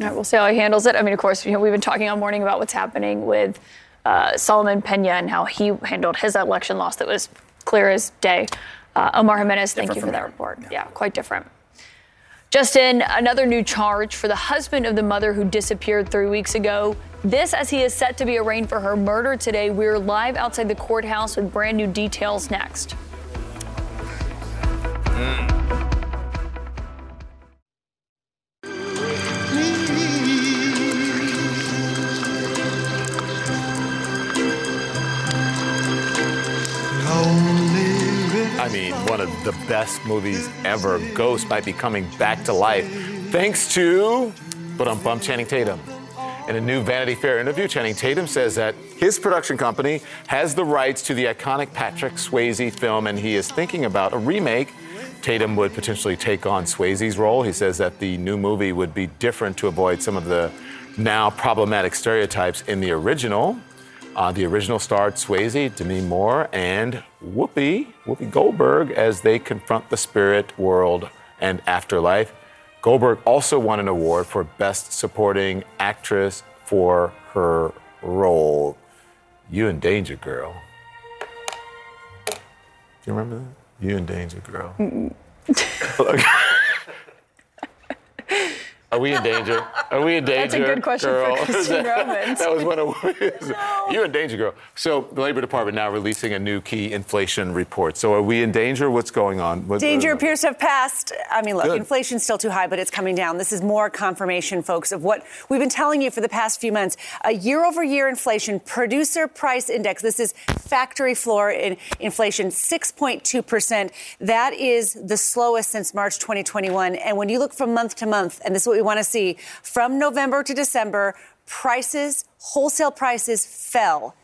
All right, we'll see how he handles it. I mean, of course, you know, we've been talking all morning about what's happening with uh, Solomon Pena and how he handled his election loss that was clear as day. Uh, Omar Jimenez, thank you for that report. Yeah. yeah, quite different. Justin, another new charge for the husband of the mother who disappeared three weeks ago. This as he is set to be arraigned for her murder today. We're live outside the courthouse with brand new details next. Mm. I mean, one of the best movies ever. Ghost might be coming back to life thanks to, but I'm bump Channing Tatum. In a new Vanity Fair interview, Channing Tatum says that his production company has the rights to the iconic Patrick Swayze film, and he is thinking about a remake. Tatum would potentially take on Swayze's role. He says that the new movie would be different to avoid some of the now problematic stereotypes in the original. Uh, the original starred Swayze, Demi Moore, and Whoopi, Whoopi Goldberg, as they confront the spirit world and afterlife. Goldberg also won an award for Best Supporting Actress for her role. You in Danger Girl. Do you remember that? You in Danger Girl. Are we in danger? Are we in danger? That's a good question girl? for Christine Romans. that was one of you're in danger, girl. So the Labor Department now releasing a new key inflation report. So are we in danger? What's going on? What, Danger uh, appears to have passed. I mean, look, Good. inflation's still too high, but it's coming down. This is more confirmation, folks, of what we've been telling you for the past few months. A year over year inflation, producer price index, this is factory floor in inflation, 6.2%. That is the slowest since March 2021. And when you look from month to month, and this is what we want to see, from November to December, prices, wholesale prices fell.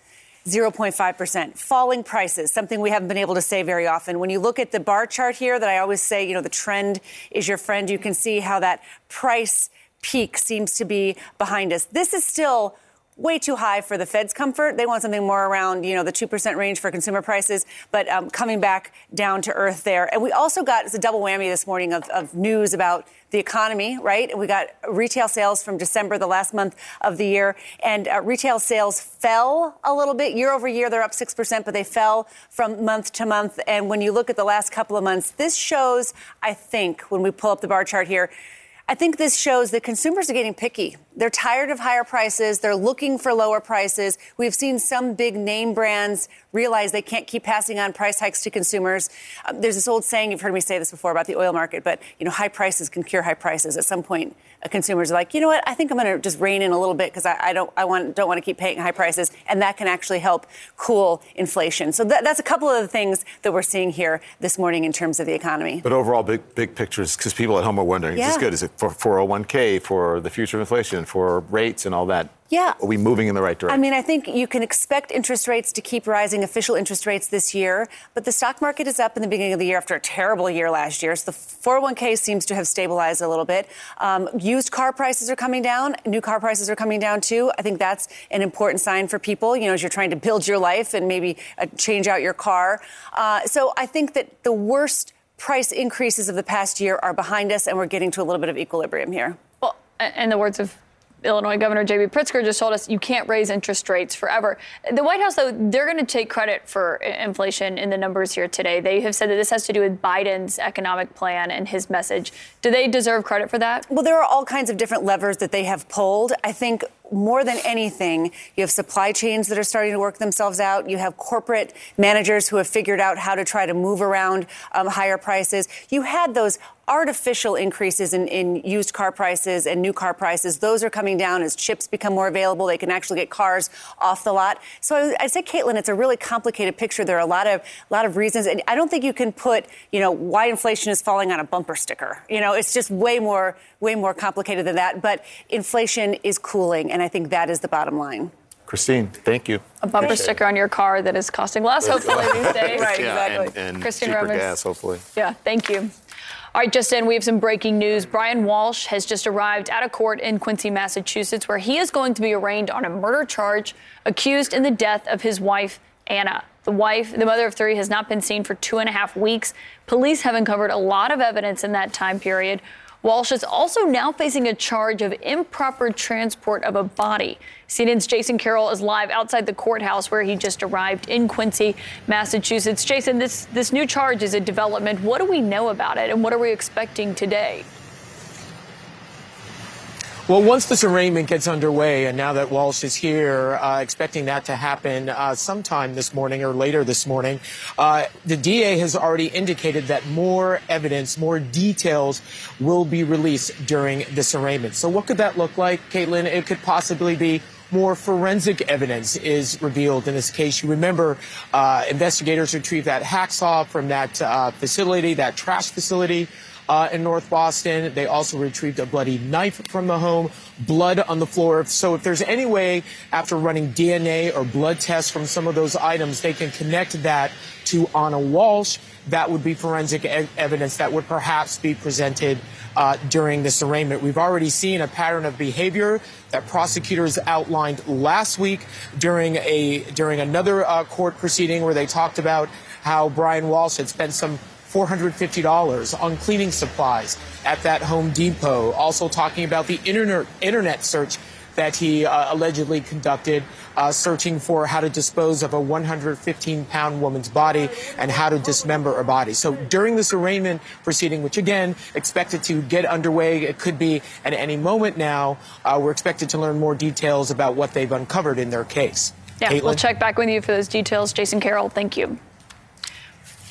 0.5%. Falling prices, something we haven't been able to say very often. When you look at the bar chart here, that I always say, you know, the trend is your friend, you can see how that price peak seems to be behind us. This is still way too high for the Fed's comfort. They want something more around, you know, the 2% range for consumer prices, but um, coming back down to earth there. And we also got, it's a double whammy this morning of, of news about the economy, right? We got retail sales from December, the last month of the year, and uh, retail sales fell a little bit year over year. They're up 6%, but they fell from month to month. And when you look at the last couple of months, this shows, I think, when we pull up the bar chart here, I think this shows that consumers are getting picky. They're tired of higher prices. They're looking for lower prices. We've seen some big name brands realize they can't keep passing on price hikes to consumers. Um, there's this old saying, you've heard me say this before about the oil market, but you know, high prices can cure high prices. At some point, uh, consumers are like, you know what? I think I'm going to just rein in a little bit because I, I, don't, I want, don't want to keep paying high prices, and that can actually help cool inflation. So that, that's a couple of the things that we're seeing here this morning in terms of the economy. But overall, big big pictures, because people at home are wondering, is this good? Is it for 401k, for the future of inflation, for rates and all that? Yeah. Are we moving in the right direction? I mean, I think you can expect interest rates to keep rising, official interest rates this year, but the stock market is up in the beginning of the year after a terrible year last year. So the 401k seems to have stabilized a little bit. Um, used car prices are coming down. New car prices are coming down too. I think that's an important sign for people, you know, as you're trying to build your life and maybe uh, change out your car. Uh, so I think that the worst price increases of the past year are behind us, and we're getting to a little bit of equilibrium here. Well, in the words of Illinois Governor J.B. Pritzker just told us you can't raise interest rates forever. The White House, though, they're going to take credit for inflation in the numbers here today. They have said that this has to do with Biden's economic plan and his message. Do they deserve credit for that? Well, there are all kinds of different levers that they have pulled. I think more than anything, you have supply chains that are starting to work themselves out. You have corporate managers who have figured out how to try to move around um, higher prices. You had those artificial increases in, in used car prices and new car prices. Those are coming down as chips become more available. They can actually get cars off the lot. So I, I say, Kaitlan, it's a really complicated picture. There are a lot of lot of reasons, and I don't think you can put, you know, why inflation is falling on a bumper sticker. You know, it's just way more way more complicated than that. But inflation is cooling, and I think that is the bottom line. Christine, thank you. A bumper Appreciate it. sticker on your car that is costing less, hopefully, these days. Right, yeah, And, and Christine cheaper Romans. gas, hopefully. Yeah, thank you. All right, just in, we have some breaking news. Brian Walshe has just arrived at a court in Quincy, Massachusetts, where he is going to be arraigned on a murder charge accused in the death of his wife, Ana. The wife, the mother of three, has not been seen for two and a half weeks. Police have uncovered a lot of evidence in that time period. Walshe is also now facing a charge of improper transport of a body. CNN's Jason Carroll is live outside the courthouse where he just arrived in Quincy, Massachusetts. Jason, this, this new charge is a development. What do we know about it and what are we expecting today? Well, once this arraignment gets underway, and now that Walshe is here, uh, expecting that to happen uh, sometime this morning or later this morning, uh, the DA has already indicated that more evidence, more details will be released during this arraignment. So, what could that look like, Kaitlan? It could possibly be more forensic evidence is revealed in this case. You remember uh, investigators retrieved that hacksaw from that uh, facility, that trash facility uh, in North Boston. They also retrieved a bloody knife from the home, blood on the floor. So if there's any way, after running DNA or blood tests from some of those items, they can connect that to Ana Walshe, that would be forensic e- evidence that would perhaps be presented uh, during this arraignment. We've already seen a pattern of behavior that prosecutors outlined last week during a during another uh, court proceeding where they talked about how Brian Walshe had spent some $450 on cleaning supplies at that Home Depot. Also talking about the internet, internet search that he uh, allegedly conducted, uh, searching for how to dispose of a 115 pound woman's body and how to dismember a body. So during this arraignment proceeding, which again expected to get underway, it could be at any moment now, uh, we're expected to learn more details about what they've uncovered in their case. Yeah, Kaitlan? we'll check back with you for those details. Jason Carroll, thank you.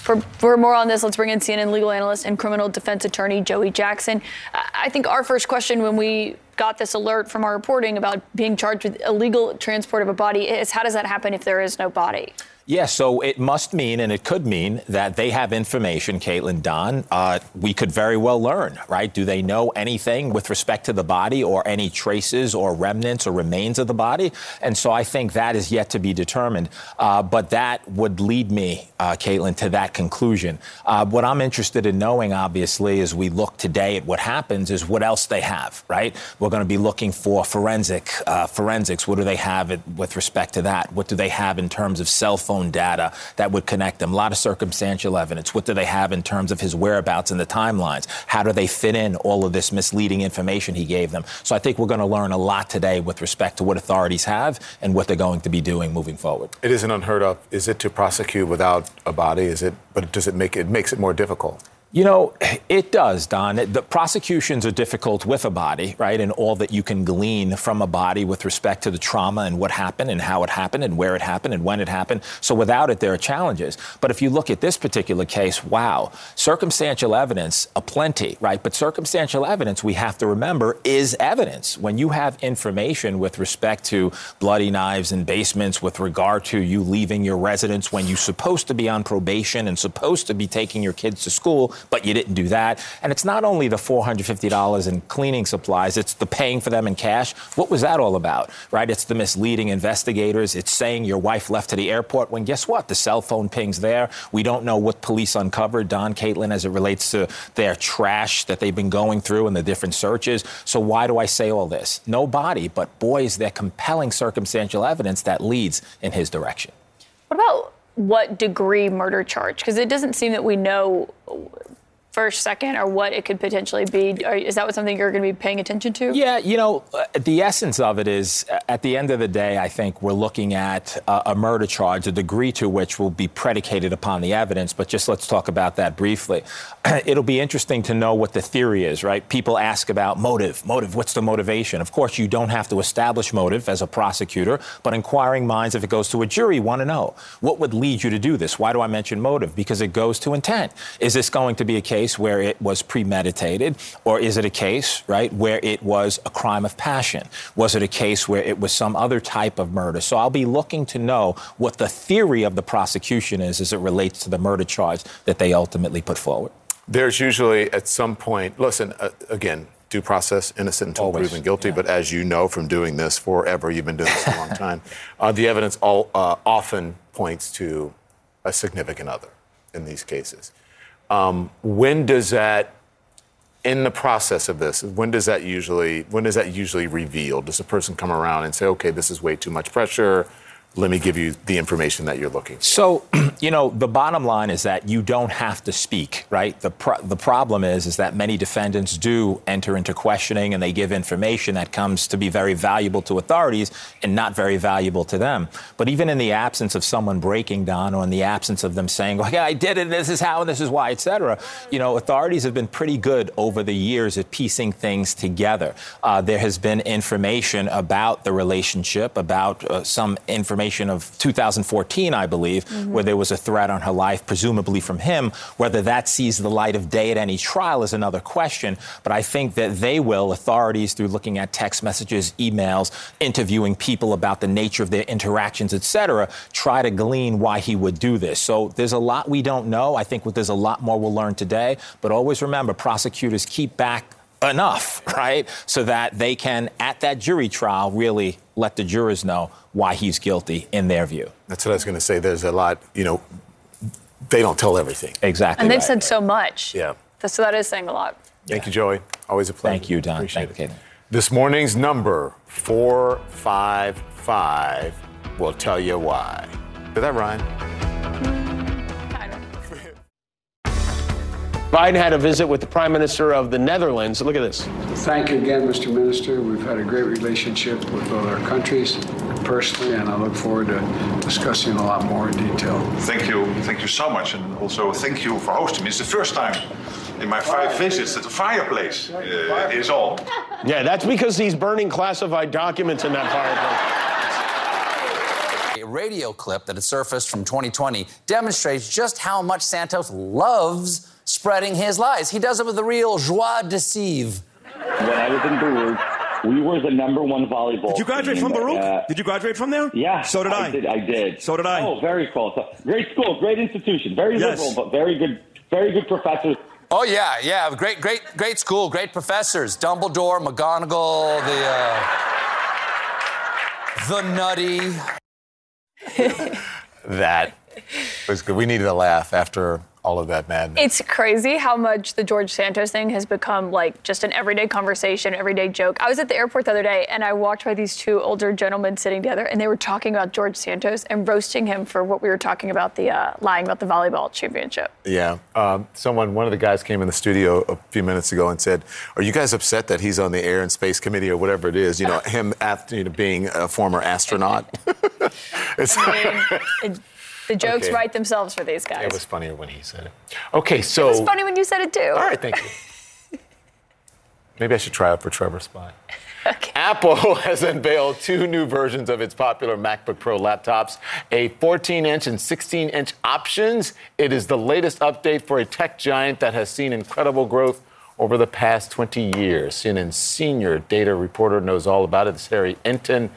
For, for more on this, let's bring in CNN legal analyst and criminal defense attorney Joey Jackson. I I think our first question when we got this alert from our reporting about being charged with illegal transport of a body is how does that happen if there is no body? Yeah, so it must mean, and it could mean, that they have information, Kaitlan Don. Uh, we could very well learn, right? Do they know anything with respect to the body or any traces or remnants or remains of the body? And so I think that is yet to be determined. Uh, but that would lead me, uh, Kaitlan, to that conclusion. Uh, what I'm interested in knowing, obviously, as we look today at what happens, is what else they have, right? We're going to be looking for forensic uh, forensics. What do they have with respect to that? What do they have in terms of cell phone data that would connect them? A lot of circumstantial evidence. What do they have in terms of his whereabouts and the timelines? How do they fit in all of this misleading information he gave them? So I think we're going to learn a lot today with respect to what authorities have and what they're going to be doing moving forward. It isn't unheard of. Is it to prosecute without a body? Is it? But does it make it makes it more difficult? You know, it does, Don. The prosecutions are difficult with a body, right? And all that you can glean from a body with respect to the trauma and what happened and how it happened and where it happened and when it happened. So without it, there are challenges. But if you look at this particular case, wow, circumstantial evidence aplenty, right? But circumstantial evidence, we have to remember, is evidence. When you have information with respect to bloody knives in basements, with regard to you leaving your residence when you're supposed to be on probation and supposed to be taking your kids to school, but you didn't do that. And it's not only the $450 in cleaning supplies, it's the paying for them in cash. What was that all about, right? It's the misleading investigators. It's saying your wife left to the airport when guess what? The cell phone ping's there. We don't know what police uncovered, Don Kaitlan, as it relates to their trash that they've been going through and the different searches. So why do I say all this? No body, but boy, is there compelling circumstantial evidence that leads in his direction. What about what degree murder charge? Because it doesn't seem that we know first, second, or what it could potentially be? Is that something you're going to be paying attention to? Yeah, you know, uh, the essence of it is uh, at the end of the day, I think we're looking at a murder charge, the degree to which will be predicated upon the evidence. But just let's talk about that briefly. It'll be interesting to know what the theory is, right? People ask about motive. Motive, what's the motivation? Of course, you don't have to establish motive as a prosecutor, but inquiring minds, if it goes to a jury, want to know what would lead you to do this? Why do I mention motive? Because it goes to intent. Is this going to be a case where it was premeditated, or is it a case, right, where it was a crime of passion? Was it a case where it was some other type of murder? So I'll be looking to know what the theory of the prosecution is as it relates to the murder charge that they ultimately put forward. There's usually at some point, listen, uh, again, due process, innocent until Always, proven guilty. But as you know from doing this forever, you've been doing this a long time, uh, the evidence all, uh, often points to a significant other in these cases. Um, when does that, in the process of this, when does that usually, when is that usually revealed? Does a person come around and say, okay, this is way too much pressure? Let me give you the information that you're looking for. So, you know, the bottom line is that you don't have to speak, right? The, pro- the problem is, is that many defendants do enter into questioning and they give information that comes to be very valuable to authorities and not very valuable to them. But even in the absence of someone breaking down or in the absence of them saying, yeah, I did it, this is how, and this is why, et cetera, you know, authorities have been pretty good over the years at piecing things together. Uh, there has been information about the relationship, about uh, some information of 2014, I believe, Mhm. where there was a threat on her life, presumably from him. Whether that sees the light of day at any trial is another question. But I think that they will, authorities, through looking at text messages, emails, interviewing people about the nature of their interactions, et cetera, try to glean why he would do this. So there's a lot we don't know. I think there's a lot more we'll learn today. But always remember, prosecutors keep back enough, right? So that they can, at that jury trial, really let the jurors know why he's guilty in their view. That's what I was going to say. There's a lot, you know, they don't tell everything. Exactly. And they've said so much. Yeah. So that is saying a lot. Thank you, Joey. Always a pleasure. Thank you, Don. Appreciate Thank it. This morning's number, 455, will tell you why. Did that rhyme? Biden had a visit with the Prime Minister of the Netherlands. Look at this. Thank you again, Mr. Minister. We've had a great relationship with both our countries personally, and I look forward to discussing a lot more in detail. Thank you. Thank you so much. And also thank you for hosting me. It's the first time in my five visits that the fireplace uh, is on. Yeah, that's because he's burning classified documents in that fireplace. A radio clip that had surfaced from 2020 demonstrates just how much Santos loves spreading his lies. He does it with the real joie de vivre. When I was in Baruch, we were the number one volleyball. Did you graduate team, from Baruch? uh, did you graduate from there? Yeah. So did I. I did. I did. So did I. Oh, very cool. So, great school, great institution, very Yes. liberal, but very good, very good professors. Oh yeah, yeah, great, great, great school, great professors. Dumbledore, McGonagall, the uh, the nutty. That was good. We needed a laugh after all of that madness. It's crazy how much the George Santos thing has become like just an everyday conversation, everyday joke. I was at the airport the other day and I walked by these two older gentlemen sitting together and they were talking about George Santos and roasting him for what we were talking about the uh, lying about the volleyball championship. Yeah. Um, someone, one of the guys came in the studio a few minutes ago and said, Are you guys upset that he's on the Air and Space Committee or whatever it is? You know, him after, you know, being a former astronaut. It's- I mean, it, the jokes Okay. write themselves for these guys. it was funnier when he said it. Okay, so. It was funny when you said it too. All right, thank you. Maybe I should try out for Trevor Spy. Apple has unveiled two new versions of its popular MacBook Pro laptops, a 14 inch and 16 inch options. It is the latest update for a tech giant that has seen incredible growth over the past 20 years. CNN senior data reporter knows all about it. It's Harry Enton.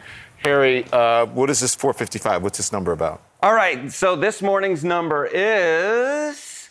Harry, uh, what is this 455? What's this number about? All right, so this morning's number is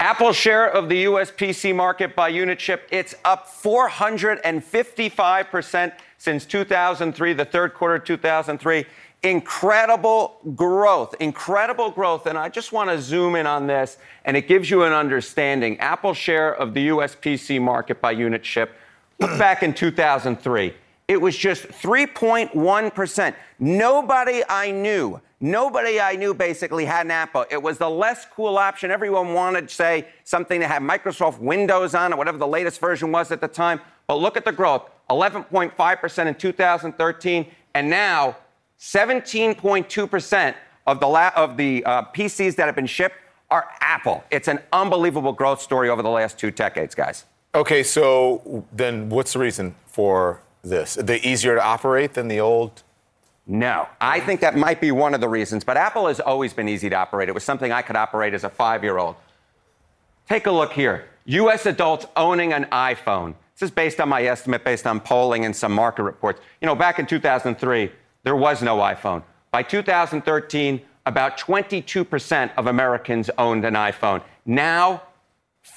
Apple's share of the US PC market by unit ship. It's up 455% since 2003, the third quarter of 2003. Incredible growth, incredible growth. And I just want to zoom in on this, and it gives you an understanding. Apple's share of the US PC market by unit ship. Look back in 2003. It was just 3.1%. Nobody I knew, nobody I knew basically had an Apple. It was the less cool option. Everyone wanted, say, something that had Microsoft Windows on it, whatever the latest version was at the time. But look at the growth 11.5% in 2013, and now 17.2% of the, la- of the uh, PCs that have been shipped are Apple. It's an unbelievable growth story over the last two decades, guys. Okay, so then what's the reason for this? They easier to operate than the old? No, I think that might be one of the reasons. But Apple has always been easy to operate. It was something I could operate as a five year old. Take a look here US adults owning an iPhone. This is based on my estimate, based on polling and some market reports. You know, back in 2003, there was no iPhone. By 2013, about 22% of Americans owned an iPhone. Now,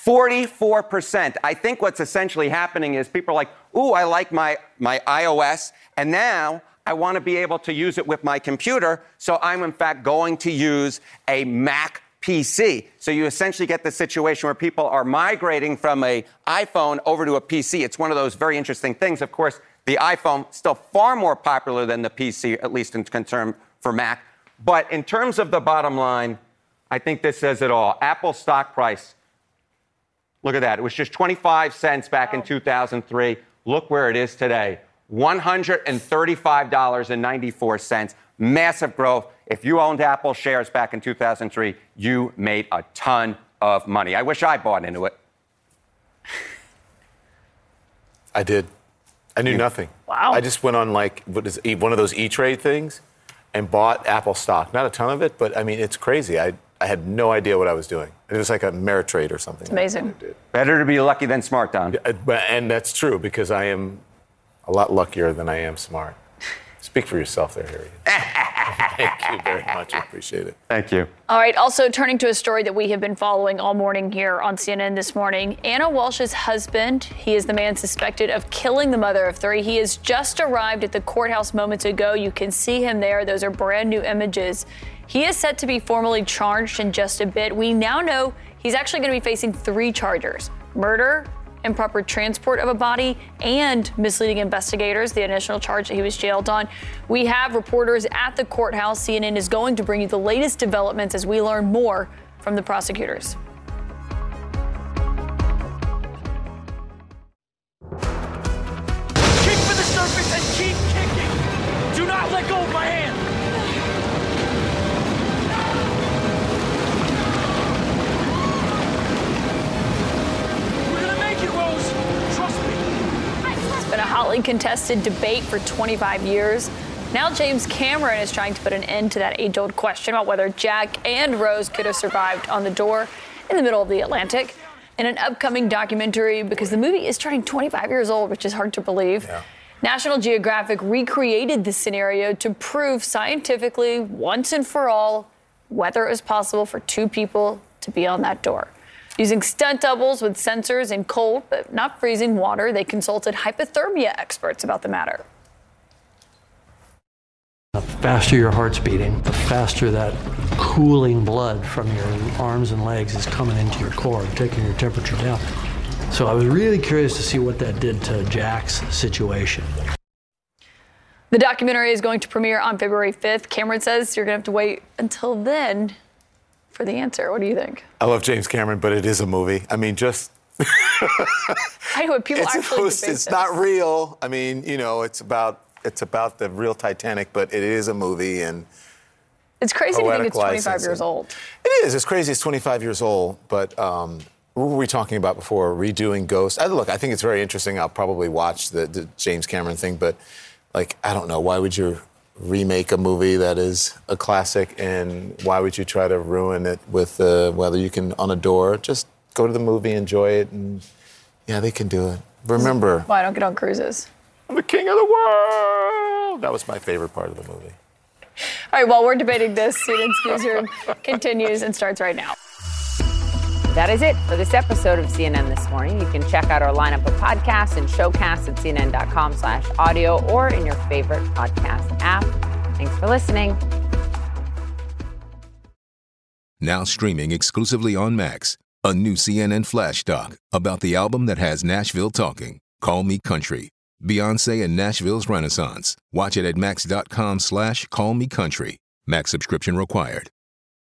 44%. I think what's essentially happening is people are like, ooh, I like my, my iOS, and now I want to be able to use it with my computer, so I'm in fact going to use a Mac PC. So you essentially get the situation where people are migrating from a iPhone over to a PC. It's one of those very interesting things. Of course, the iPhone still far more popular than the PC, at least in concern for Mac. But in terms of the bottom line, I think this says it all. Apple stock price Look at that. It was just 25 cents back in 2003. Look where it is today $135.94. Massive growth. If you owned Apple shares back in 2003, you made a ton of money. I wish I bought into it. I did. I knew nothing. Wow. I just went on like what is E- one of those E-Trade things and bought Apple stock. Not a ton of it, but I mean it's crazy. I I had no idea what I was doing. It was like a Ameritrade or something. It's amazing. Better to be lucky than smart, Don. Yeah, and that's true because I am a lot luckier than I am smart. Speak for yourself there, Harry. Thank you very much. I appreciate it. Thank you. All right, also turning to a story that we have been following all morning here on CNN this morning. Ana Walshe's husband, he is the man suspected of killing the mother of three. He has just arrived at the courthouse moments ago. You can see him there. Those are brand new images. He is set to be formally charged in just a bit. We now know he's actually going to be facing three charges murder, improper transport of a body, and misleading investigators, the initial charge that he was jailed on. We have reporters at the courthouse. CNN is going to bring you the latest developments as we learn more from the prosecutors. Hotly contested debate for 25 years. Now James Cameron is trying to put an end to that age-old question about whether Jack and Rose could have survived on the door in the middle of the Atlantic in an upcoming documentary because the movie is turning 25 years old, which is hard to believe. National Geographic recreated this scenario to prove scientifically, once and for all, whether it was possible for two people to be on that door. Using stunt doubles with sensors in cold but not freezing water, they consulted hypothermia experts about the matter. The faster your heart's beating, the faster that cooling blood from your arms and legs is coming into your core, taking your temperature down. So I was really curious to see what that did to Jack's situation. The documentary is going to premiere on February 5th. Cameron says you're going to have to wait until then for the answer. What do you think? I love James Cameron, but it is a movie. I mean, just I know people it's, actually debate it's this. not real. I mean, you know, it's about it's about the real Titanic, but it is a movie, and It's crazy to think it's 25 license years old. it is. It's crazy. It's 25 years old, but um, what were we talking about before? Redoing Ghost. I, look, I think it's very interesting. I'll probably watch the, the James Cameron thing, but like, I don't know. Why would you remake a movie that is a classic, and why would you try to ruin it with uh, whether you can on a door? Just go to the movie, enjoy it, and yeah, they can do it. Remember, Why don't get on cruises? I'm the king of the world. That was my favorite part of the movie. All right, while we're debating this, Students newsroom continues and starts right now. That is it for this episode of CNN This Morning. You can check out our lineup of podcasts and showcasts at cnn.com slash audio or in your favorite podcast app. Thanks for listening. Now streaming exclusively on Max, a new CNN flash doc about the album that has Nashville talking. Call Me Country. Beyonce and Nashville's Renaissance. Watch it at max.com slash call me country. Max subscription required.